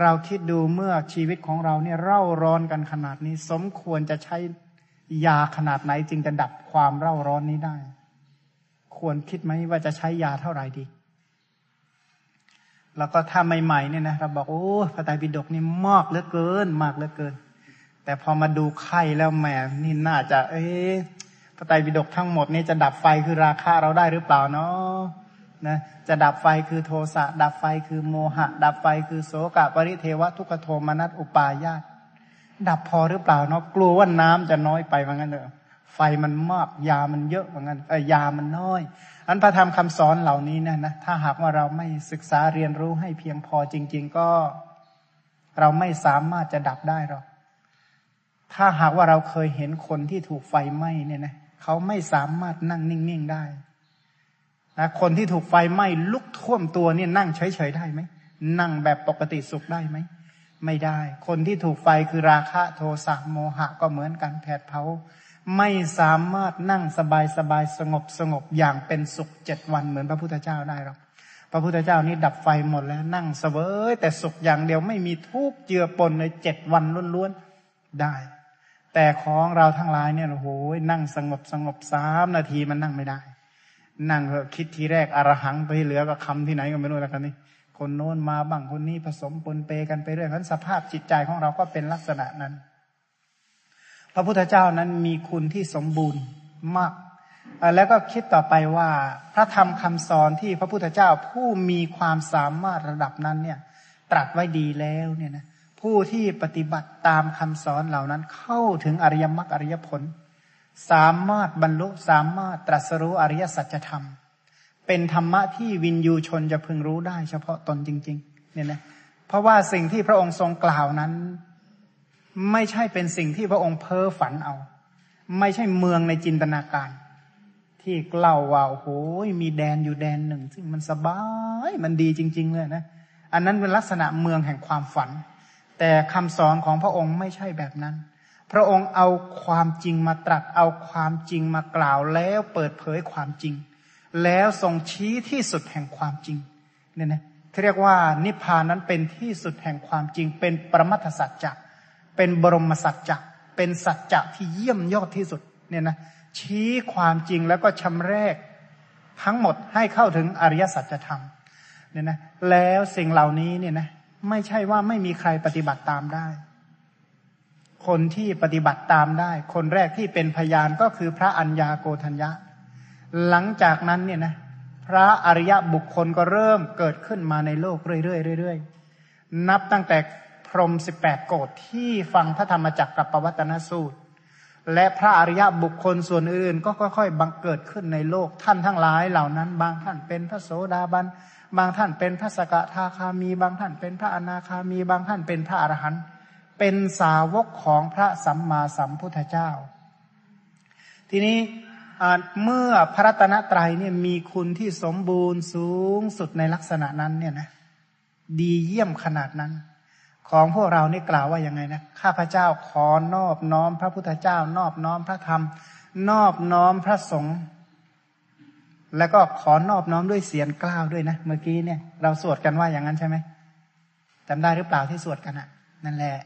เราคิดดูเมื่อชีวิตของเราเนี่ยเร่าร้อนกันขนาดนี้ สมควรจะใช้ยาขนาดไหนจึงจะดับความเร่าร้อนนี้ได้ ควรคิดไหมว่าจะใช้ยาเท่าไหร่ดี แล้วก็ถ้าใหม่ๆเนี่ยนะเราบอกโอ้พระไตรปิฎกนี่มากเหลือเกิน มากเหลือเกิน แต่พอมาดูไข่แล้วแหมนี่น่าจะ เอ๊พระไตรปิฎกทั้งหมดนี่จะดับไฟคือราคาเราได้หรือเปล่าเนาะนะจะดับไฟคือโทสะดับไฟคือโมหะ ดับไฟคือโสกะปริเทวะทุกขโทมนัสอุปาญาตดับพอหรือเปล่าเนาะกลัวว่าน้ำจะน้อยไปว่างั้นเถอะไฟมันมากยามันเยอะเหมือนกันเออยามันน้อย อันพระธรรมคำสอนเหล่านี้นะนะถ้าหากว่าเราไม่ศึกษาเรียนรู้ให้เพียงพอจริง ๆ ก็เราไม่สามารถจะดับได้หรอกถ้าหากว่าเราเคยเห็นคนที่ถูกไฟไหม้เนี่ยนะเขาไม่สามารถนั่งนิ่งๆได้นะคนที่ถูกไฟไหม้ลุกท่วมตัวเนี่ยนั่งเฉยๆได้ไหมนั่งแบบปกติสุขได้ไหมไม่ได้ คนที่ถูกไฟคือราคะโทสะโมหะก็เหมือนกันแผดเผา ไม่สามารถนั่งสบายสบายสงบสงบอย่างเป็นสุขเจ็ดวันเหมือนพระพุทธเจ้าได้หรอกพระพุทธเจ้านี่ดับไฟหมดแล้วนั่งเสวยแต่สุขอย่างเดียวไม่มีทุกเจือปนในเจ็ดวันล้วนๆได้ แต่ของเราทั้งหลายเนี่ยโอ้โหนั่งสงบสงบสามนาทีมันนั่งไม่ได้ นั่งคิดทีแรกอรหังไปเหลือก็คำที่ไหนก็ไม่รู้แล้วกันนี่คนโน้นมาบ้างคนนี้ผสมปนเปกันไปเรื่อยนั้นสภาพจิตใจของเราก็เป็นลักษณะนั้น พระพุทธเจ้านั้นมีคุณที่สมบูรณ์มาก แล้วก็คิดต่อไปว่าพระธรรมคำสอนที่พระพุทธเจ้าผู้มีความสามารถระดับนั้นเนี่ยตรัสไว้ดีแล้วเนี่ยนะผู้ที่ปฏิบัติตามคำสอนเหล่านั้นเข้าถึงอริยมรรคอริยผล สามารถบรรลุสามารถตรัสรู้อริยสัจธรรม เป็นธรรมะที่วินยูชนจะพึงรู้ได้เฉพาะตนจริง ๆ เนี่ยนะเพราะว่าสิ่งที่พระองค์ทรงกล่าวนั้น ไม่ใช่เป็นสิ่งที่พระองค์เพ้อฝันเอา ไม่ใช่เมืองในจินตนาการ ที่เล่าว่าโอ้โหมีแดนอยู่แดนหนึ่ง ซึ่งมันสบายมันดีจริง ๆ เลยนะ อันนั้นเป็นลักษณะเมืองแห่งความฝัน แต่คำสอนของพระองค์ไม่ใช่แบบนั้น พระองค์เอาความจริงมาตรัสเอาความจริงมากล่าวแล้วเปิดเผยความจริง แล้วทรงชี้ที่สุดแห่งความจริงเนี่ยนะเรียกว่านิพพานนั้นเป็นที่สุดแห่งความจริงเป็นประมัทสัจจะ เป็นบรมสัจจะเป็นสัจจะที่เยี่ยมยอดที่สุดเนี่ยนะชี้ความจริงแล้วก็ชำแรกทั้งหมดให้เข้าถึงอริยสัจธรรมเนี่ยนะแล้วสิ่งเหล่านี้เนี่ยนะไม่ใช่ว่าไม่มีใครปฏิบัติตามได้ คนที่ปฏิบัติตามได้ คนแรกที่เป็นพยานก็คือพระัญญาโกธัญญะ หลังจากนั้นเนี่ยนะพระอริยบุคคลก็เริ่มเกิดขึ้นมาในโลกเรื่อยๆเรื่อยๆนับตั้งแต่ รมสิบแปดโกดที่ฟังพระธรรมจักรกับปวัตนสูตร และพระอริยบุคคลส่วนอื่นก็ค่อยๆ บังเกิดขึ้นในโลกท่านทั้งหลายเหล่านั้น บางท่านเป็นพระโสดาบัน บางท่านเป็นพระสกทาคามี บางท่านเป็นพระอนาคามี บางท่านเป็นพระอรหันต์เป็นสาวกของพระสัมมาสัมพุทธเจ้า ทีนี้เมื่อพระรัตนตรัยเนี่ยมีคุณที่สมบูรณ์สูงสุดในลักษณะนั้นเนี่ยนะดีเยี่ยมขนาดนั้น ของพวกเรานี่กล่าวว่ายังไงนะข้าพเจ้าขอนอบน้อมพระพุทธเจ้า นอบน้อมพระธรรม นอบน้อมพระสงฆ์แล้วก็ขอนอบน้อมด้วยเสียงกล้าวด้วยนะเมื่อกี้เนี่ยเราสวดกันว่าอย่างนั้นใช่ไหมจำได้หรือเปล่าที่สวดกันอะ่ะนั่นแหละ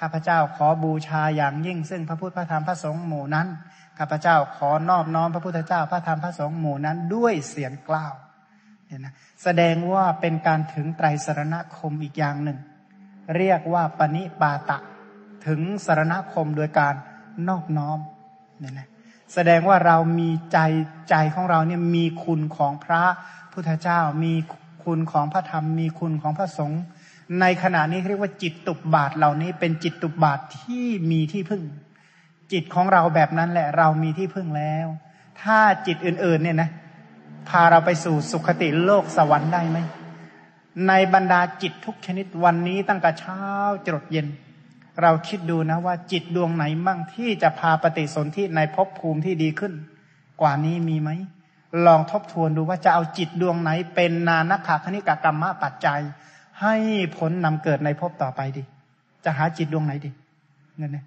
ข้าพเจ้าขอบูชาอย่างยิ่ง ซึ่งพระพุทธพระธรรมพระสงฆ์หมู่นั้นข้าพเจ้าขอนอบน้อมพระพุทธเจ้าพระธรรมพระสงฆ์หมู่นั้นด้วยเสียงกล้าวเนี่ยนะแสดงว่าเป็นการถึงไตรสรณคมอีกอย่างหนึ่ง เรียกว่าปณิปาตะ ถึงสารณคมโดยการนอบน้อมเนี่ยนะแสดงว่าเรามีใจใจของเราเนี่ยมีคุณของพระพุทธเจ้า มีคุณของพระธรรม มีคุณของพระสงฆ์ในขณะนี้เรียกว่าจิตตุบบาทเหล่านี้เป็นจิตตุบาทที่มีที่พึ่ง จิตของเราแบบนั้นแหละเรามีที่พึ่งแล้ว ถ้าจิตอื่นๆเนี่ยนะพาเราไปสู่สุคติโลกสวรรค์ได้ไหม ในบรรดาจิตทุกชนิดวันนี้ตั้งแต่เช้าจรดเย็น เราคิดดูนะว่าจิตดวงไหนมั่งที่จะพาปฏิสนธิในภพภูมิที่ดีขึ้น กว่านี้มีไหม ลองทบทวนดูว่าจะเอาจิตดวงไหนเป็นนานักขาคณิกกรรมะปัจจัย ให้ผลนำเกิดในภพต่อไปดิจะหาจิตดวงไหนดิเงินเนี่ย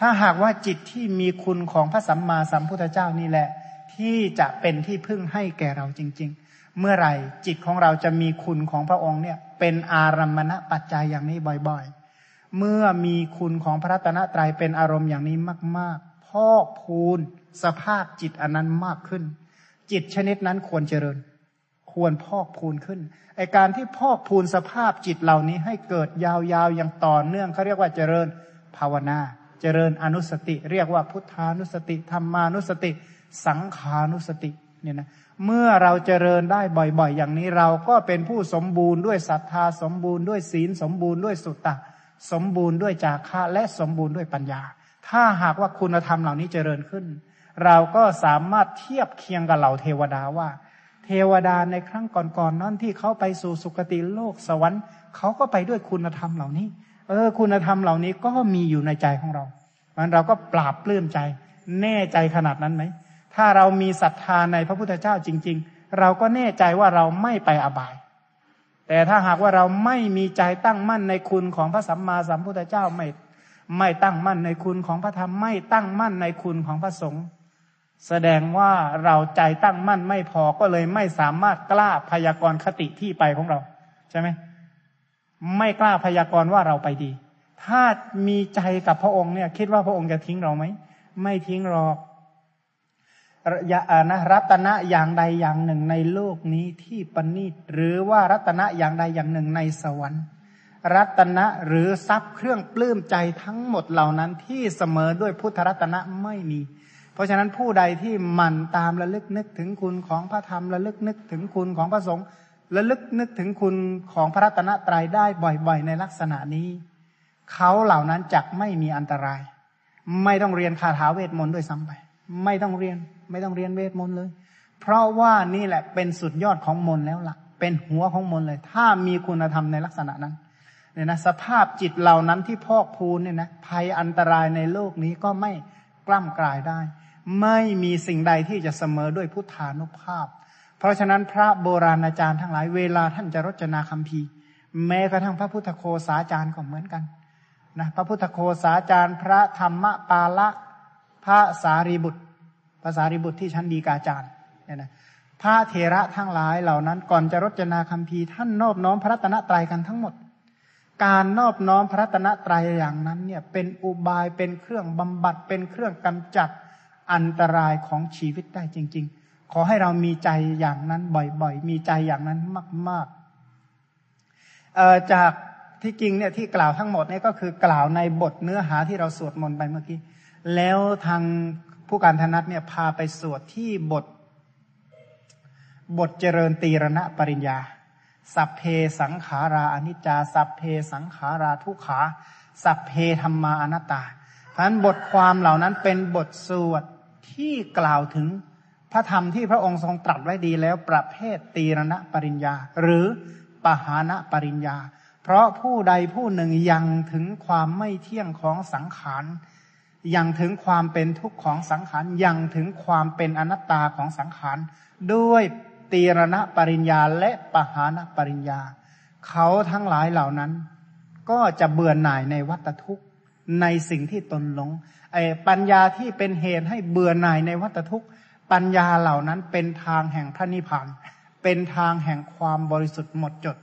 ถ้าหากว่าจิตที่มีคุณของพระสัมมาสัมพุทธเจ้านี่แหละ ที่จะเป็นที่พึ่งให้แก่เราจริง ๆ เมื่อไหร่จิตของเราจะมีคุณของพระองค์เนี่ย เป็นอารัมมณปัจจัยอย่างนี้บ่อยๆ เมื่อมีคุณของพระตนะตรัยเป็นอารมณ์อย่างนี้มากๆ พอกพูนสภาพจิตอันนั้นมากขึ้น จิตชนิดนั้นควรเจริญ ควรพอกพูนขึ้นไอการที่พอกพูนสภาพจิตเหล่านี้ให้เกิดยาวๆอย่างต่อเนื่องเขาเรียกว่าเจริญภาวนา เจริญอนุสติ เรียกว่าพุทธานุสติธรรมานุสติ สังขานุสติเนี่ยนะ เมื่อเราเจริญได้บ่อยๆ อย่างนี้เราก็เป็นผู้สมบูรณ์ด้วยศรัทธาสมบูรณ์ด้วยศีลสมบูรณ์ด้วยสุตตะ สมบูรณ์ด้วยจาคะและสมบูรณ์ด้วยปัญญา ถ้าหากว่าคุณธรรมเหล่านี้เจริญขึ้น เราก็สามารถเทียบเคียงกับเหล่าเทวดาว่า เทวดาในครั้งก่อนๆนนั้นที่เขาไปสู่สุคติโลกสวรรค์เขาก็ไปด้วยคุณธรรมเหล่านี้ เออ คุณธรรมเหล่านี้ก็มีอยู่ในใจของเรามันเราก็ปราบปลื้มใจ แน่ใจขนาดนั้นไหม ถ้าเรามีศรัทธาในพระพุทธเจ้าจริง ๆ เราก็แน่ใจว่าเราไม่ไปอบาย แต่ถ้าหากว่าเราไม่มีใจตั้งมั่นในคุณของพระสัมมาสัมพุทธเจ้าไม่ไม่ตั้งมั่นในคุณของพระธรรมไม่ตั้งมั่นในคุณของพระสงฆ์แสดงว่าเราใจตั้งมั่นไม่พอก็เลยไม่สามารถกล้าพยากรณ์คติที่ไปของเรา ใช่ไหมไม่กล้าพยากรณ์ว่าเราไปดี ถ้ามีใจกับพระองค์เนี่ย คิดว่าพระองค์จะทิ้งเราไหม ไม่ทิ้งหรอกยา นะรัตนะอย่างใดอย่างหนึ่งในโลกนี้ที่ปณิตหรือว่ารัตนะอย่างใดอย่างหนึ่งในสวรรค์ รัตนะหรือทรัพย์เครื่องปลื้มใจทั้งหมดเหล่านั้นที่เสมอด้วยพุทธรัตนะไม่มี เพราะฉะนั้นผู้ใดที่หมั่นตามระลึกนึกถึงคุณของพระธรรมระลึกนึกถึงคุณของพระสงฆ์ระลึกนึกถึงคุณของพระรัตนตรัยได้บ่อยๆ ในลักษณะนี้ เขาเหล่านั้นจักไม่มีอันตราย ไม่ต้องเรียนคาถาเวทมนต์ด้วยซ้ำไป ไม่ต้องเรียน ไม่ต้องเรียนเวทมนต์เลย เพราะว่านี่แหละเป็นสุดยอดของมนต์แล้วละ่ะ เป็นหัวของมนต์เลย ถ้ามีคุณธรรมในลักษณะนั้นเนี่ยนะสภาพจิตเหล่านั้นที่พอกพูนเนี่ยนะภัยอันตรายในโลกนี้ก็ไม่กล้ำกลายได้ ไม่มีสิ่งใดที่จะเสมอด้วยพุทธานุภาพ เพราะฉะนั้นพระโบราณอาจารย์ทั้งหลายเวลาท่านจะรจนาคำพีแม้กระทั่งพระพุทธโคสาจารย์ก็เหมือนกันนะพระพุทธโคสาจารย์ พระธรรมปาละพระสารีบุตร ภาษารีบุตรที่ชั้นดีกาจารย์เนี่ยนะพระเทระทั้งหลายเหล่านั้นก่อนจะรจนาคำพีท่านนอบน้อมพระตนะตรัยกันทั้งหมด การนอบน้อมพระตนะตรัยอย่างนั้นเนี่ยเป็นอุบายเป็นเครื่องบำบัดเป็นเครื่องกำจัดอันตรายของชีวิตได้จริง ๆ ขอให้เรามีใจอย่างนั้นบ่อยๆ มีใจอย่างนั้นมากๆจากที่จริงเนี่ยที่กล่าวทั้งหมดเนี่ยก็คือกล่าวในบทเนื้อหาที่เราสวดมนต์ไปเมื่อกี้ แล้วทาง ผู้การธนัตเนี่ยพาไปสวดที่บท บทเจริญตีรณะปริญญา สัพเพสังขาราอนิจจา สัพเพสังขาราทุขา สัพเพธรรมาอนัตตาเพราะนั้นบทความเหล่านั้นเป็นบทสวดที่กล่าวถึงพระธรรมที่พระองค์ทรงตรัสไว้ดีแล้วประเภทตีรณะปริญญา หรือปหานะปริญญา เพราะผู้ใดผู้หนึ่งยังถึงความไม่เที่ยงของสังขาร ยังถึงความเป็นทุกข์ของสังขารยังถึงความเป็นอนัตตาของสังขารด้วยตีรณะปริญญาและปหานะปริญญา เขาทั้งหลายเหล่านั้น ก็จะเบื่อหน่ายในวัตทุกข์ในสิ่งที่ตนหลงไอ้ปัญญาที่เป็นเหตุให้เบื่อหน่ายในวัฏทุกข์ ปัญญาเหล่านั้นเป็นทางแห่งพระนิพพานเป็นทางแห่งความบริสุทธิ์หมดจด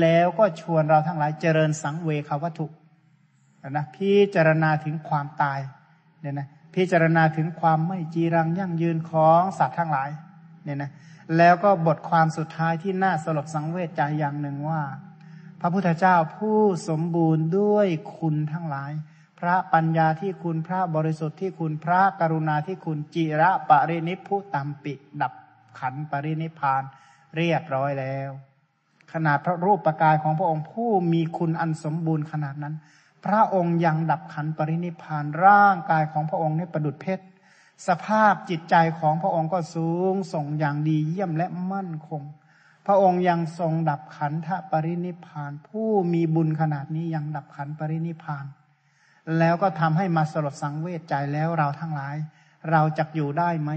แล้วก็ชวนเราทั้งหลายเจริญสังเวควัตถุนะพิจารณาถึงความตาย เนี่ยนะพิจารณาถึงความไม่จีรังยั่งยืนของสัตว์ทั้งหลายเนี่ยนะแล้วก็บทความสุดท้ายที่น่าสลดสังเวชใจอย่างหนึ่งว่า พระพุทธเจ้าผู้สมบูรณ์ด้วยคุณทั้งหลาย พระปัญญาที่คุณพระบริสุทธิ์ที่คุณพระกรุณาที่คุณจิระปรินิพุตัมปิดับขันปรินิพานเรียบร้อยแล้ว ขนาดพระรูปประกายของพระองค์ผู้มีคุณอันสมบูรณ์ขนาดนั้น พระองค์ยังดับขันปรินิพานร่างกายของพระองค์นี่ประดุดเพชร สภาพจิตใจของพระองค์ก็สูงส่งอย่างดีเยี่ยมและมั่นคง พระองค์ยังทรงดับขันธปรินิพาน ผู้มีบุญขนาดนี้ยังดับขันปรินิพาน แล้วก็ทำให้มาสลดสังเวชใจแล้วเราทั้งหลาย เราจะอยู่ได้ไหม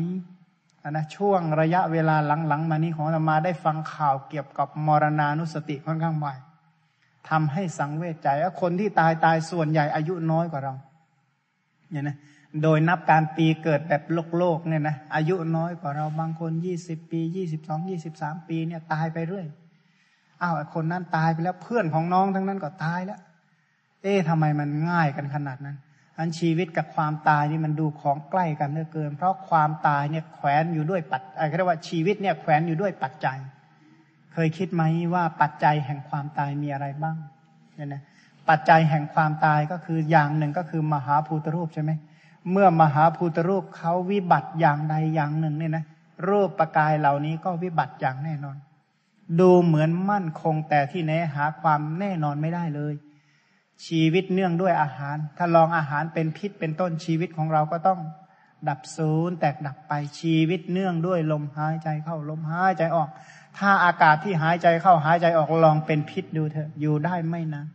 นะช่วงระยะเวลาหลังๆ มานี้ของเรามาได้ฟังข่าวเกี่ยวกับมรณานุสติค่อนข้างบ่อย ทำให้สังเวชใจว่าคนที่ตายตายส่วนใหญ่อายุน้อยกว่าเราเนี่ยนะโดยนับการปีเกิดแบบโลกโลกเนี่ยนะอายุน้อยกว่าเราบางคนยี่สิบปียี่สิบสองยี่สิบสามปีเนี่ยตายไปเรื่อยอ้าวคนนั้นตายไปแล้วเพื่อนของน้องทั้งนั้นก็ตายแล้ว เอ๊ะทำไมมันง่ายกันขนาดนั้น อันชีวิตกับความตายนี่มันดูของใกล้กันเหลือเกิน เพราะความตายเนี่ยแขวนอยู่ด้วยปัจไรเรียกว่าชีวิตเนี่ยแขวนอยู่ด้วยปัจจัย เคยคิดไหมว่าปัจจัยแห่งความตายมีอะไรบ้างเนี่ยนะปัจจัยแห่งความตายก็คืออย่างหนึ่งก็คือมหาภูตรูปใช่ไหมเมื่อมหาภูตรูปเขาวิบัติอย่างใดอย่างหนึ่งเนี่ยนะรูปประกายเหล่านี้ก็วิบัติอย่างแน่นอน ดูเหมือนมั่นคงแต่ที่แน่หาความแน่นอนไม่ได้เลย ชีวิตเนื่องด้วยอาหาร ถ้าลองอาหารเป็นพิษเป็นต้นชีวิตของเราก็ต้องดับศูนย์แตกดับไปชีวิตเนื่องด้วยลมหายใจเข้าลมหายใจออก ถ้าอากาศที่หายใจเข้าหายใจออกลองเป็นพิษดูเถอะอยู่ได้ไม่นาน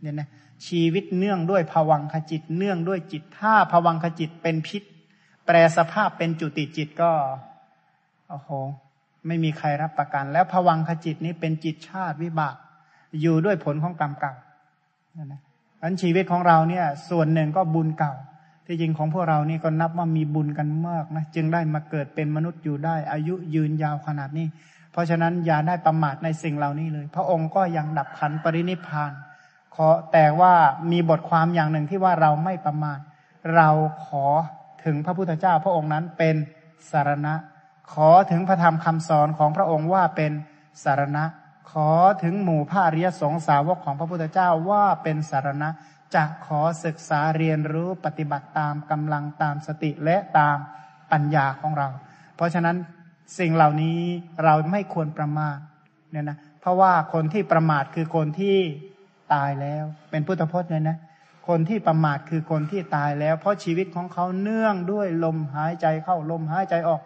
เนี่ยนะชีวิตเนื่องด้วยภวังขจิต เนื่องด้วยจิต ถ้าภวังขจิตเป็นพิษ แปลสภาพเป็นจุติจิตก็โอ้โห ไม่มีใครรับประกัน แล้วภวังขจิตนี้เป็นจิตชาติวิบาก อยู่ด้วยผลของกรรมเก่านะอันชีวิตของเราเนี่ย ส่วนหนึ่งก็บุญเก่า ที่จริงของพวกเรานี่ก็นับว่ามีบุญกันมากนะจึงได้มาเกิดเป็นมนุษย์อยู่ได้ อายุยืนยาวขนาดนี้ เพราะฉะนั้นอย่าได้ประมาทในสิ่งเหล่านี้เลย พระองค์ก็ยังดับขันปรินิพานขอแต่ว่ามีบทความอย่างหนึ่งที่ว่าเราไม่ประมาทเราขอถึงพระพุทธเจ้า พระองค์นั้นเป็นสารณะ ขอถึงพระธรรมคำสอนของพระองค์ว่าเป็นสารณะ ขอถึงหมู่พระอริยสงสาวกของพระพุทธเจ้าว่าเป็นสารณะ จะขอศึกษาเรียนรู้ปฏิบัติตามกำลังตามสติและตามปัญญาของเรา เพราะฉะนั้น สิ่งเหล่านี้เราไม่ควรประมาทเนี่ยนะเพราะว่าคนที่ประมาทคือคนที่ตายแล้ว เป็นพุทธพจน์เลยนะคนที่ประมาทคือคนที่ตายแล้ว เพราะชีวิตของเขาเนื่องด้วยลมหายใจเข้าลมหายใจออก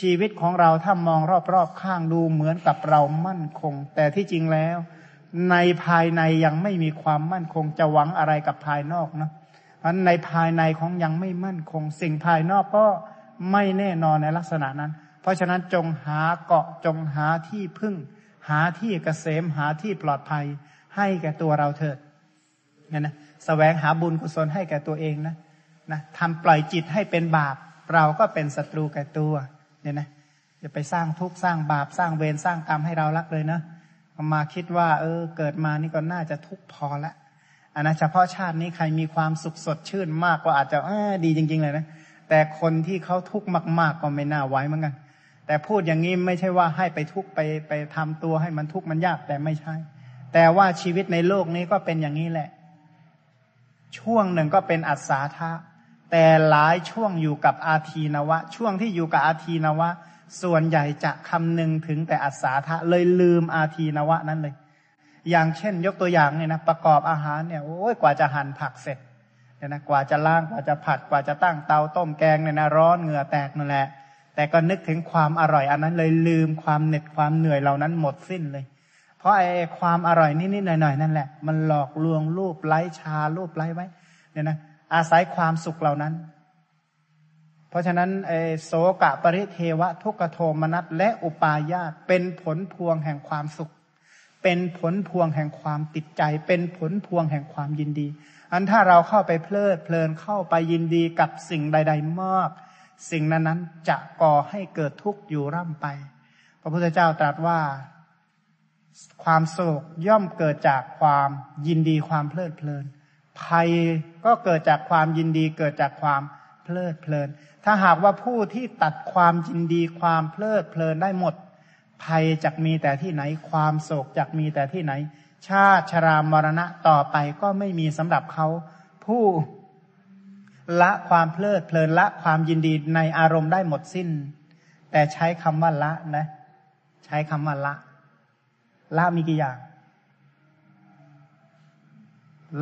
ชีวิตของเราถ้ามองรอบๆข้างดูเหมือนกับเรามั่นคง แต่ที่จริงแล้ว ในภายในยังไม่มีความมั่นคงจะหวังอะไรกับภายนอกนะเพราะในภายในของยังไม่มั่นคง สิ่งภายนอกก็ไม่แน่นอนในลักษณะนั้น เพราะฉะนั้นจงหาเกาะจงหาที่พึ่ง หาที่เกษมหาที่ปลอดภัย ให้แก่ตัวเราเถิดเนี่ยนะสแสวงหาบุญกุศลให้แก่ตัวเองนะนะทำปล่อยจิตให้เป็นบาป เราก็เป็นศัตรูแก่ตัวเนี่ยนะอย่าไปสร้างทุกข์สร้างบาปสร้างเวรสร้างกรรมให้เรารักเลยนะมาคิดว่า เออ เกิดมานี่ก็น่าจะทุกข์พอละอันนะเฉพาะชาตินี้ใครมีความสุขสดชื่นมากก็อาจจะเออดีจริง ๆ เลยนะแต่คนที่เขาทุกข์มาก ๆ ก็ไม่น่าไว้เหมือนกัน แต่พูดอย่างนี้ไม่ใช่ว่าให้ไปทุกไปไปทำตัวให้มันทุกข์มันยากแต่ไม่ใช่ แต่ว่าชีวิตในโลกนี้ก็เป็นอย่างนี้แหละ ช่วงหนึ่งก็เป็นอัศาธาแต่หลายช่วงอยู่กับอาทีนวะ ช่วงที่อยู่กับอาทีนวะ ส่วนใหญ่จะคำนึงถึงแต่อัศาธาเลยลืมอาทีนวะนั้นเลย อย่างเช่น ยกตัวอย่างเนี่ยนะประกอบอาหารเนี่ยโอ้ยกว่าจะหั่นผักเสร็จเนี่ยนะกว่าจะล้างกว่าจะผัดกว่าจะตั้งเตาต้มแกงเนี่ยนะร้อนเหงื่อแตกนั่นแหละ แต่ก็นึกถึงความอร่อยอันนั้นเลยลืมความเหน็ดความเหนื่อยเหล่านั้นหมดสิ้นเลย เพราะไอ้ความอร่อยนิดๆหน่อยๆนั่นแหละ มันหลอกลวงรูปไล้ชารูปไล้ไว้เนี่ยนะอาศัยความสุขเหล่านั้น เพราะฉะนั้นไอ้โสกะปริเทวะ ทุกโทมนัสและอุปาญาตเป็นผลพวงแห่งความสุข เป็นผลพวงแห่งความติดใจ เป็นผลพวงแห่งความยินดี อันถ้าเราเข้าไปเพลิดเพลินเข้าไปยินดีกับสิ่งใด ๆ มาก สิ่งนั้นนั้นจะก่อให้เกิดทุกข์อยู่ร่ำไป พระพุทธเจ้าตรัสว่าความโศกย่อมเกิดจากความยินดีความเพลิดเพลิน ภัยก็เกิดจากความยินดีเกิดจากความเพลิดเพลิน ถ้าหากว่าผู้ที่ตัดความยินดีความเพลิดเพลินได้หมด ภัยจะมีแต่ที่ไหน ความโศกจะมีแต่ที่ไหน ชาติชรามรณะต่อไปก็ไม่มีสำหรับเขา ผู้ ละความเพลิดเพลินละความยินดีในอารมณ์ได้หมดสิ้น แต่ใช้คำว่าละนะ ใช้คำว่าละ ละมีกี่อย่าง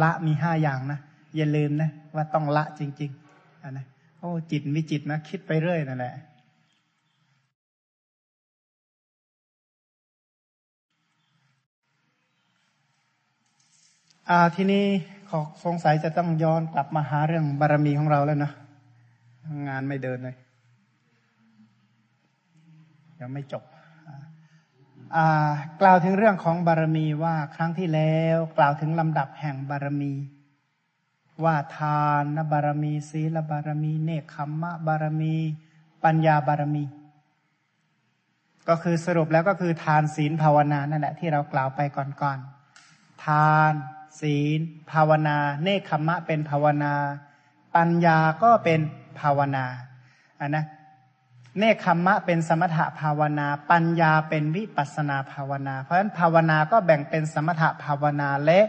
ละมีห้าอย่างนะ อย่าลืมนะ ว่าต้องละจริงๆอันนะโอ้จิตวิจิตนะ คิดไปเรื่อยนั่นแหละทีนี้ ขสงสัยจะต้องย้อนกลับมาหาเรื่องบารมีของเราแล้วนะงานไม่เดินเลยยังไม่จบกล่าวถึงเรื่องของบารมีว่าครั้งที่แล้ว กล่าวถึงลำดับแห่งบารมี ว่าทานบารมีศีลบารมี เนคขมมะบารมี ปัญญาบารมี ก็คือสรุปแล้วก็คือทานศีลภาวนานั่นแหละที่เรากล่าวไปก่อนๆทาน ศีล ภาวนา เนคขมะเป็นภาวนา ปัญญาก็เป็นภาวนาอันนะเนคขมะเป็นสมถะภาวนา ปัญญาเป็นวิปัสนาภาวนา เพราะฉะนั้นภาวนาก็แบ่งเป็นสมถะภาวนาและ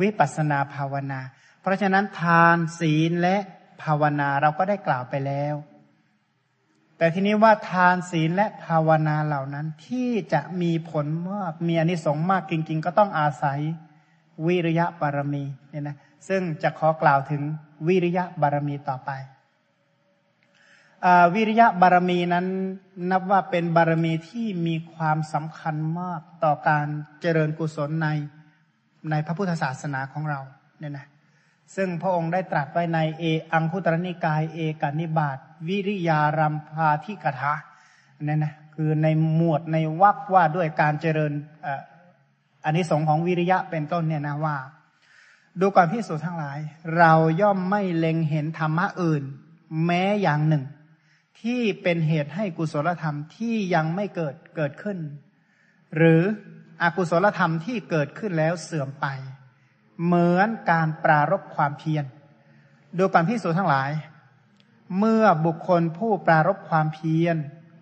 วิปัสนาภาวนา เพราะฉะนั้นทานศีลและภาวนาเราก็ได้กล่าวไปแล้ว แต่ทีนี้ว่าทานศีลและภาวนาเหล่านั้นที่จะมีผลมากมีอนิสงส์มากจริง ๆ ก็ต้องอาศัย วิริยะบารมีเนี่ยนะซึ่งจะขอกล่าวถึงวิริยะบารมีต่อไปอวิริยะบารมีนั้นนับว่าเป็นบารมีที่มีความสำคัญมากต่อการเจริญกุศลในในพระพุทธศาสนาของเราเนี่ยนะซึ่งพระองค์ได้ตรัสไว้ในเออังคุตรนิกายเอกานิบาตวิริยารัมพาธิกถาเนี่ยนะคือในหมวดในวรรคว่าด้วยการเจริญ อันนี้สงของวิริยะเป็นต้นเนี่ยนะว่า ดูก่อนพิสูจน์ทั้งหลาย เราย่อมไม่เล็งเห็นธรรมะอื่น แม้อย่างหนึ่ง ที่เป็นเหตุให้กุศลธรรมที่ยังไม่เกิดเกิดขึ้น หรืออกุศลธรรมที่เกิดขึ้นแล้วเสื่อมไป เหมือนการปรารบความเพียรดูก่อนพิสูจน์ทั้งหลาย เมื่อบุคคลผู้ปรารบความเพียร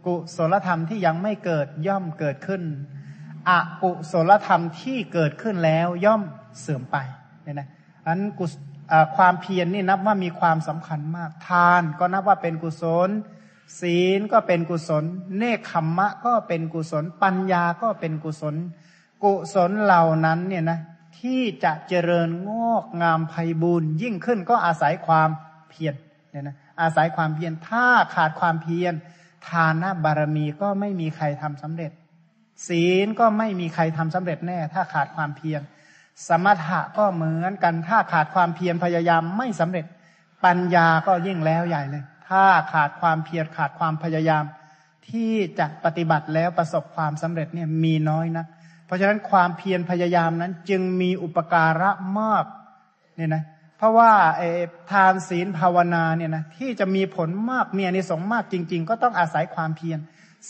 กุศลธรรมที่ยังไม่เกิดย่อมเกิดขึ้น อกุศลธรรมที่เกิดขึ้นแล้วย่อมเสื่อมไปเนี่ยนะอันกุความเพียรนนี่นับว่ามีความสำคัญมาก ทานก็นับว่าเป็นกุศล ศีลก็เป็นกุศล เนคขมมะก็เป็นกุศล ปัญญาก็เป็นกุศล กุศลเหล่านั้นเนี่ยนะที่จะเจริญงอกงามไพบูรณ์ยิ่งขึ้นก็อาศัยความเพียรเนี่ยนะอาศัยความเพียรถ้าขาดความเพียรทานะบารมีก็ไม่มีใครทำสำเร็จ ศีลก็ไม่มีใครทำสำเร็จแน่ ถ้าขาดความเพียรสมถะก็เหมือนกันถ้าขาดความเพียรพยายามไม่สำเร็จ ปัญญาก็ยิ่งแล้วใหญ่เลย ถ้าขาดความเพียรขาดความพยายาม ที่จะปฏิบัติแล้วประสบความสำเร็จเนี่ยมีน้อยนะเพราะฉะนั้นความเพียรพยายามนั้นจึงมีอุปการะมากเนี่ยนะเพราะว่าเอทานศีลภาวนาเนี่ยนะที่จะมีผลมากมีอนิสงส์มากจริง ๆ ก็ต้องอาศัยความเพียร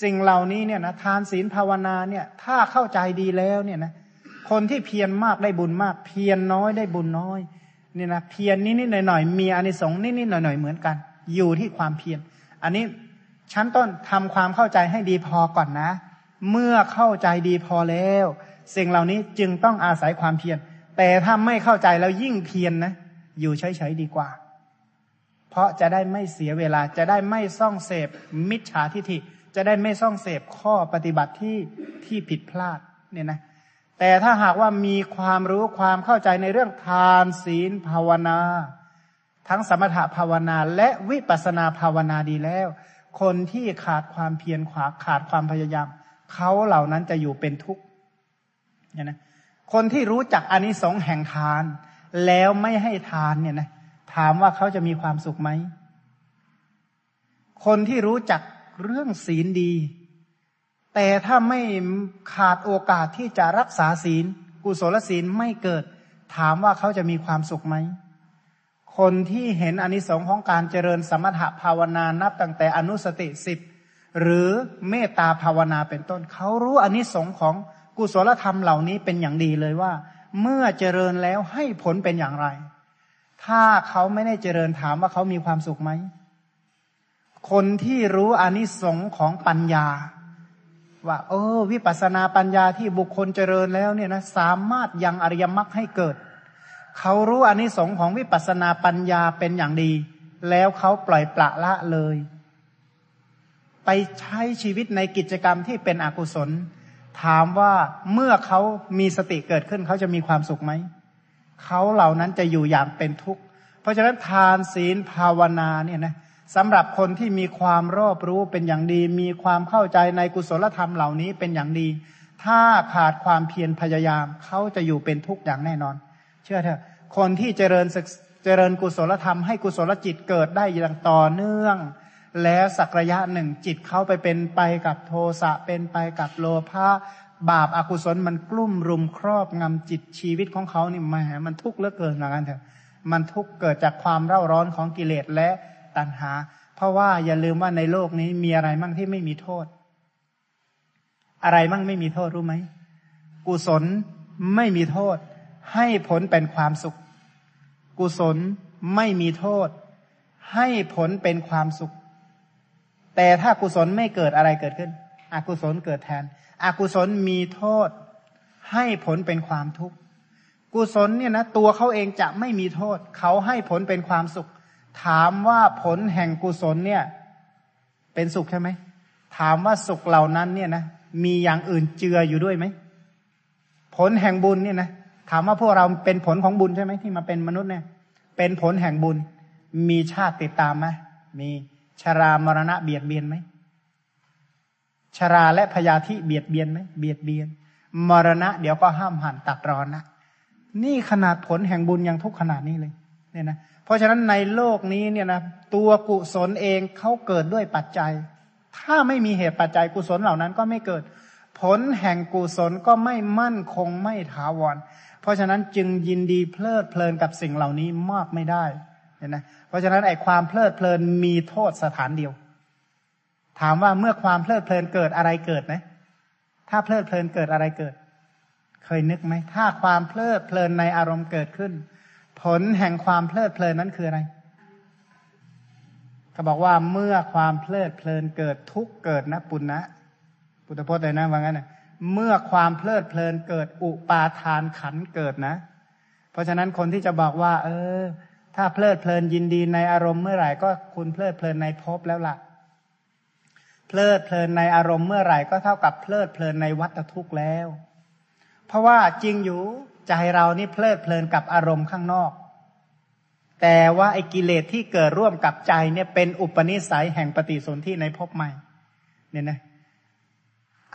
สิ่งเหล่านี้เนี่ยนะทานศีลภาวนาเนี่ยถ้าเข้าใจดีแล้วเนี่ยนะคนที่เพียรมากได้บุญมาก เพียรน้อยได้บุญน้อยเนี่ยนะเพียรนิดๆหน่อยๆมีอานิสงส์นิดๆหน่อยๆเหมือนกัน อยู่ที่ความเพียรอันนี้ชั้นต้นทำความเข้าใจให้ดีพอก่อนนะ เมื่อเข้าใจดีพอแล้ว สิ่งเหล่านี้จึงต้องอาศัยความเพียรแต่ถ้าไม่เข้าใจแล้วยิ่งเพียรนนะอยู่เฉยๆดีกว่า เพราะจะได้ไม่เสียเวลาจะได้ไม่ซ่องเสพมิจฉาทิฐิ จะได้ไม่ซ่องเสพข้อปฏิบัติที่ที่ผิดพลาดเนี่ยนะแต่ถ้าหากว่ามีความรู้ความเข้าใจในเรื่องทานศีลภาวนา ทั้งสมถภาวนาและวิปัสนาภาวนาดีแล้ว คนที่ขาดความเพียรขวาขาดความพยายาม เขาเหล่านั้นจะอยู่เป็นทุกข์เนี่ยนะคนที่รู้จักอนิสงส์แห่งทาน แล้วไม่ให้ทานเนี่ยนะถามว่าเขาจะมีความสุขไหมคนที่รู้จัก เรื่องศีลดี แต่ถ้าไม่ขาดโอกาสที่จะรักษาศีล กุศลศีลไม่เกิด ถามว่าเขาจะมีความสุขไหม คนที่เห็นอนิสงค์ของการเจริญสมถภาวนานับตั้งแต่อนุสติสิบหรือเมตตาภาวนาเป็นต้น เขารู้อนิสงค์ของกุศลธรรมเหล่านี้เป็นอย่างดีเลยว่า เมื่อเจริญแล้วให้ผลเป็นอย่างไร ถ้าเขาไม่ได้เจริญถามว่าเขามีความสุขไหม คนที่รู้อนิสงค์ของปัญญา ว่า เออ วิปัสนาปัญญาที่บุคคลเจริญแล้วเนี่ยนะสามารถยังอริยมรรคให้เกิด เขารู้อนิสงค์ของวิปัสนาปัญญาเป็นอย่างดี แล้วเขาปล่อยปละละเลย ไปใช้ชีวิตในกิจกรรมที่เป็นอกุศล ถามว่าเมื่อเขามีสติเกิดขึ้นเขาจะมีความสุขไหมเขาเหล่านั้นจะอยู่อย่างเป็นทุกข์ เพราะฉะนั้นทานศีลภาวนาเนี่ยนะ สำหรับคนที่มีความรอบรู้เป็นอย่างดี มีความเข้าใจในกุศลธรรมเหล่านี้เป็นอย่างดี ถ้าขาดความเพียรพยายามเขาจะอยู่เป็นทุกข์อย่างแน่นอน เชื่อเถอะ คนที่เจริญเจริญกุศลธรรมให้กุศลจิตเกิดได้อย่างต่อเนื่อง แล้วสักระยะหนึ่งจิตเขาไปเป็นไปกับโทสะเป็นไปกับโลภะบาปอากุศลมันกลุ่มรุมครอบงำจิตชีวิตของเขานี่แหมมันทุกข์เหลือเกินนะกันเถอะ มันทุกข์เกิดจากความเร่าร้อนของกิเลสและ ตัณหา เพราะว่าอย่าลืมว่าในโลกนี้มีอะไรมั่งที่ไม่มีโทษ อะไรมั่งไม่มีโทษรู้ไหมกุศลไม่มีโทษ ให้ผลเป็นความสุข กุศลไม่มีโทษ ให้ผลเป็นความสุข แต่ถ้ากุศลไม่เกิดอะไรเกิดขึ้น อกุศลเกิดแทน อกุศลมีโทษ ให้ผลเป็นความทุกข์กุศลเนี่ยนะตัวเขาเองจะไม่มีโทษ เขาให้ผลเป็นความสุข ถามว่าผลแห่งกุศลเนี่ย เป็นสุขใช่ไหม ถามว่าสุขเหล่านั้นเนี่ยนะ มีอย่างอื่นเจืออยู่ด้วยไหม ผลแห่งบุญเนี่ยนะ ถามว่าพวกเราเป็นผลของบุญใช่ไหมที่มาเป็นมนุษย์เนี่ย เป็นผลแห่งบุญ มีชาติติดตามไหมมีชรามรณะเบียดเบียนไหม ชราและพยาธิเบียดเบียนไหม เบียดเบียน มรณะ เดี๋ยวก็ห้ามหันตัดรอนนะนี่ขนาดผลแห่งบุญยังทุกขนาดนี้เลย เนี่ยนะ เพราะฉะนั้นในโลกนี้เนี่ยนะตัวกุศลเองเขาเกิดด้วยปัจจัย ถ้าไม่มีเหตุปัจจัยกุศลเหล่านั้นก็ไม่เกิด ผลแห่งกุศลก็ไม่มั่นคงไม่ถาวร เพราะฉะนั้นจึงยินดีเพลิดเพลินกับสิ่งเหล่านี้มากไม่ได้เนี่ยนะเพราะฉะนั้นไอ้ความเพลิดเพลินมีโทษสถานเดียว ถามว่าเมื่อความเพลิดเพลินเกิดอะไรเกิดไหมถ้าเพลิดเพลินเกิดอะไรเกิด เคยนึกไหมถ้าความเพลิดเพลินในอารมณ์เกิดขึ้น ผลแห่งความเพลิดเพลินนั้นคืออะไรเขาบอกว่าเมื่อความเพลิดเพลินเกิดทุกเกิดนะปุณณะพุทธพจน์เลยนะว่างั้นนะเมื่อความเพลิดเพลินเกิดอุปาทานขันเกิดนะ เพราะฉะนั้นคนที่จะบอกว่า เออ ถ้าเพลิดเพลินยินดีในอารมณ์เมื่อไหร่ก็คุณเพลิดเพลินในภพแล้วละ่ะ เพลิดเพลินในอารมณ์เมื่อไหร่ก็เท่ากับเพลิดเพลินในวัฏทุกข์แล้ว เพราะว่าจริงอยู่ ใจเรานี่เพลิดเพลินกับอารมณ์ข้างนอก แต่ว่าไอ้กิเลสที่เกิดร่วมกับใจเนี่ยเป็นอุปนิสัยแห่งปฏิสนธิในภพใหม่ เนี่ยนะ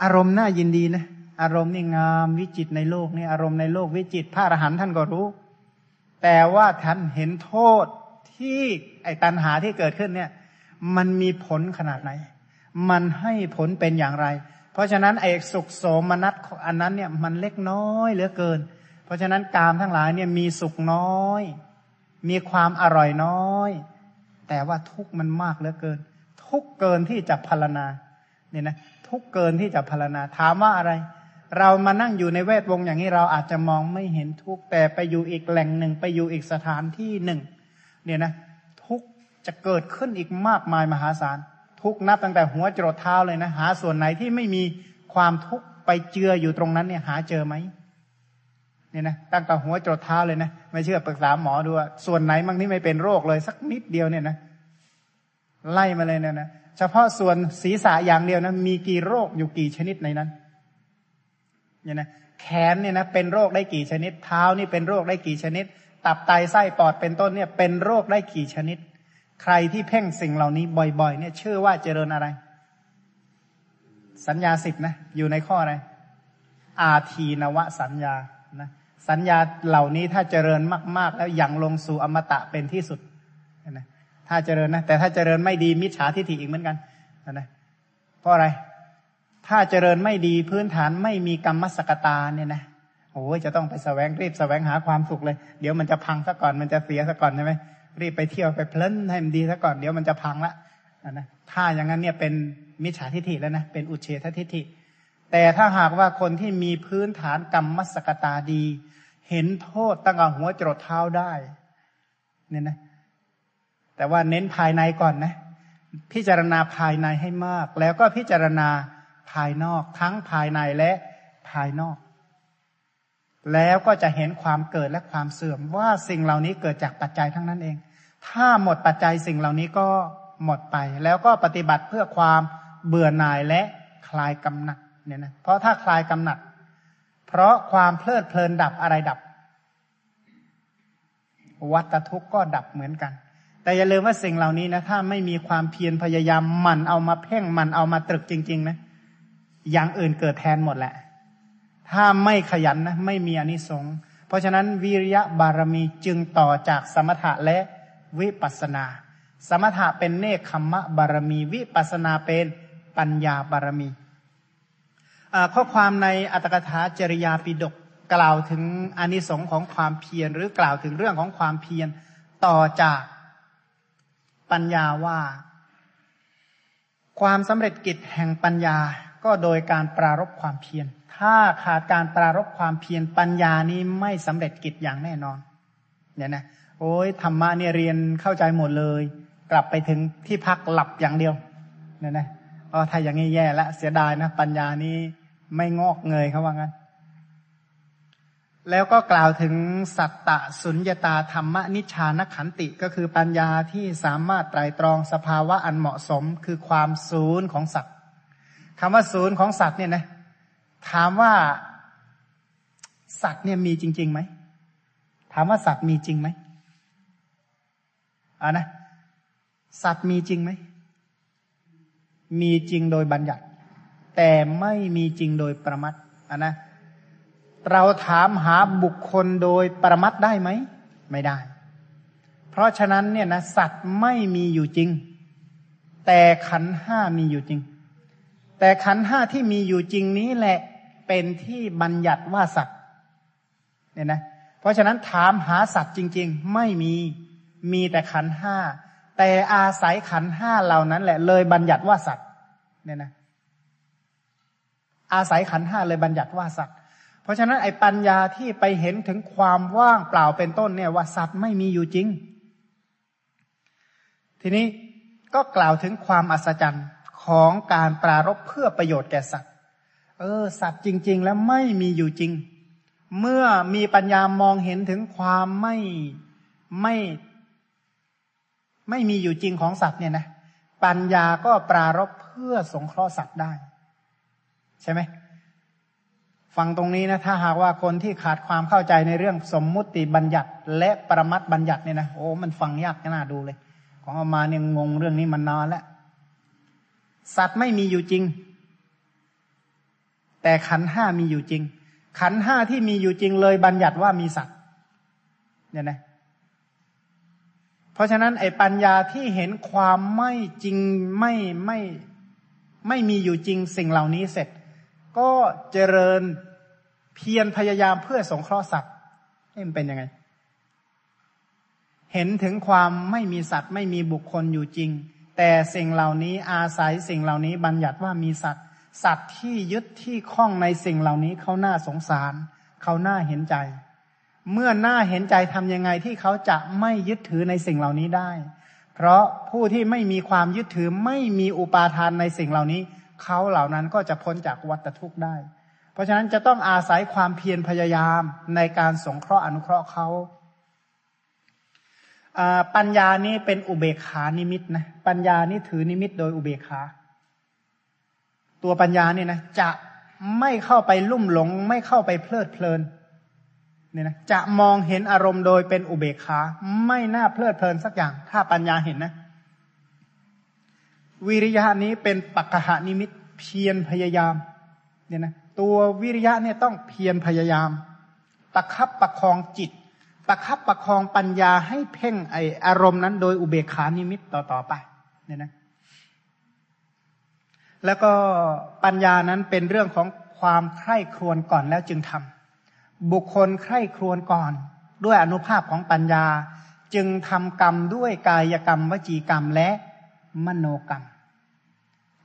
อารมณ์น่ายินดีนะอารมณ์นี่งามวิจิตในโลกนี่อารมณ์ในโลกวิจิตพระอรหันต์ท่านก็รู้ แต่ว่าท่านเห็นโทษที่ไอ้ตัณหาที่เกิดขึ้นเนี่ย มันมีผลขนาดไหน มันให้ผลเป็นอย่างไร เพราะฉะนั้นไอ้สุขโสมนัสอันนั้นเนี่ยมันเล็กน้อยเหลือเกิน ราะฉะนั้นกามทั้งหลายเนี่ยมีสุขน้อย มีความอร่อยน้อย แต่ว่าทุกมันมากเหลือเกิน ทุกเกินที่จะพารณาเนี่ยนะทุกเกินที่จะพารณาถามว่าอะไร เรามานั่งอยู่ในแวดวงอย่างนี้เราอาจจะมองไม่เห็นทุกแต่ไปอยู่อีกแหล่งหนึ่งไปอยู่อีกสถานที่หนึ่งเนี่ยนะทุกจะเกิดขึ้นอีกมากมายมหาศาล ทุกนับตั้งแต่หัวจรดเท้าเลยนะหาส่วนไหนที่ไม่มีความทุกข์ไปเจืออยู่ตรงนั้นเนี่ยหาเจอไหม เนี่ยนะตั้งแต่หัวจรดเท้าเลยนะไม่เชื่อปรึกษาหมอดูส่วนไหนบางที่ไม่เป็นโรคเลย สักนิดเดียวเนี่ยนะไล่มาเลยเนี่ยนะเฉพาะส่วนศีรษะอย่างเดียวนะมีกี่โรคอยู่กี่ชนิดในนั้นเนี่ยนะแขนเนี่ยนะเป็นโรคได้กี่ชนิด เท้านี่เป็นโรคได้กี่ชนิด ตับไตไส้ปอดเป็นต้นเนี่ย เป็นโรคได้กี่ชนิด ใครที่เพ่งสิ่งเหล่านี้บ่อย ๆ เนี่ยชื่อว่าเจริญอะไร สัญญาสิบนะอยู่ในข้ออะไรอาทีนวสัญญา สัญญาเหล่านี้ถ้าเจริญมาก ๆ แล้วยังลงสู่อมตะเป็นที่สุดนะถ้าเจริญนะ แต่ถ้าเจริญไม่ดีมิจฉาทิฏฐิอีกเหมือนกันนะเพราะอะไร ถ้าเจริญไม่ดีพื้นฐานไม่มีกรรมสกตาเนี่ยนะโอ้ยจะต้องไปแสวงรีบแสวงหาความสุขเลย เดี๋ยวมันจะพังซะก่อนมันจะเสียซะก่อนใช่ไหมรีบไปเที่ยวไปเพลินให้มันดีซะก่อนเดี๋ยวมันจะพังละนะถ้าอย่างนั้นเนี่ยเป็นมิจฉาทิฏฐิแล้วนะเป็นอุเฉททิฏฐิ แต่ถ้าหากว่าคนที่มีพื้นฐานกรรมมัสกตาดี เห็นโทษตั้งแต่หัวจรดเท้าได้เนี่ยนะ แต่ว่าเน้นภายในก่อนนะ พิจารณาภายในให้มาก แล้วก็พิจารณาภายนอกทั้งภายในและภายนอก แล้วก็จะเห็นความเกิดและความเสื่อมว่าสิ่งเหล่านี้เกิดจากปัจจัยทั้งนั้นเอง ถ้าหมดปัจจัยสิ่งเหล่านี้ก็หมดไป แล้วก็ปฏิบัติเพื่อความเบื่อหน่ายและคลายกำหนัดเนี่ยนะเพราะถ้าคลายกำหนัด เพราะความเพลิดเพลินดับอะไรดับ วัตทุกข์ก็ดับเหมือนกัน แต่อย่าลืมว่าสิ่งเหล่านี้นะถ้าไม่มีความเพียรพยายามมันเอามาเพ่งมันเอามาตรึกจริง ๆ นะ อย่างอื่นเกิดแทนหมดแหละ ถ้าไม่ขยันนะไม่มีอนิสงส์เพราะฉะนั้นวิริยะบารมีจึงต่อจากสมถะและวิปัสนา สมถะเป็นเนคขมะบารมี วิปัสนาเป็นปัญญาบารมี ข้อความในอัตถกถาจริยาปิดกกล่าวถึงอนิสงส์ของความเพียรหรือกล่าวถึงเรื่องของความเพียรต่อจากปัญญาว่า ความสำเร็จกิจแห่งปัญญาก็โดยการปรารบความเพียร ถ้าขาดการปรารบความเพียรปัญญานี้ไม่สำเร็จกิจอย่างแน่นอนเนี่ยนะโอ้ยธรรมะเนี่ยเรียนเข้าใจหมดเลย กลับไปถึงที่พักหลับอย่างเดียวเนี่ยนะอ๋อถ้าอย่างนี้แย่ละเสียดายนะปัญญานี้ ไม่งอกเงยเขาว่างั้น แล้วก็กล่าวถึงสัตตะสุญญตาธรรมนิชานขันติก็คือปัญญาที่สามารถไตรตรองสภาวะอันเหมาะสม คือความศูนย์ของสัตว์คำว่าศูนย์ของสัตว์เนี่ยนะถามว่าสัตว์เนี่ยมีจริงๆไหมถามว่าสัตว์มีจริงไหมอ่านะ สัตว์มีจริงไหม มีจริงโดยบัญญัติ แต่ไม่มีจริงโดยประมัดอ่านะ เราถามหาบุคคลโดยประมัตได้ไหม ไม่ได้ เพราะฉะนั้นเนี่ยนะสัตว์ไม่มีอยู่จริง แต่ขันห้ามีอยู่จริง แต่ขันห้าที่มีอยู่จริงนี้แหละเป็นที่บัญญัติว่าสัตว์เนี่ยนะ เพราะฉะนั้นถามหาสัตว์จริง ๆ ไม่มีมีแต่ขันห้าแต่อาศัยขันห้าเหล่านั้นแหละเลยบัญญัติว่าสัตว์เนี่ยนะ อาศัยขันห้าเลยบัญญัติว่าสัตว์ เพราะฉะนั้นไอ้ปัญญาที่ไปเห็นถึงความว่างเปล่าเป็นต้นเนี่ยว่าสัตว์ไม่มีอยู่จริง ทีนี้ก็กล่าวถึงความอัศจรรย์ของการปรารบเพื่อประโยชน์แก่สัตว์ เออ สัตว์จริง ๆ แล้วไม่มีอยู่จริง เมื่อมีปัญญามองเห็นถึงความไม่ไม่ไม่มีอยู่จริงของสัตว์เนี่ยนะปัญญาก็ปรารบเพื่อสงเคราะห์สัตว์ได้ ใช่ไหมฟังตรงนี้นะถ้าหากว่าคนที่ขาดความเข้าใจในเรื่องสมมุติบัญญัติและประมัตบัญญัติเนี่ยนะโอ้มันฟังยากน่าดูเลย ของอามาเนี่ยงงเรื่องนี้มันนานแล้วสัตว์ไม่มีอยู่จริง แต่ขันห้ามีอยู่จริง ขันห้าที่มีอยู่จริงเลยบัญญัติว่ามีสัตว์เนี่ยนะเพราะฉะนั้นไอ้ปัญญาที่เห็นความไม่จริงไม่ไม่ไม่มีอยู่จริงสิ่งเหล่านี้เสร็จ ก็เจริญเพียรพยายามเพื่อสงเคราะห์สัตว์นี่มันเป็นยังไง เห็นถึงความไม่มีสัตว์ไม่มีบุคคลอยู่จริง แต่สิ่งเหล่านี้อาศัยสิ่งเหล่านี้บัญญัติว่ามีสัตว์ สัตว์ที่ยึดที่คล้องในสิ่งเหล่านี้เขาหน้าสงสาร เขาหน้าเห็นใจ เมื่อหน้าเห็นใจทำยังไงที่เขาจะไม่ยึดถือในสิ่งเหล่านี้ได้ เพราะผู้ที่ไม่มีความยึดถือไม่มีอุปาทานในสิ่งเหล่านี้ เขาเหล่านั้นก็จะพ้นจากวัฏทุกข์ได้ เพราะฉะนั้นจะต้องอาศัยความเพียรพยายามในการสงเคราะห์อนุเคราะห์เขาปัญญานี้เป็นอุเบกขานิมิตนะปัญญานี้ถือนิมิตโดยอุเบกขาตัวปัญญาเนี่ยนะจะไม่เข้าไปลุ่มหลง ไม่เข้าไปเพลิดเพลินเนี่ยนะจะมองเห็นอารมณ์โดยเป็นอุเบกขา ไม่น่าเพลิดเพลินสักอย่าง ถ้าปัญญาเห็นนะ วิริยะนี้เป็นปัจหานิมิตเพียรพยายามเนี่ยนะตัววิริยะเนี่ยต้องเพียรพยายาม ประคับประคองจิต ประคับประคองปัญญาให้เพ่งไออารมณ์นั้น โดยอุเบกขานิมิตต่อต่อไปเนี่ยนะแล้วก็ปัญญานั้นเป็นเรื่องของความใคร่ครวญก่อนแล้วจึงทำบุคคลใคร่ครวญก่อน ด้วยอนุภาพของปัญญา จึงทำกรรมด้วยกายกรรมวจีกรรมและมโนกรรม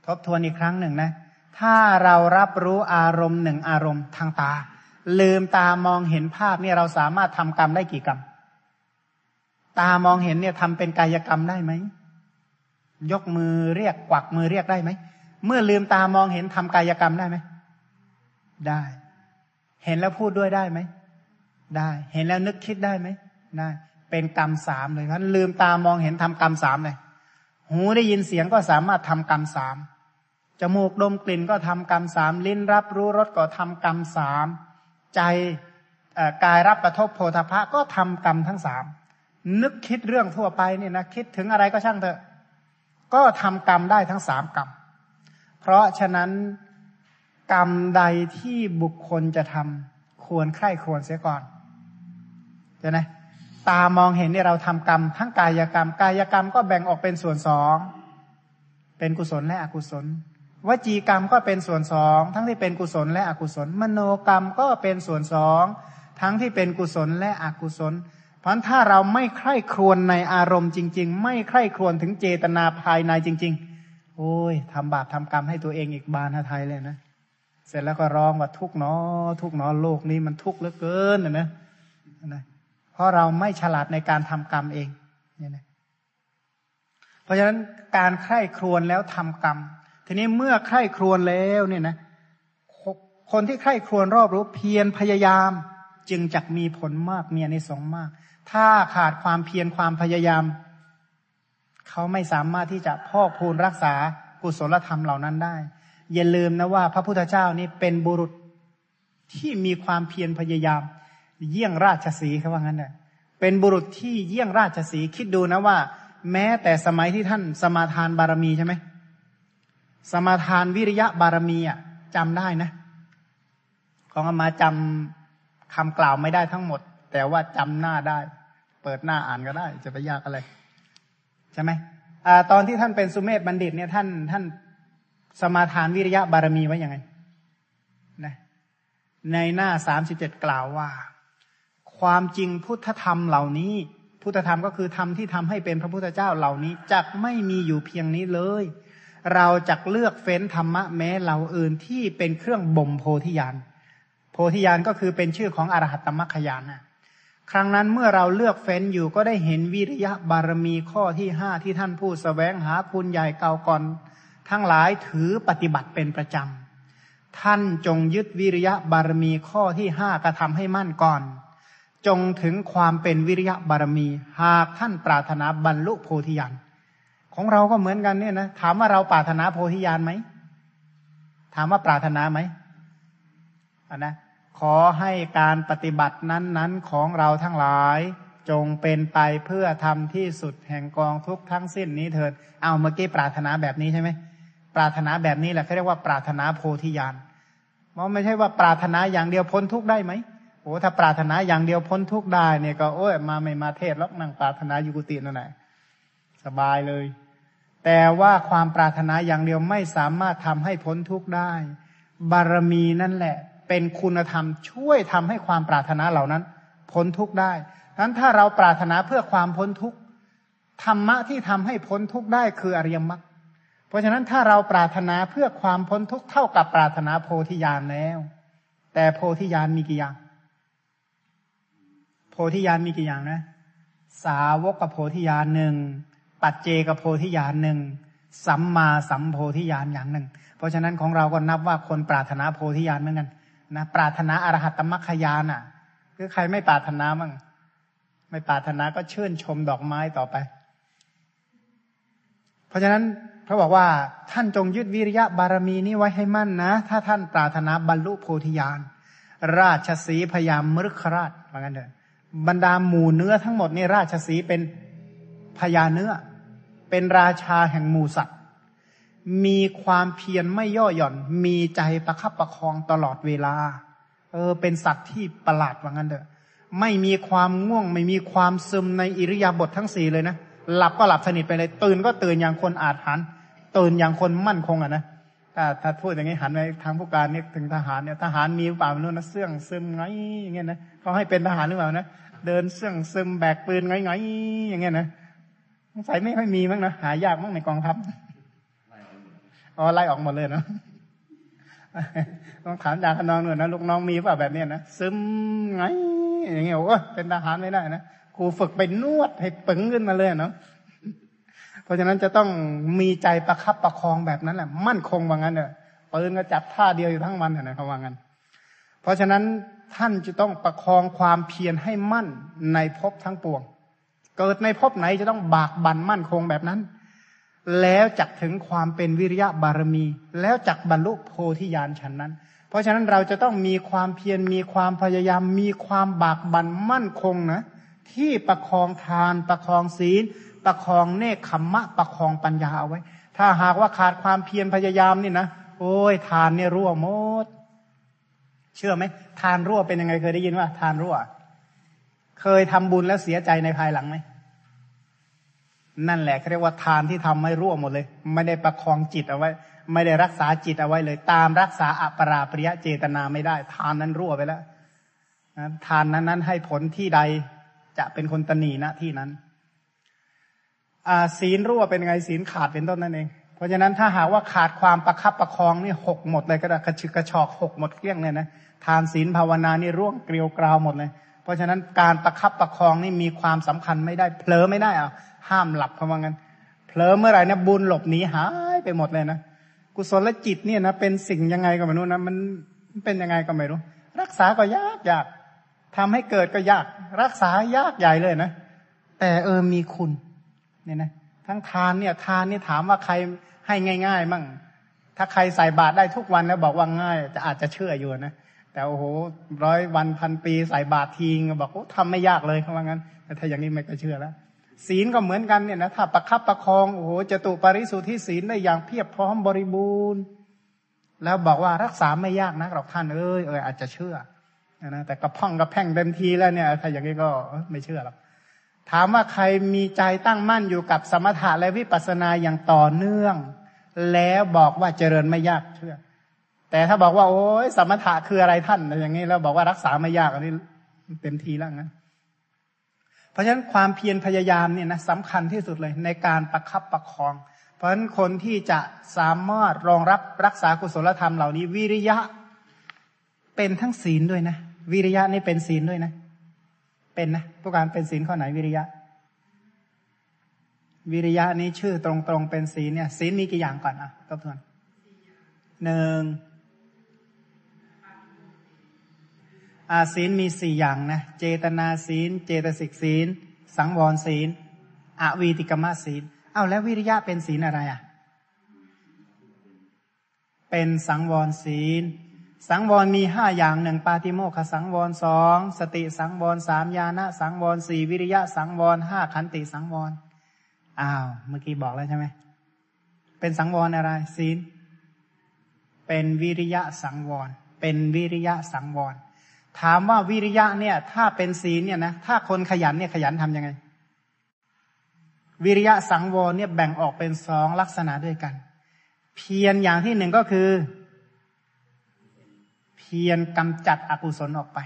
ทบทวนอีกครั้งหนึ่งนะ ถ้าเรารับรู้อารมณ์หนึ่งอารมณ์ทางตา ลืมตามองเห็นภาพเนี่ยเราสามารถทำกรรมได้กี่กรรม ตามองเห็นเนี่ยทำเป็นกายกรรมได้ไหม ยกมือเรียกกวักมือเรียกได้ไหม เมื่อลืมตามองเห็นทำกายกรรมได้ไหม ได้ เห็นแล้วพูดด้วยได้ไหม ได้ เห็นแล้วนึกคิดได้ไหม ได้ เป็นกรรมสามเลยเพราะลืมตามองเห็นทำกรรมสามเลยหูได้ยินเสียงก็สามารถทำกรรมสาม จมูกดมกลิ่นก็ทำกรรมสามลิ้นรับรู้รสก็ทำกรรมสามใจกายรับกระทบโพธพะก็ทำกรรมทั้งสามนึกคิดเรื่องทั่วไปเนี่ยนะคิดถึงอะไรก็ช่างเถอะ ก็ทำกรรมได้ทั้งสามกรรม เพราะฉะนั้นกรรมใดที่บุคคลจะทำควรใคร่ควรเสียก่อนใช่ไหมตามองเห็นเนี่ยเราทำกรรม ทั้งกายกรรม กายกรรมก็แบ่งออกเป็นส่วนสองเป็นกุศลและอกุศล วจีกรรมก็เป็นส่วนสองทั้งที่เป็นกุศลและอกุศล มโนกรรมก็เป็นส่วนสองทั้งที่เป็นกุศลและอกุศล เพราะถ้าเราไม่ใคร่ครวญในอารมณ์จริง ๆ ไม่ใคร่ครวญถึงเจตนาภายในจริง ๆ โอ้ยทำบาปทำกรรมให้ตัวเองอีกบานไทยเลยนะ เสร็จแล้วก็ร้องว่าทุกเนอทุกเนอโลกนี้มันทุกข์เหลือเกินนะนะนะเพราะเราไม่ฉลาดในการทำกรรมเองเนี่ยนะเพราะฉะนั้นการใคร่ครวญแล้วทำกรรม ทีนี้เมื่อใคร่ครวญแล้วเนี่ยนะคนที่ใคร่ครวญรอบรู้เพียรพยายาม จึงจะมีผลมากมีในสงมาก ถ้าขาดความเพียรความพยายาม เขาไม่สามารถที่จะพอกพูนรักษากุศลธรรมเหล่านั้นได้ อย่าลืมนะว่าพระพุทธเจ้านี่เป็นบุรุษที่มีความเพียรพยายาม เยี่ยงราชสีเขาว่างั้นเน่ยเป็นบุรุษที่เยี่ยงราชสีคิดดูนะว่า แม้แต่สมัยที่ท่านสมาทานบารมีใช่ไหม สมาทานวิริยะบารมีอะจำได้นะ ของอามาจำคำกล่าวไม่ได้ทั้งหมด แต่ว่าจำหน้าได้ เปิดหน้าอ่านก็ได้ จะไปยากอะไร ใช่ไหมอตอนที่ท่านเป็นสุเมธบัณฑิตเนี่ยท่านท่านสมาทานวิริยะบารมีไว้ยังไงนะในหน้าสามสิบเจ็ดกล่าวว่า ความจริงพุทธธรรมเหล่านี้ พุทธธรรมก็คือธรรมที่ทำให้เป็นพระพุทธเจ้าเหล่านี้จักไม่มีอยู่เพียงนี้เลย เราจักเลือกเฟ้นธรรมะแม้เหล่าอื่นที่เป็นเครื่องบ่มโพธิญาณโพธิญาณก็คือเป็นชื่อของอรหัตตมรรคญาณนะครั้งนั้นเมื่อเราเลือกเฟ้นอยู่ก็ได้เห็นวิริยะบารมีข้อที่ห้าที่ท่านผู้สแสวงหาคุณใหญ่เก่าก่อน ทั้งหลายถือปฏิบัติเป็นประจำ ท่านจงยึดวิริยะบารมีข้อที่ห้ากระทำให้มั่นก่อน จงถึงความเป็นวิริยะบารมี หากท่านปรารถนาบรรลุโพธิญาณ ของเราก็เหมือนกันเนี่ยนะถามว่าเราปรารถนาโพธิญาณไหมถามว่าปรารถนาไหมอันนะขอให้การปฏิบัตินั้นๆของเราทั้งหลาย จงเป็นไปเพื่อทำที่สุดแห่งกองทุกทั้งสิ้นนี้เถิดเอาเมื่อกี้ปรารถนาแบบนี้ใช่ไหมปรารถนาแบบนี้แหละเขาเรียกว่าปรารถนาโพธิญาณมันไม่ใช่ว่าปรารถนาอย่างเดียวพ้นทุกได้ไหมโอ้ถ้าปรารถนาอย่างเดียวพ้นทุกได้เนี่ยก็โอ้ยมาไม่มาเทศแล้วนั่งปรารถนาอยู่กุฏินั่นแหละสบายเลย แต่ว่าความปรารถนาอย่างเดียวไม่สามารถทำให้พ้นทุกได้ บารมีนั่นแหละ เป็นคุณธรรมช่วยทำให้ความปรารถนาเหล่านั้น พ้นทุกได้นั้นถ้าเราปรารถนาเพื่อความพ้นทุกธรรมะที่ทำให้พ้นทุกได้คืออริยมรรคเพราะฉะนั้นถ้าเราปรารถนาเพื่อความพ้นทุกเท่ากับปรารถนาโพธิญาณแล้ว แต่โพธิญาณมีกี่อย่าง โพธิญาณมีกี่อย่างนะ สาวกกับโพธิญาณหนึ่ง ปัจเจกโพธิญาณหนึ่งสัมมาสัมโพธิญาณอย่างหนึ่ง เพราะฉะนั้นของเราก็นับว่าคนปรารถนาโพธิญาณเหมือนกันนะปรารถนาอรหัตตมรรคญาณอะ คือใครไม่ปรารถนามั่งไม่ปรารถนาก็เชิญชมดอกไม้ต่อไป เพราะฉะนั้นพระบอกว่าท่านจงยึดวิริยะบารมีนี้ไว้ให้มั่นนะ ถ้าท่านปรารถนาบรรลุโพธิญาณราชสีพยามมฤคราชว่างั้นเถอะบรรดาหมู่เนื้อทั้งหมดนี่ราชสีเป็นพญาเนื้อ เป็นราชาแห่งหมูสัตว์มีความเพียรไม่ย่อหย่อน มีใจประคับประคองตลอดเวลา เออ เป็นสัตว์ที่ประหลาดว่างั้นเถอะไม่มีความง่วง ไม่มีความซึมในอิริยาบถททั้งสี่เลยนะ หลับก็หลับสนิทไปเลย ตื่นก็ตื่นอย่างคนอาจหันตื่นอย่างคนมั่นคงอะนะถ้าถ้าพูดอย่างนี้หันไปทางผู้การเนี่ยถึงทหารเนี่ยทหารมีเปล่าไม่รู้นะเสื่องซึมไงอย่างเงี้ยนะเขาให้เป็นทหารหรือเปล่านะเดินเสื่องซึมแบกปืนไง่อยๆอย่างเงี้ยนะ สงสัยไม่ค่อยมีมั้งนะหายากมั้งในกองทัพอ๋อไล่ออกหมดเลยเนาะต้องถามดาขนองหน่อยนะลูกน้องมีป่ะแบบเนี้ยนะซึมไงอย่างเงี้ยโอ้เป็นทหารไม่ได้นะครูฝึกไปนวดให้ปึงขึ้นมาเลยเนาะเพราะฉะนั้นจะต้องมีใจประคับประคองแบบนั้นแหละมั่นคงว่างั้นเนอะปืนก็จับท่าเดียวอยู่ทั้งวันนะเขาว่างั้น เพราะฉะนั้นท่านจะต้องประคองความเพียรให้มั่นในภพทั้งปวง เกิดในภพไหนจะต้องบากบั่นมั่นคงแบบนั้น แล้วจักถึงความเป็นวิริยะบารมี แล้วจักบรรลุโพธิญาณฉันนั้น เพราะฉะนั้นเราจะต้องมีความเพียรมีความพยายามมีความบากบั่นมั่นคงนะ ที่ประคองทาน ประคองศีล ประคองเนคขมมะ ประคองปัญญาเอาไว้ ถ้าหากว่าขาดความเพียรพยายามนี่นะโอ้ยทานเนี่ยรั่วหมด เชื่อไหมทานรั่วเป็นยังไงเคยได้ยินว่าทานรั่ว เคยทำบุญแล้วเสียใจในภายหลังไหมนั่นแหละเขาเรียกว่าทานที่ทำไม่รั่วหมดเลย ไม่ได้ประคองจิตเอาไว้ ไม่ได้รักษาจิตเอาไว้เลย ตามรักษาอัปราปริยะเจตนาไม่ได้ ทานนั้นรั่วไปแล้วทานนั้นนั้นให้ผลที่ใดจะเป็นคนตนีนะที่นั้นศีลรั่วเป็นไงศีลขาดเป็นต้นนั่นเอง เพราะฉะนั้นถ้าหากว่าขาดความประคับประคองนี่หกหมดเลยก็ได้กระชึกกระชอกหกหมดเกลี้ยงเลยนะทานศีลภาวนานี่ร่วงเกลียวกราวหมดเลย เพราะฉะนั้นการประคับประคองนี่มีความสำคัญไม่ได้เผลอไม่ได้อะห้ามหลับเพราะว่างั้นเผลอเมื่อไหร่นะบุญหลบหนีหายไปหมดเลยนะกุศลจิตเนี่ยนะเป็นสิ่งยังไงก็ไม่รู้นะมันเป็นยังไงก็ไม่รู้ รักษาก็ยากยากทำให้เกิดก็ยาก รักษายากใหญ่เลยนะแต่เออมีคุณเนี่ยนะทั้งทานเนี่ยทานนี่ถามว่าใครให้ง่ายๆมั่งถ้าใครใส่บาตรได้ทุกวันแล้วบอกว่าง่ายจะอาจจะเชื่ออยู่นะ แต่โอ้โหร้อยวันพันปีใส่บาตรทีงบอกโอ้ทำไม่ยากเลยเขาว่างั้นแต่ถ้าอย่างนี้ไม่ก็เชื่อแล้วศีลก็เหมือนกันเนี่ยนะถ้าประคับประคองโอ้โหจะตุปริสุทธิศีลได้อย่างเพียบพร้อมบริบูรณ์ แล้วบอกว่ารักษาไม่ยากนักหรอกท่านเอ้ยเอออาจจะเชื่อนะแต่กระพ่องกระแพ่งเต็มทีแล้วเนี่ยถ้าอย่างนี้ก็ไม่เชื่อหรอกถามว่าใครมีใจตั้งมั่นอยู่กับสมถะและวิปัสสนาอย่างต่อเนื่อง แล้วบอกว่าเจริญไม่ยากเชื่อ แต่ถ้าบอกว่าโอ้ยสมถะคืออะไรท่านอย่างนี้แล้วบอกว่ารักษาไม่ยากอันนี้เต็มทีแล้วนะเพราะฉะนั้นความเพียรพยายามเนี่ยนะสำคัญที่สุดเลย ในการประคับประคอง เพราะฉะนั้นคนที่จะสามารถรองรับรักษากุศลธรรมเหล่านี้ วิริยะเป็นทั้งศีลด้วยนะวิริยะนี่เป็นศีลด้วยนะ เป็นนะทุกการเป็นศีลข้อไหนวิริยะ วิริยะนี้ชื่อตรงๆเป็นศีลเนี่ยศีลมีกี่อย่างก่อนอะทบทวนหนึ่ง อาศีลมีสี่อย่างนะ เจตนาศีล เจตสิกศีล สังวรศีล อวีติกมศีล เอาแล้ววิริยะเป็นศีลอะไรอะ เป็นสังวรศีล สังวรมีห้าอย่างหนึ่งปาติโมขสังวรสองสติสังวรสามญาณสังวรสี่วิริยะสังวรห้าขันติสังวร อ้าว เมื่อกี้บอกแล้วใช่ไหม เป็นสังวรอะไร ศีล เป็นวิริยะสังวร เป็นวิริยะสังวร ถามว่าวิริยะเนี่ย ถ้าเป็นศีลเนี่ยนะถ้าคนขยันเนี่ยขยันทํำยังไง วิริยะสังวรเนี่ยแบ่งออกเป็นสองลักษณะด้วยกัน เพียรอย่างที่หนึ่งก็คือ เพียรกำจัดอกุศลออกไป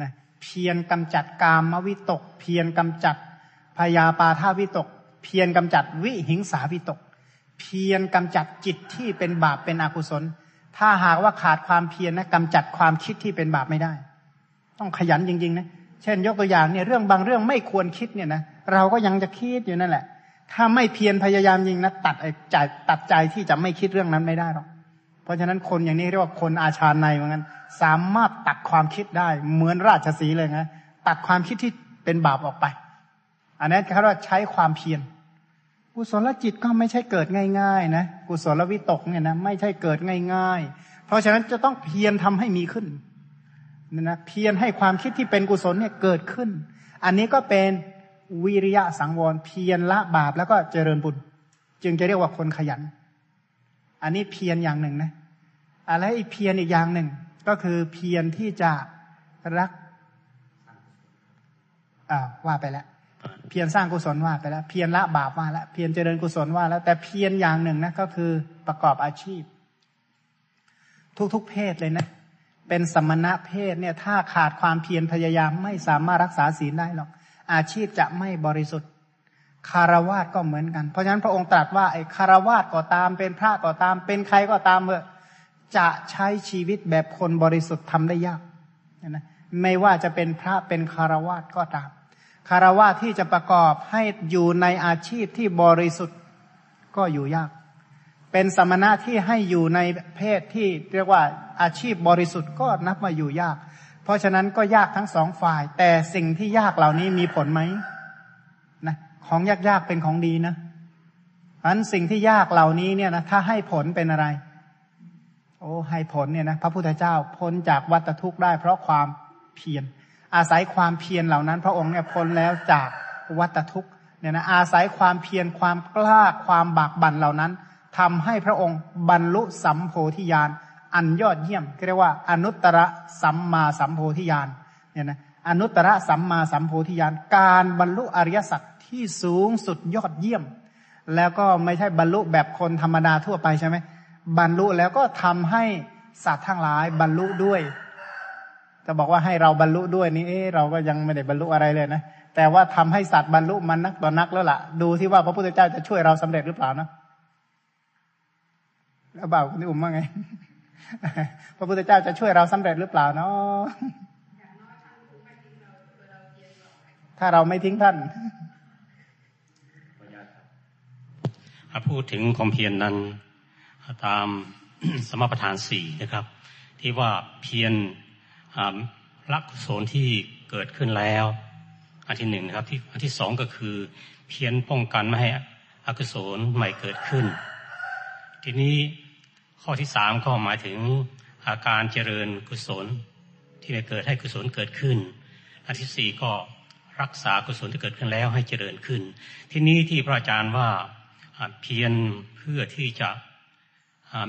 นะเพียรกำจัดกามวิตก เพียรกำจัดพยาปาทาวิตก เพียรกำจัดวิหิงสาวิตก เพียรกำจัดจิตที่เป็นบาปเป็นอกุศล ถ้าหากว่าขาดความเพียรนะกำจัดความคิดที่เป็นบาปไม่ได้ ต้องขยันจริงๆนะเช่น ยกตัวอย่างเนี่ยเรื่องบางเรื่องไม่ควรคิดเนี่ยนะเราก็ยังจะคิดอยู่นั่นแหละ ถ้าไม่เพียรพยายามจริงนะตัดใจตัดใจที่จะไม่คิดเรื่องนั้นไม่ได้หรอกเพราะฉะนั้นคนอย่างนี้เรียกว่าคนอาชาในเหมือนกันสามารถตัดความคิดได้ เหมือนราชสีเลยนะตัดความคิดที่เป็นบาปออกไป อันนี้เขาเรียกว่าใช้ความเพียร กุศลจิตก็ไม่ใช่เกิดง่ายๆนะกุศลวิตกเนี่ยนะไม่ใช่เกิดง่าย ๆ เพราะฉะนั้นจะต้องเพียรทำให้มีขึ้นนะนะเพียรให้ความคิดที่เป็นกุศลเนี่ยเกิดขึ้น อันนี้ก็เป็นวิริยะสังวรเพียรละบาปแล้วก็เจริญบุญจึงจะเรียกว่าคนขยัน อันนี้เพียรอย่างหนึ่งนะอะไรอีกเพียรอีกอย่างหนึ่ง ก็คือเพียรที่จะรักอ่าว่าไปแล้ว เพียรสร้างกุศลว่าไปแล้ว เพียรละบาปว่าแล้วเพียรเจริญกุศลว่าแล้ว แต่เพียรอย่างหนึ่งนะก็คือประกอบอาชีพ ทุกๆเพศเลยนะ เป็นสมณะเพศเนี่ย ถ้าขาดความเพียรพยายามไม่สามารถรักษาศีลได้หรอก อาชีพจะไม่บริสุทธิ์คารวาสก็เหมือนกัน เพราะฉะนั้นพระองค์ตรัสว่าไอ้คารวาสก็ตาม เป็นพระก็ตาม เป็นใครก็ตามเถอะจะใช้ชีวิตแบบคนบริสุทธิ์ทำได้ยากนะไม่ว่าจะเป็นพระเป็นคารวาสก็ตาม คารวาสที่จะประกอบให้อยู่ในอาชีพที่บริสุทธิ์ก็อยู่ยาก เป็นสมณะที่ให้อยู่ในเพศที่เรียกว่าอาชีพบริสุทธิ์ก็นับมาอยู่ยาก เพราะฉะนั้นก็ยากทั้งสองฝ่าย แต่สิ่งที่ยากเหล่านี้มีผลไหมนะของยากๆเป็นของดีนะเพราะนั้นสิ่งที่ยากเหล่านี้เนี่ยนะถ้าให้ผลเป็นอะไร โอ้ให้ผลเนี่ยนะพระพุทธเจ้าพ้นจากวัฏทุกข์ได้เพราะความเพียร อาศัยความเพียรเหล่านั้น พระองค์เนี่ยพ้นแล้วจากวัฏทุกข์เนี่ยนะอาศัยความเพียรความกล้าความบากบั่นเหล่านั้นทำให้พระองค์บรรลุสัมโพธิญาณอันยอดเยี่ยมเรียกว่าอนุตตรสัมมาสัมโพธิญาณเนี่ยนะอนุตตรสัมมาสัมโพธิญาณการบรรลุอริยสัจที่สูงสุดยอดเยี่ยม แล้วก็ไม่ใช่บรรลุแบบคนธรรมดาทั่วไปใช่ไหมบรรลุแล้วก็ทำให้สัตว์ทั้งหลายบรรลุด้วย จะบอกว่าให้เราบรรลุด้วยนี่เอเราก็ยังไม่ได้บรรลุอะไรเลยนะแต่ว่าทำให้สัตว์บรรลุมันนักต่อนักแล้วล่ะ ดูที่ว่าพระพุทธเจ้าจะช่วยเราสำเร็จหรือเปล่านะแล้วบ่าวคุณอุ้มว่าไง พระพุทธเจ้าจะช่วยเราสำเร็จหรือเปล่าเนาะถ้าเราไม่ทิ้งท่านพูดถึงความเพียรนนั้น ตามสมประทานสี่นะครับ ที่ว่าเพียร ละกุศลที่เกิดขึ้นแล้ว อันที่หนึ่งนะครับที่อันที่สองก็คือ เพียรป้องกันไม่ให้อกุศลใหม่เกิดขึ้น ทีนี้ข้อที่สามก็หมายถึงอาการเจริญกุศล ที่จะเกิดให้กุศลเกิดขึ้น อันที่สี่ก็รักษากุศลที่เกิดขึ้นแล้วให้เจริญขึ้น ที่นี้ที่พระอาจารย์ว่าเพียรเพื่อที่จะ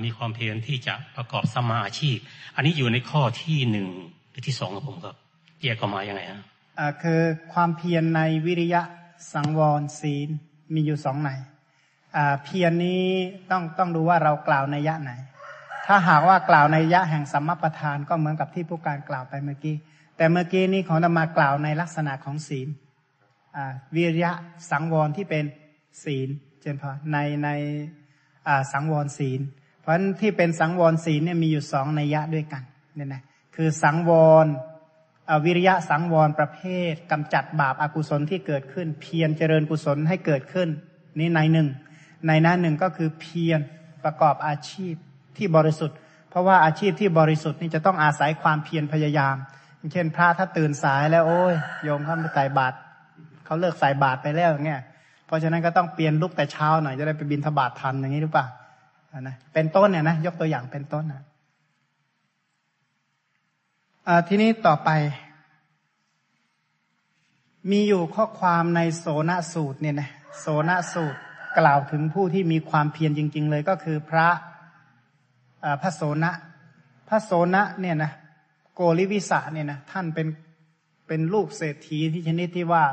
มีความเพียรที่จะประกอบสมาอาชีพ อันนี้อยู่ในข้อที่หนึ่งหรือที่สองของผมครับแยกออกมายังไงฮะคือความเพียรในวิริยะสังวรศีลมีอยู่สองในเพียรนี้ต้องต้องดูว่าเรากล่าวในยะไหน ถ้าหากว่ากล่าวในยะแห่งสัมมาประธานก็เหมือนกับที่ผู้การกล่าวไปเมื่อกี้ แต่เมื่อกี้นี้ของนมากล่าวในลักษณะของศีลวิริยะสังวรที่เป็นศีลเจนพอในในสังวรศีล เพราะฉะนั้นที่เป็นสังวรศีลเนี่ยมีอยู่สองในยยะด้วยกันเนี่ยนะคือสังวรวิริยะสังวรประเภทกำจัดบาปอากุศลที่เกิดขึ้น เพียรเจริญกุศลให้เกิดขึ้น นี่ในหนึ่ง ในนั้นหนึ่งก็คือเพียรประกอบอาชีพที่บริสุทธิ์ เพราะว่าอาชีพที่บริสุทธิ์นี่จะต้องอาศัยความเพียรพยายาม เช่นพระถ้าตื่นสายแล้วโอ้ยโยมเขาไปใส่บาตรเขาเลิกใส่บาตรไปแล้วอย่างเงี้ยเพราะฉะนั้นก็ต้องเปลี่ยนลุกแต่เช้าหน่อยจะได้ไปบินทบาททันอย่างนี้หรือเปล่า นะเป็นต้นเนี่ยนะยกตัวอย่างเป็นต้นนะทีนี้ต่อไป มีอยู่ข้อความในโสนสูตรเนี่ยนะโสนสูตรกล่าวถึงผู้ที่มีความเพียรจริง ๆ เลยก็คือพระพระโสนะพระโสนะเนี่ยนะโกริวิสะเนี่ยนะท่านเป็นเป็นลูกเศรษฐีที่ชนิดที่ว่า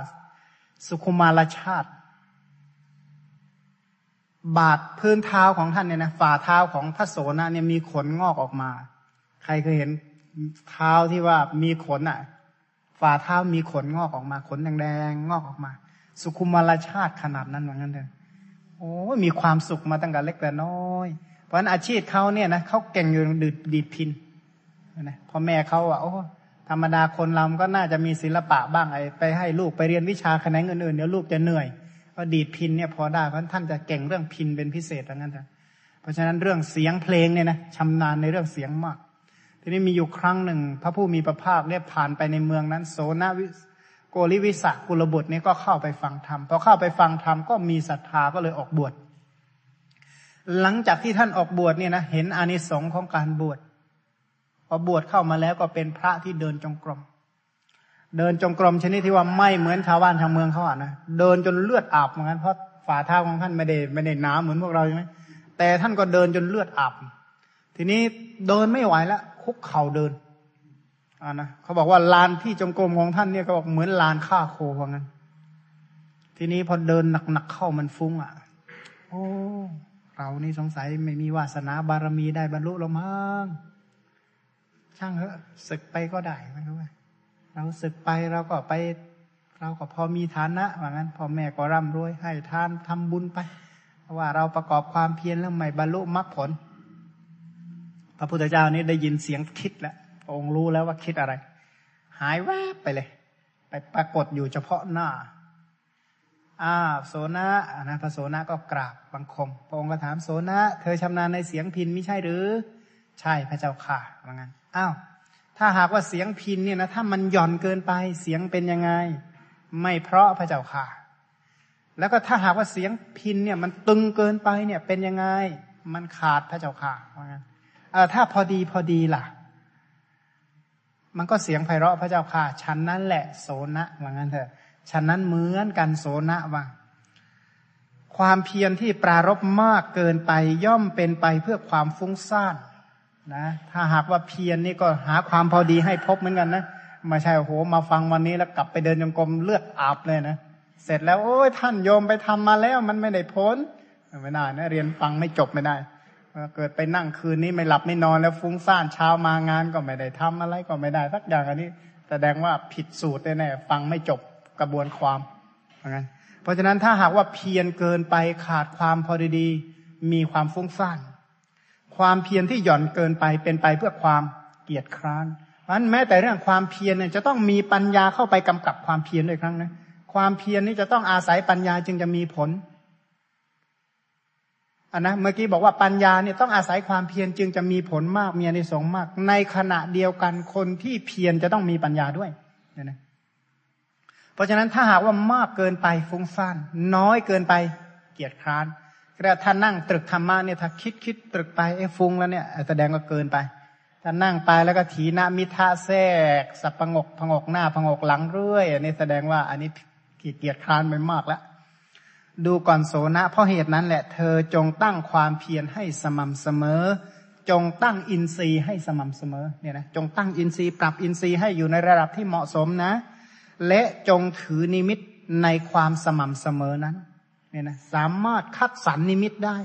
สุขุมารชาติ บาดพื้นเท้าของท่านเนี่ยนะฝ่าเท้าของพระโสนะเนี่ยมีขนงอกออกมา ใครเคยเห็นเท้าที่ว่ามีขนอะ ฝ่าเท้ามีขนงอกออกมา ขนแดงๆงอกออกมา สุขุมารชาติขนาดนั้นเหมือนกันเลยโอ้มีความสุขมาตั้งแต่เล็กแต่น้อย เพราะฉะนั้นอาชีพเขาเนี่ยนะเขาเก่งอยู่ดีดดีดพินนะพ่อแม่เขาอะโอ้ธรรมดาคนเราก็น่าจะมีศิลปะบ้างไอ้ไปให้ลูกไปเรียนวิชาแขนงอื่นๆเดี๋ยวลูกจะเหนื่อย ก็ดีดพินเนี่ยพอได้เพราะท่านจะเก่งเรื่องพินเป็นพิเศษอย่างนั้นเพราะฉะนั้นเรื่องเสียงเพลงเนี่ยนะชำนาญในเรื่องเสียงมาก ทีนี้มีอยู่ครั้งหนึ่ง พระผู้มีพระภาคเนี่ยผ่านไปในเมืองนั้น โสนวิโกริวิสะกุลบุตรเนี่ยก็เข้าไปฟังธรรมพอเข้าไปฟังธรรมก็มีศรัทธาก็เลยออกบวชหลังจากที่ท่านออกบวชเนี่ยนะเห็นอานิสงส์ของการบวชพอบวชเข้ามาแล้วก็เป็นพระที่เดินจงกรม เดินจงกรมชนิดที่ว่าไม่เหมือนชาวบ้านชาวเมืองเขาอะนะเดินจนเลือดอาบเหมือนกันเพราะฝ่าเท้าของท่านไม่ได้ไม่ได้หนาเหมือนพวกเราใช่ไหมแต่ท่านก็เดินจนเลือดอาบทีนี้เดินไม่ไหวแล้วคุกเข่าเดินอ่านะเขาบอกว่าลานที่จงกรมของท่านเนี่ยก็บอกเหมือนลานฆ่าโคว่างั้น ทีนี้พอเดินหนักๆเข้ามันฟุ้งอะ โอ้เรานี่สงสัยไม่มีวาสนาบารมีได้บรรลุแล้วมั้งช่างเถอะศึกไปก็ได้ไม่รู้ว่า เราศึกไปเราก็ไป เราก็พอมีฐานะว่างั้นพ่อแม่ก็ร่ำรวยให้ทานทำบุญไปเพราะว่าเราประกอบความเพียรแล้วไม่บรรลุมรรคผล พระพุทธเจ้านี่ได้ยินเสียงคิดแล้วองค์รู้แล้วว่าคิดอะไร หายแวบไปเลย ไปปรากฏอยู่เฉพาะหน้าอ้าวโสนะนะพระโสนะก็กราบบังคม พระองค์ก็ถามโสนะ เธอชำนาญในเสียงพินไม่ใช่หรือ ใช่พระเจ้าค่ะว่างั้นอ้าว ถ้าหากว่าเสียงพินเนี่ยนะถ้ามันหย่อนเกินไปเสียงเป็นยังไง ไม่เพราะพระเจ้าค่ะ แล้วก็ถ้าหากว่าเสียงพินเนี่ยมันตึงเกินไปเนี่ยเป็นยังไง มันขาดพระเจ้าค่ะว่างั้นเออถ้าพอดีพอดีล่ะ มันก็เสียงไพเราะพระเจ้าค่ะชั้นนั้นแหละโสนะว่างั้นเถอะฉะนั้นเหมือนกันโสนะว่าความเพียรที่ปรารบมากเกินไปย่อมเป็นไปเพื่อความฟุ้งซ่าน นะถ้าหากว่าเพียรนนี่ก็หาความพอดีให้พบเหมือนกันนะไม่ใช่โอ้โหมาฟังวันนี้แล้วกลับไปเดินจงกรมเลือดอาบเลยนะเสร็จแล้วโอ้ยท่านโยมไปทำมาแล้ว มันไม่ได้พ้นไม่ได้นะเรียนฟังไม่จบไม่ได้เกิดไปนั่งคืนนี้ไม่หลับไม่นอนแล้วฟุ้งซ่านเช้ามางานก็ไม่ได้ทำอะไรก็ไม่ได้สักอย่างอันนี้ แสดงว่าผิดสูตรแน่ๆฟังไม่จบกระบวนความเหมือนกันเพราะฉะนั้นถ้าหากว่าเพียรเกินไปขาดความพอดีมีความฟุ้งซ่าน ความเพียรที่หย่อนเกินไปเป็นไปเพื่อความเกียจคร้านเพราะฉะนั้นแม้แต่เรื่องความเพียรเนี่ยจะต้องมีปัญญาเข้าไปกำกับความเพียรด้วยครั้งนะความเพียรนี่จะต้องอาศัยปัญญาจึงจะมีผลอันนะเมื่อกี้บอกว่าปัญญาเนี่ยต้องอาศัยความเพียรจึงจะมีผลมากมีอนิสงส์มาก ในขณะเดียวกันคนที่เพียรจะต้องมีปัญญาด้วยเนี่ยนะเพราะฉะนั้นถ้าหากว่ามากเกินไปฟุ้งซ่านน้อยเกินไปเกียจคร้าน ก็ถ้านั่งตรึกธรรมะเนี่ยถ้าคิดคิดตรึกไปไอ้ฟุ้งแล้วเนี่ยแสดงว่าเกินไป ถ้านั่งไปแล้วก็ถีนามิทะแทรก สับประงกพงกหน้าพงกหลังเรื่อยอันนี้แสดงว่าอันนี้ขีดเกียจคร้านไปมากแล้วดูก่อนโสนะ เพราะเหตุนั้นแหละเธอจงตั้งความเพียรให้สม่ำเสมอ จงตั้งอินทรีย์ให้สม่ำเสมอเนี่ยนะจงตั้งอินทรีย์ปรับอินทรีย์ให้อยู่ในระดับที่เหมาะสมนะ และจงถือนิมิตในความสม่ำเสมอนั้น เนี่ยนะสามารถคัดสรรนิมิตได้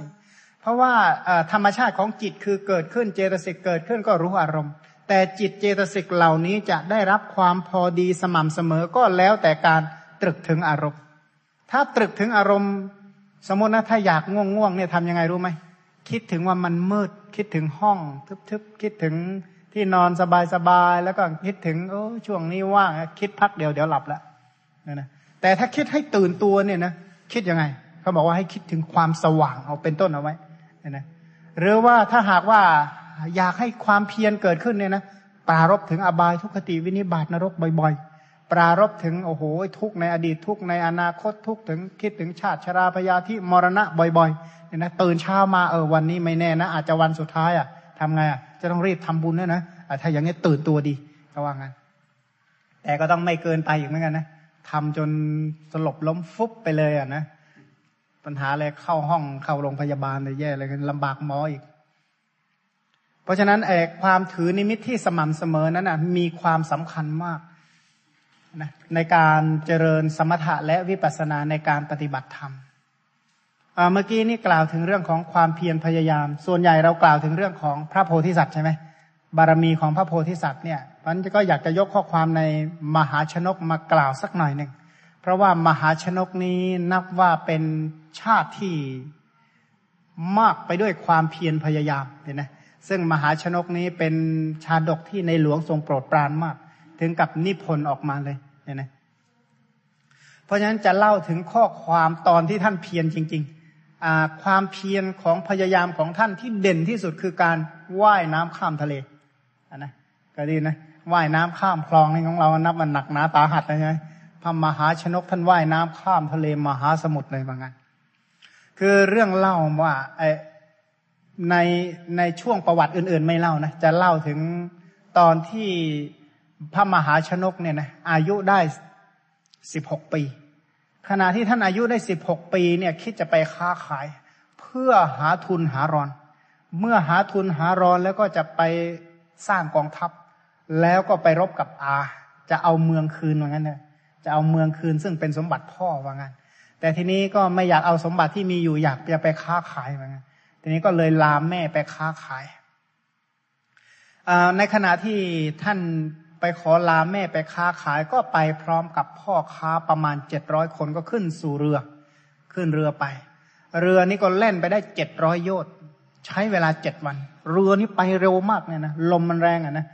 เพราะว่าธรรมชาติของจิตคือเกิดขึ้นเจตสิกเกิดขึ้นก็รู้อารมณ์ แต่จิตเจตสิกเหล่านี้จะได้รับความพอดีสม่ำเสมอก็แล้วแต่การตรึกถึงอารมณ์ ถ้าตรึกถึงอารมณ์ สมมตินะถ้าอยากง่วงง่วงเนี่ยทำยังไงรู้ไหมคิดถึงว่ามันมืด คิดถึงห้องทึบๆคิดถึงที่นอนสบายๆแล้วก็คิดถึงโอ้ช่วงนี้ว่างคิดพักเดียวเดี๋ยวหลับละนะนะแต่ถ้าคิดให้ตื่นตัวเนี่ยนะ คิดยังไงเขาบอกว่าให้คิดถึงความสว่างเอาเป็นต้นเอาไว้นะหรือว่าถ้าหากว่าอยากให้ความเพียรเกิดขึ้นเนี่ยนะปรารบถึงอบายทุกขติวินิบาตนรกบ่อยๆ ปรารบถึงโอ้โหทุกในอดีตทุกในอนาคตทุกถึงคิดถึงชาติชราพยาธิมรณะบ่อยๆเนี่ยนะตื่นเช้ามาเออวันนี้ไม่แน่นะ อาจจะวันสุดท้ายอะทำไงอะจะต้องรีบทำบุญด้วยนะถ้าอย่างนี้ตื่นตัวดีก็ว่างั้นแต่ก็ต้องไม่เกินไปอีกเหมือนกันนะ ทำจนสลบล้มฟุบไปเลยอะนะปัญหาอะไรเข้าห้องเข้าโรงพยาบาลเลยแย่เลยลำบากหมออีก เพราะฉะนั้นไอ้ความถือนิมิตที่สม่ำเสมอนั้นนะมีความสำคัญมากนะในการเจริญสมถะและวิปัสสนาในการปฏิบัติธรรมเมื่อกี้นี่กล่าวถึงเรื่องของความเพียรพยายาม ส่วนใหญ่เรากล่าวถึงเรื่องของพระโพธิสัตว์ใช่ไหม บารมีของพระโพธิสัตว์เนี่ยมันก็อยากจะยกข้อความในมหาชนกมากล่าวสักหน่อยหนึ่งเพราะว่ามหาชนกนี้นับว่าเป็นชาติที่มากไปด้วยความเพียรพยายามเห็นไหมซึ่งมหาชนกนี้เป็นชาดกที่ในหลวงทรงโปรดปรานมาก ถึงกับนิพนธ์ออกมาเลยเห็นไหมเพราะฉะนั้นจะเล่าถึงข้อความตอนที่ท่านเพียรจริง ๆ ความเพียรของพยายามของท่านที่เด่นที่สุดคือการว่ายน้ำข้ามทะเล นนะก็ดีนะว่ายน้ำข้ามคลองนี่ของเรานับมันหนักหนาตาหัดเลยใช่ไหมพระมหาชนกท่านว่ายน้ำข้ามทะเลมหาสมุทรเลยว่างั้นคือเรื่องเล่าว่าไอในในช่วงประวัติอื่น ๆ ไม่เล่านะจะเล่าถึงตอนที่พระมหาชนกเนี่ยนะอายุได้สิบหกปี ขณะที่ท่านอายุได้สิบหกปีเนี่ยคิดจะไปค้าขาย เพื่อหาทุนหารอน เมื่อหาทุนหารอนแล้วก็จะไป สร้างกองทัพ แล้วก็ไปรบกับอา จะเอาเมืองคืนว่างั้นเนี่ยจะเอาเมืองคืนซึ่งเป็นสมบัติพ่อว่างั้น แต่ทีนี้ก็ไม่อยากเอาสมบัติที่มีอยู่อยากจะไปค้าขายว่างั้นทีนี้ก็เลยลามแม่ไปค้าขายในขณะที่ท่านไปขอลาแม่ไปค้าขายก็ไปพร้อมกับพ่อค้าประมาณเจ็ดร้อยคนก็ขึ้นสู่เรือ ขึ้นเรือไป เรือนี้ก็เล่นไปได้เจ็ดร้อยโยชน์ ใช้เวลาเจ็ดวัน เรือนี้ไปเร็วมากเนี่ยนะลมมันแรงอะนะ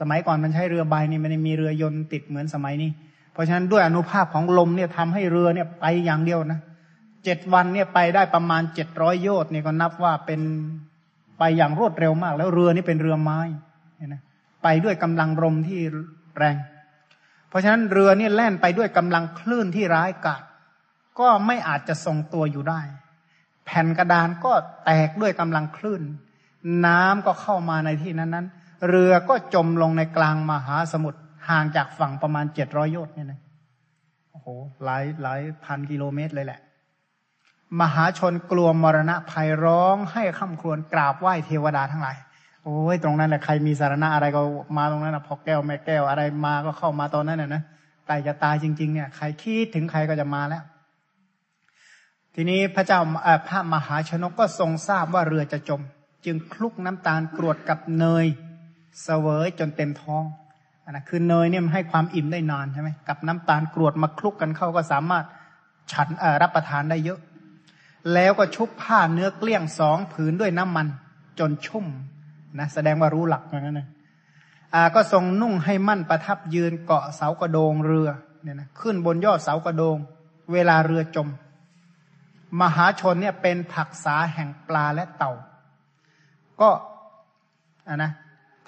สมัยก่อนมันใช้เรือใบนี่มันไม่มีเรือยนต์ติดเหมือนสมัยนี้ เพราะฉะนั้นด้วยอนุภาพของลมเนี่ยทำให้เรือเนี่ยไปอย่างเดียวนะเจ็ดวันเนี่ยไปได้ประมาณเจ็ดร้อยโยชน์เนี่ยก็นับว่าเป็นไปอย่างรวดเร็วมาก แล้วเรือนี่เป็นเรือไม้เนี่ยนะไปด้วยกำลังลมที่แรง เพราะฉะนั้นเรือนี่แล่นไปด้วยกำลังคลื่นที่ร้ายกาจก็ไม่อาจจะทรงตัวอยู่ได้ แผ่นกระดานก็แตกด้วยกำลังคลื่น น้ำก็เข้ามาในที่นั้นนั้นเรือก็จมลงในกลางมหาสมุทรห่างจากฝั่งประมาณเจ็ดร้อยโยชน์เนี่ยนะโอ้โหหลายหลายพันกิโลเมตรเลยแหละ มหาชนกลัวมรณะภัยร้องให้ข้าครวญกราบไหว้เทวดาทั้งหลายโอ้ยตรงนั้นแหละใครมีสารณะอะไรก็มาตรงนั้นนะพอแก้วแม่แก้วอะไรมาก็เข้ามาตอนนั้นน่ะนะใกล้จะตายจริง ๆ เนี่ยใครคิดถึงใครก็จะมาแล้ว ทีนี้พระเจ้าพระมหาชนกก็ทรงทราบว่าเรือจะจม จึงคลุกน้ำตาลกรวดกับเนยเสวยจนเต็มท้องอันนะคือเนยเนี่ยมันให้ความอิ่มได้นานใช่ไหมกับน้ำตาลกรวดมาคลุกกันเข้าก็สามารถฉันรับประทานได้เยอะ แล้วก็ชุบผ้าเนื้อเกลี้ยงสองผืนด้วยน้ำมันจนชุ่มนะแสดงว่ารู้หลักเหมือนกันนะอ่าก็ทรงนุ่งให้มั่นประทับยืนเกาะเสากระโดงเรือเนี่ยนะขึ้นบนยอดเสากระโดง เวลาเรือจม มหาชนเนี่ยเป็นผักษาแห่งปลาและเต่า ก็อ่านะ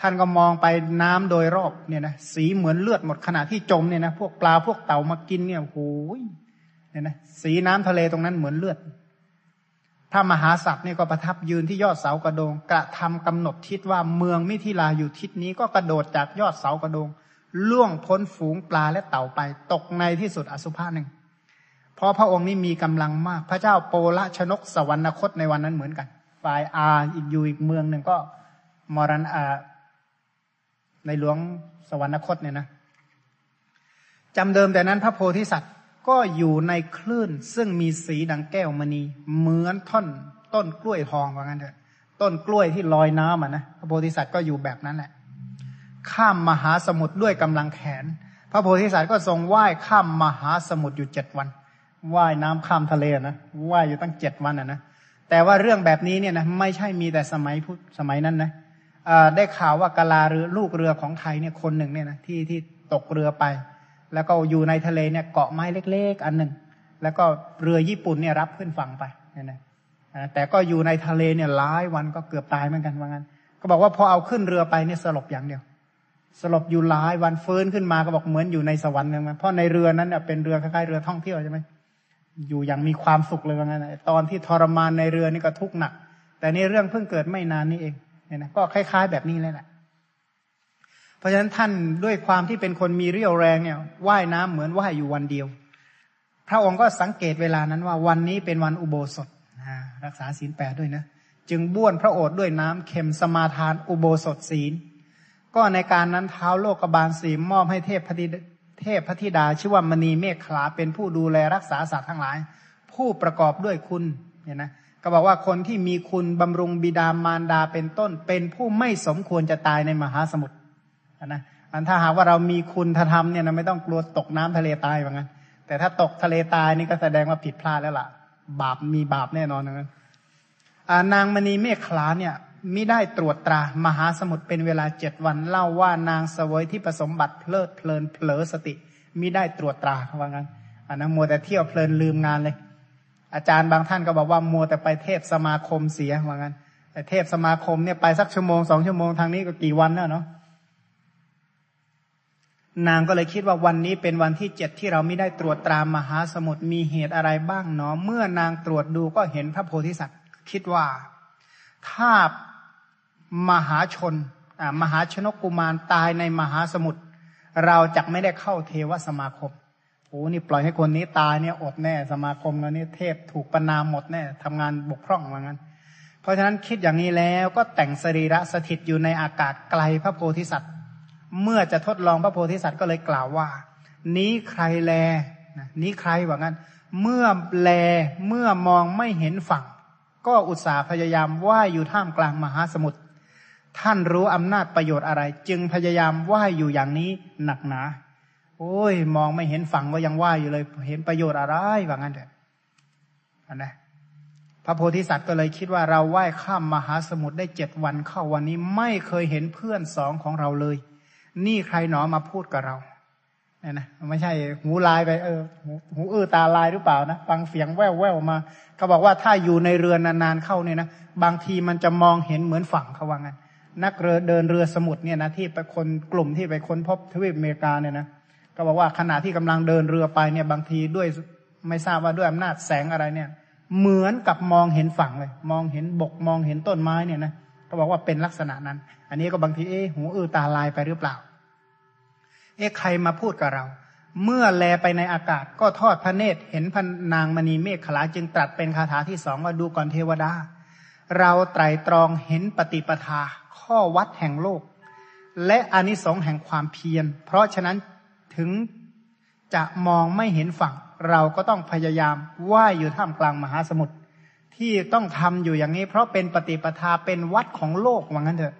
ท่านก็มองไปน้ำโดยรอบเนี่ยนะสีเหมือนเลือดหมดขณะที่จมเนี่ยนะพวกปลาพวกเต่ามากินเนี่ยโอ้ยเนี่ยนะสีน้ำทะเลตรงนั้นเหมือนเลือด พระมหาศักดิ์นี่ยก็ประทับยืนที่ยอดเสากระโดง กระทำกำหนดทิศว่าเมืองมิถิลาอยู่ทิศนี้ก็กระโดดจากยอดเสากระโดง ล่วงพ้นฝูงปลาและเต่าไป ตกในที่สุดอสุภาหนึ่ง เพราะพระองค์นี้มีกำลังมาก พระเจ้าโปละชนกสวรรคตในวันนั้นเหมือนกัน ฝ่ายอาอีกอยู่อีกเมืองหนึ่งก็มรณอาในหลวงสวรรคตเนี่ยนะจำเดิมแต่นั้นพระโพธิสัตว์ก็อยู่ในคลื่น ซึ่งมีสีดังแก้วมณี เหมือนท่อนต้นกล้วยทองว่างั้นเถอะ ต้นกล้วยที่ลอยน้ำอะนะพระโพธิสัตว์ก็อยู่แบบนั้นแหละ ข้ามมหาสมุทรด้วยกำลังแขน พระโพธิสัตว์ก็ทรงว่ายข้ามมหาสมุทรอยู่เจ็ดวัน ว่ายน้ำข้ามทะเลนะว่ายอยู่ตั้งเจ็ดวันอะนะแต่ว่าเรื่องแบบนี้เนี่ยนะไม่ใช่มีแต่สมัยพุทธสมัยนั้นนะได้ข่าวว่ากาลาเรือลูกเรือของไทยเนี่ยคนหนึ่งเนี่ยนะที่ที่ตกเรือไป แล้วก็อยู่ในทะเลเนี่ยเกาะไม้เล็ก ๆ อันหนึ่งแล้วก็เรือญี่ปุ่นเนี่ยรับขึ้นฝั่งไปเนี่ยนะแต่ก็อยู่ในทะเลเนี่ยหลายวันก็เกือบตายเหมือนกันว่างั้น ก็บอกว่าพอเอาขึ้นเรือไปเนี่ยสลบอย่างเดียว สลบอยู่หลายวันฟื้นขึ้นมาก็บอกเหมือนอยู่ในสวรรค์เลยมั้เพราะในเรือนั้นเนี่ยเป็นเรือคล้ายๆเรือท่องเที่ยวใช่ไหม อยู่อย่างมีความสุขเลยว่างั้นตอนที่ทรมานในเรือนี่ก็ทุกข์หนัก แต่นี่เรื่องเพิ่งเกิดไม่นานนี้เองเนี่ยนะก็คล้าย ๆ แบบนี้เลยแหละเพราะฉะนั้นท่านด้วยความที่เป็นคนมีเรี่ยวแรงเนี่ยว่ายน้ำเหมือนว่ายอยู่วันเดียว พระองค์ก็สังเกตเวลานั้นว่าวันนี้เป็นวันอุโบสถรักษาศีลแปดด้วยนะ จึงบ้วนพระโอษฐ์ด้วยน้ำเค็มสมาทานอุโบสถศีล ก็ในการนั้นเท้าโลกบาลสีมอบให้เทพพธิ เทพพธิดาชื่อว่ามณีเมฆขลาเป็นผู้ดูแลรักษาสัตว์ทั้งหลาย ผู้ประกอบด้วยคุณเนี่ยนะก็บอกว่าคนที่มีคุณบำรุงบิดามารดาเป็นต้น เป็นผู้ไม่สมควรจะตายในมหาสมุทรนะอันถ้าหากว่าเรามีคุณธรรมเนี่ยนะไม่ต้องกลัวตกน้ำทะเลตายเหมือนกันแต่ถ้าตกทะเลตายนี่ก็แสดงว่าผิดพลาดแล้วล่ะ บาปมีบาปแน่นอนนะนางมณีเมฆขลาเนี่ย มิได้ตรวจตรามหาสมุทรเป็นเวลาเจ็ดวันเล่าว่านางสวยที่ผสมบัติเพลิดเพลินเผลอสติมิได้ตรวจตราเขาว่างั้นอันนั้นมัวแต่เที่ยวเพลินลืมงานเลย อาจารย์บางท่านก็บอกว่ามัวแต่ไปเทพสมาคมเสียว่างั้นแต่เทพสมาคมเนี่ยไปสักชั่วโมงสองชั่วโมงทางนี้ก็กี่วันแล้วเนาะนางก็เลยคิดว่าวันนี้เป็นวันที่เจ็ดที่เราไม่ได้ตรวจตรามมหาสมุทรมีเหตุอะไรบ้างเนาะเมื่อนางตรวจดูก็เห็นพระโพธิสัตว์ คิดว่าถ้า มหาชนมหาชนกุมารตายในมหาสมุทรเราจะไม่ได้เข้าเทวสมาคมโอ้นี่ปล่อยให้คนนี้ตายเนี่ยอดแน่สมาคมแล้วนี่ยเทพถูกประนามหมดแน่ทำงานบกพร่องว่างั้น เพราะฉะนั้นคิดอย่างนี้แล้วก็แต่งสรีระสถิตอยู่ในอากาศไกลพระโพธิสัตว์ เมื่อจะทดลองพระโพธิสัตว์ก็เลยกล่าวว่า นี้ใครแลนี้ใครว่างั้น เมื่อแลเมื่อมองไม่เห็นฝั่ง ก็อุตส่าห์พยายามว่ายอยู่ท่ามกลางมหาสมุทร ท่านรู้อำนาจประโยชน์อะไร จึงพยายามว่ายอยู่อย่างนี้หนักหนา โอ้ย มองไม่เห็นฝั่งก็ยังว่ายอยู่เลย เห็นประโยชน์อะไรว่างั้นเถอะอันนะพระโพธิสัตว์ก็เลยคิดว่าเราว่ายข้ามมหาสมุทรได้เจ็ดวันเข้าวันนี้ไม่เคยเห็นเพื่อนสองของเราเลย นี่ใครหนอมาพูดกับเราเนี่ยนะไม่ใช่หูลายไปเออหูหูเออตาลายหรือเปล่านะฟังเสียงแว่วแววมาเขาบอกว่าถ้าอยู่ในเรือนานๆเข้าเนี่ยนะบางทีมันจะมองเห็นเหมือนฝั่งเขาว่างั้น นักเรือเดินเรือสมุทรเนี่ยนะที่ไปคนกลุ่มที่ไปค้นพบทวีปอเมริกาเนี่ยนะก็บอกว่าขณะที่กำลังเดินเรือไปเนี่ยบางทีด้วยไม่ทราบว่าด้วยอำนาจแสงอะไรเนี่ย เหมือนกับมองเห็นฝั่งเลย มองเห็นบกมองเห็นต้นไม้เนี่ยนะก็บอกว่าเป็นลักษณะนั้น อันนี้ก็บางทีเอ๊หูอือตาลายไปหรือเปล่า เอ๊ใครมาพูดกับเรา เมื่อแลไปในอากาศก็ทอดพระเนตรเห็นพนางมณีเมฆขลาจึงตรัสเป็นคาถาที่สองว่าดูก่อนเทวดา เราไตรตรองเห็นปฏิปทา ข้อวัดแห่งโลก และอนิสงส์แห่งความเพียร เพราะฉะนั้นถึงจะมองไม่เห็นฝั่ง เราก็ต้องพยายามว่ายอยู่ท่ามกลางมหาสมุทรที่ต้องทำอยู่อย่างนี้ เพราะเป็นปฏิปทาเป็นวัดของโลกว่างั้นเถอะ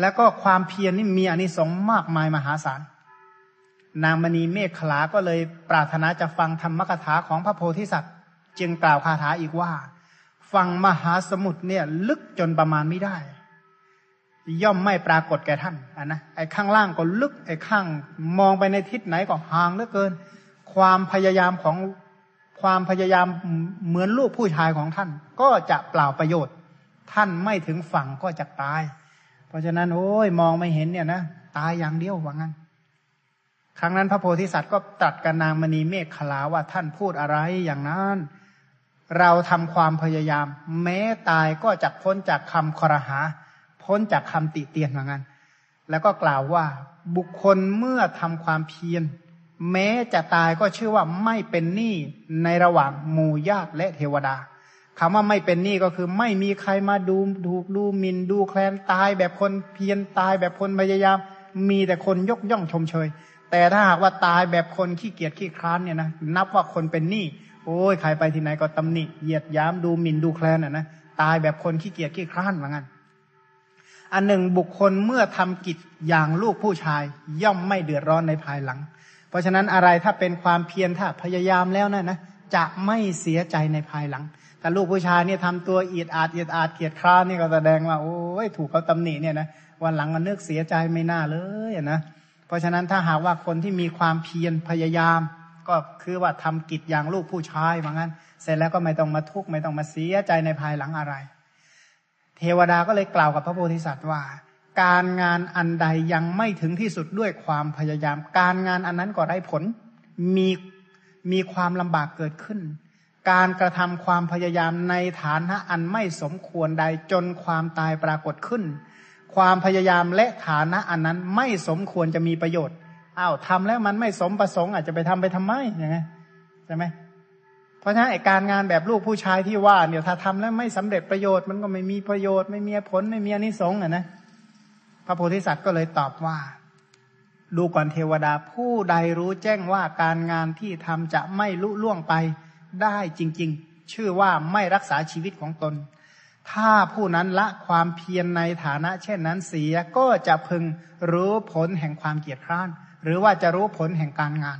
แล้วก็ความเพียรนี่มีอนิสงส์มากมายมหาศาลนางมณีเมฆขลาก็เลยปรารถนาจะฟังธรรมกถาของพระโพธิสัตว์ จึงกล่าวคาถาอีกว่า ฟังมหาสมุทรเนี่ยลึกจนประมาณไม่ได้ ย่อมไม่ปรากฏแก่ท่านอะนะไอ้ข้างล่างก็ลึก ไอ้ข้างมองไปในทิศไหนก็ห่างเหลือเกิน ความพยายามของความพยายามเหมือนลูกผู้ชายของท่าน ก็จะเปล่าประโยชน์ ท่านไม่ถึงฝั่งก็จะตาย เพราะฉะนั้นโอ้ยมองไม่เห็นเนี่ยนะตายอย่างเดียวว่างั้น ครั้งนั้นพระโพธิสัตว์ก็ตรัสกับนางมณีเมฆขลาว่าท่านพูดอะไรอย่างนั้น เราทำความพยายาม แม้ตายก็จะพ้นจากคำครหา พ้นจากคำติเตียนว่างั้นแล้วก็กล่าวว่าบุคคลเมื่อทำความเพียร แม้จะตายก็ชื่อว่าไม่เป็นหนี้ในระหว่างหมู่ญาติและเทวดาคำว่าไม่เป็นหนี้ก็คือไม่มีใครมาดูถูกดูหมินดูแคลนตายแบบคนเพียรตายแบบคนพยายาม มีแต่คนยกย่องชมเชย แต่ถ้าหากว่าตายแบบคนขี้เกียจขี้คร้านเนี่ยนะนับว่าคนเป็นหนี้โอ้ยใครไปที่ไหนก็ตำหนิเหยียดย้ำดูหมิ่นดูแคลนอะนะตายแบบคนขี้เกียจขี้คร้านเหมือนกัน อันหนึ่งบุคคลเมื่อทำกิจอย่างลูกผู้ชาย ย่อมไม่เดือดร้อนในภายหลัง เพราะฉะนั้นอะไรถ้าเป็นความเพียรถ้าพยายามแล้วนะนะจะไม่เสียใจในภายหลัง แต่ลูกผู้ชายเนี่ยทำตัวเอียดอาดเอียดอาดเกียดคร้านนี่ก็แสดงว่าโอ้ยถูกเขาตำหนิเนี่ยนะวันหลังมันนึกเสียใจไม่น่าเลยนะเพราะฉะนั้นถ้าหากว่าคนที่มีความเพียรพยายาม ก็คือว่าทำกิจอย่างลูกผู้ชายเหมือนกันเสร็จแล้วก็ไม่ต้องมาทุกข์ไม่ต้องมาเสียใจในภายหลังอะไร ทวดาก็เลยกล่าวกับพระโพธิสัตว์ว่า การงานอันใดยังไม่ถึงที่สุดด้วยความพยายาม การงานอันนั้นก็ได้ผลมีมีความลำบากเกิดขึ้น การกระทำความพยายามในฐานะอันไม่สมควรใดจนความตายปรากฏขึ้น ความพยายามและฐานะอันนั้นไม่สมควรจะมีประโยชน์อ้าวทำแล้วมันไม่สมประสงค์อาจจะไปทำไปทำไมอย่างไงใช่ไหม เพราะฉะนั้นการงานแบบลูกผู้ชายที่ว่าเนี่ยถ้าทำแล้วไม่สำเร็จประโยชน์มันก็ไม่มีประโยชน์ไม่มีผลไม่มีอนิสงส์อะนะพระโพธิสัตว์ก็เลยตอบว่า ดูก่อนเทวดาผู้ใดรู้แจ้งว่าการงานที่ทำจะไม่ลุล่วงไปได้จริง ๆ ชื่อว่าไม่รักษาชีวิตของตน ถ้าผู้นั้นละความเพียรในฐานะ เช่นนั้นเสียก็จะพึงรู้ผลแห่งความเกียจคร้าน หรือว่าจะรู้ผลแห่งการงาน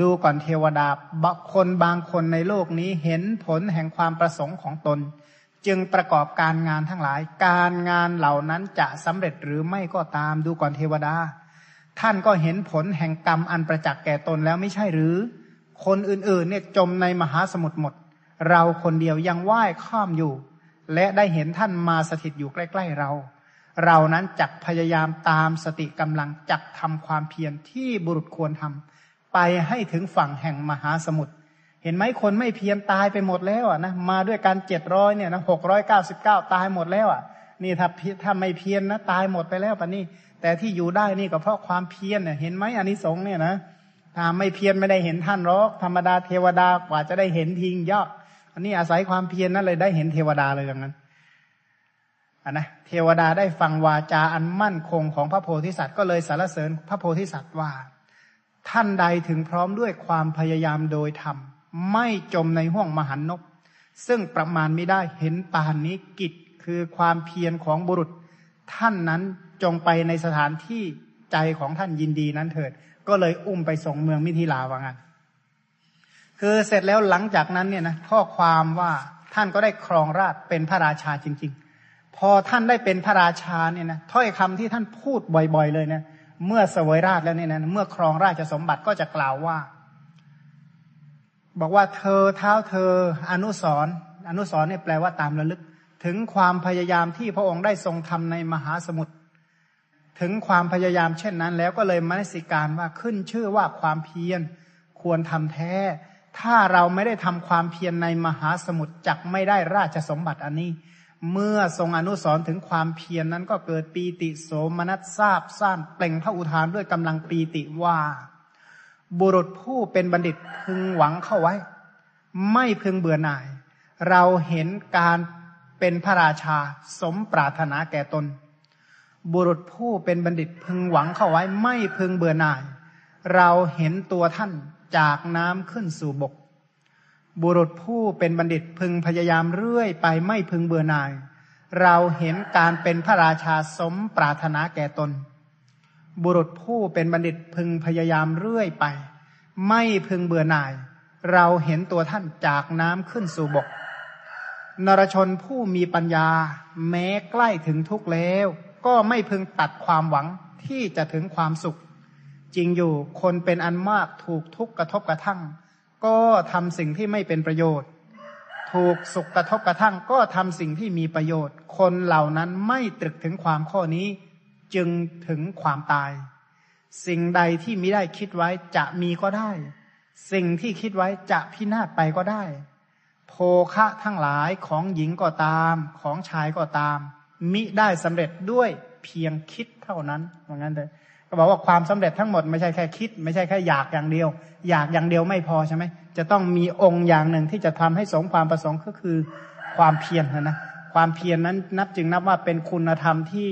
ดูก่อนเทวดาบคนบางคนในโลกนี้เห็นผลแห่งความประสงค์ของตน จึงประกอบการงานทั้งหลาย การงานเหล่านั้นจะสำเร็จหรือไม่ก็ตามดูก่อนเทวดา ท่านก็เห็นผลแห่งกรรมอันประจักษ์แก่ตนแล้วไม่ใช่หรือ คนอื่นๆเนี่ยจมในมหาสมุทรหมด เราคนเดียวยังว่ายข้ามอยู่ และได้เห็นท่านมาสถิตอยู่ใกล้ ๆเรา เรานั้นจักพยายามตามสติกำลังจักทำความเพียรที่บุรุษควรทำ ไปให้ถึงฝั่งแห่งมหาสมุทรเห็นไหมคนไม่เพียรตายไปหมดแล้วอะนะมาด้วยการเจ็ดร้อยเนี่ยนะหกร้อยเก้าสิบเก้าตายหมดแล้วอะนี่ถ้าถ้าไม่เพียรนนะตายหมดไปแล้วปะนี่แต่ที่อยู่ได้นี่ก็เพราะความเพียรเนี่ยเห็นไหมอันนี้สงเนี่ยนะถ้าไม่เพียรไม่ได้เห็นท่านหรอกธรรมดาเทวดากว่าจะได้เห็นทิ้งยากอันนี้อาศัยความเพียรนั่นเลยได้เห็นเทวดาเลยอย่างนั้นอันนะเทวดาได้ฟังวาจาอันมั่นคงของพระโพธิสัตว์ก็เลยสรรเสริญพระโพธิสัตว์ว่า ท่านใดถึงพร้อมด้วยความพยายามโดยธรรม ไม่จมในห้วงมหันนบซึ่งประมาณไม่ได้เห็นปานนี้กิจคือความเพียรของบุรุษ ท่านนั้นจงไปในสถานที่ใจของท่านยินดีนั้นเถิด ก็เลยอุ้มไปส่งเมืองมิถิลาว่างั้นคือเสร็จแล้วหลังจากนั้นเนี่ยนะข้อความว่าท่านก็ได้ครองราชเป็นพระราชาจริง ๆ พอท่านได้เป็นพระราชาเนี่ยนะถ้อยคำที่ท่านพูดบ่อย ๆ เลยเนี่ย เมื่อเสวยราชแล้วเนี่ยนะเมื่อครองราชสมบัติก็จะกล่าวว่า บอกว่าเธอเท้าเธออนุสรอนุสรเนี่ยแปลว่าตามระลึก ถึงความพยายามที่พระองค์ได้ทรงทำในมหาสมุทรถึงความพยายามเช่นนั้น แล้วก็เลยมนสิการว่าขึ้นชื่อว่าความเพียรควรทำแท้ ถ้าเราไม่ได้ทำความเพียรในมหาสมุทรจักไม่ได้ราชสมบัติอันนี้ เมื่อทรงอนุสรถึงความเพียรนนั้นก็เกิดปีติโสมนัสทราบซ่านเปล่งพระอุทานด้วยกำลังปีติว่า บุรุษผู้เป็นบัณฑิตพึงหวังเข้าไว้ ไม่พึงเบื่อหน่าย เราเห็นการเป็นพระราชาสมปรารถนาแก่ตน บุรุษผู้เป็นบัณฑิตพึงหวังเข้าไว้ ไม่พึงเบื่อหน่าย เราเห็นตัวท่านจากน้ำขึ้นสู่บก บุรุษผู้เป็นบัณฑิตพึงพยายามเรื่อยไปไม่พึงเบื่อหน่าย เราเห็นการเป็นพระราชาสมปรารถนาแก่ตน บุรุษผู้เป็นบัณฑิตพึงพยายามเรื่อยไป ไม่พึงเบื่อหน่าย เราเห็นตัวท่านจากน้ำขึ้นสู่บก นรชนผู้มีปัญญา แม้ใกล้ถึงทุกแล้ว ก็ไม่พึงตัดความหวังที่จะถึงความสุข จริงอยู่คนเป็นอันมากถูกทุกข์กระทบกระทั่ง ก็ทำสิ่งที่ไม่เป็นประโยชน์ ถูกสุขกระทบกระทั่ง ก็ทำสิ่งที่มีประโยชน์ คนเหล่านั้นไม่ตรึกถึงความข้อนี้จึงถึงความตาย สิ่งใดที่มิได้คิดไว้จะมีก็ได้ สิ่งที่คิดไว้จะพินาศไปก็ได้ โภคะทั้งหลายของหญิงก็ตาม ของชายก็ตาม มิได้สำเร็จด้วยเพียงคิดเท่านั้นว่างั้นเลย ก็บอกว่าความสำเร็จทั้งหมดไม่ใช่แค่คิด ไม่ใช่แค่อยากอย่างเดียว อยากอย่างเดียวไม่พอใช่ไหมจะต้องมีองค์อย่างหนึ่งที่จะทำให้สมความประสงค์ก็คือความเพียรนะนะความเพียรนนั้นนับจึงนับว่าเป็นคุณธรรมที่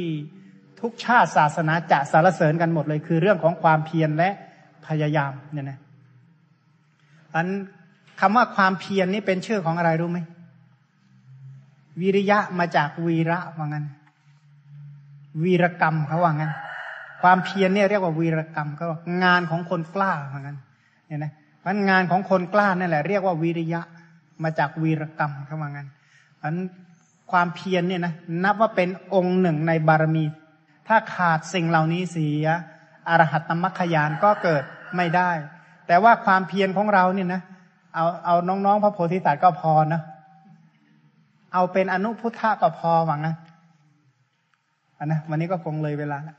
ทุกชาติศาสนาจะสารเสริญกันหมดเลย คือเรื่องของความเพียรและพยายามเนี่ยนะอันคำว่าความเพียรนนี้เป็นชื่อของอะไรรู้ไหมวิริยะมาจากวีระว่างั้น วีรกรรมเขาว่างั้น ความเพียรเนี่ยเรียกว่าวีรกรรมเขางานของคนกล้าว่างั้นเนี่ยนะมันงานของคนกล้านั่นแหละเรียกว่าวิริยะมาจากวีรกรรมเขาว่างั้นอันความเพียรเนี่ยนะนับว่าเป็นองค์หนึ่งในบารมี ถ้าขาดสิ่งเหล่านี้เสียอรหัตตมัคคยานก็เกิดไม่ได้ แต่ว่าความเพียรของเราเนี่ยนะเอาเอาน้องๆพระโพธิสัตว์ก็พอนะเอาเป็นอนุพุทธะก็พอหวังนะอันนะวันนี้ก็คงเลยเวลาแล้ว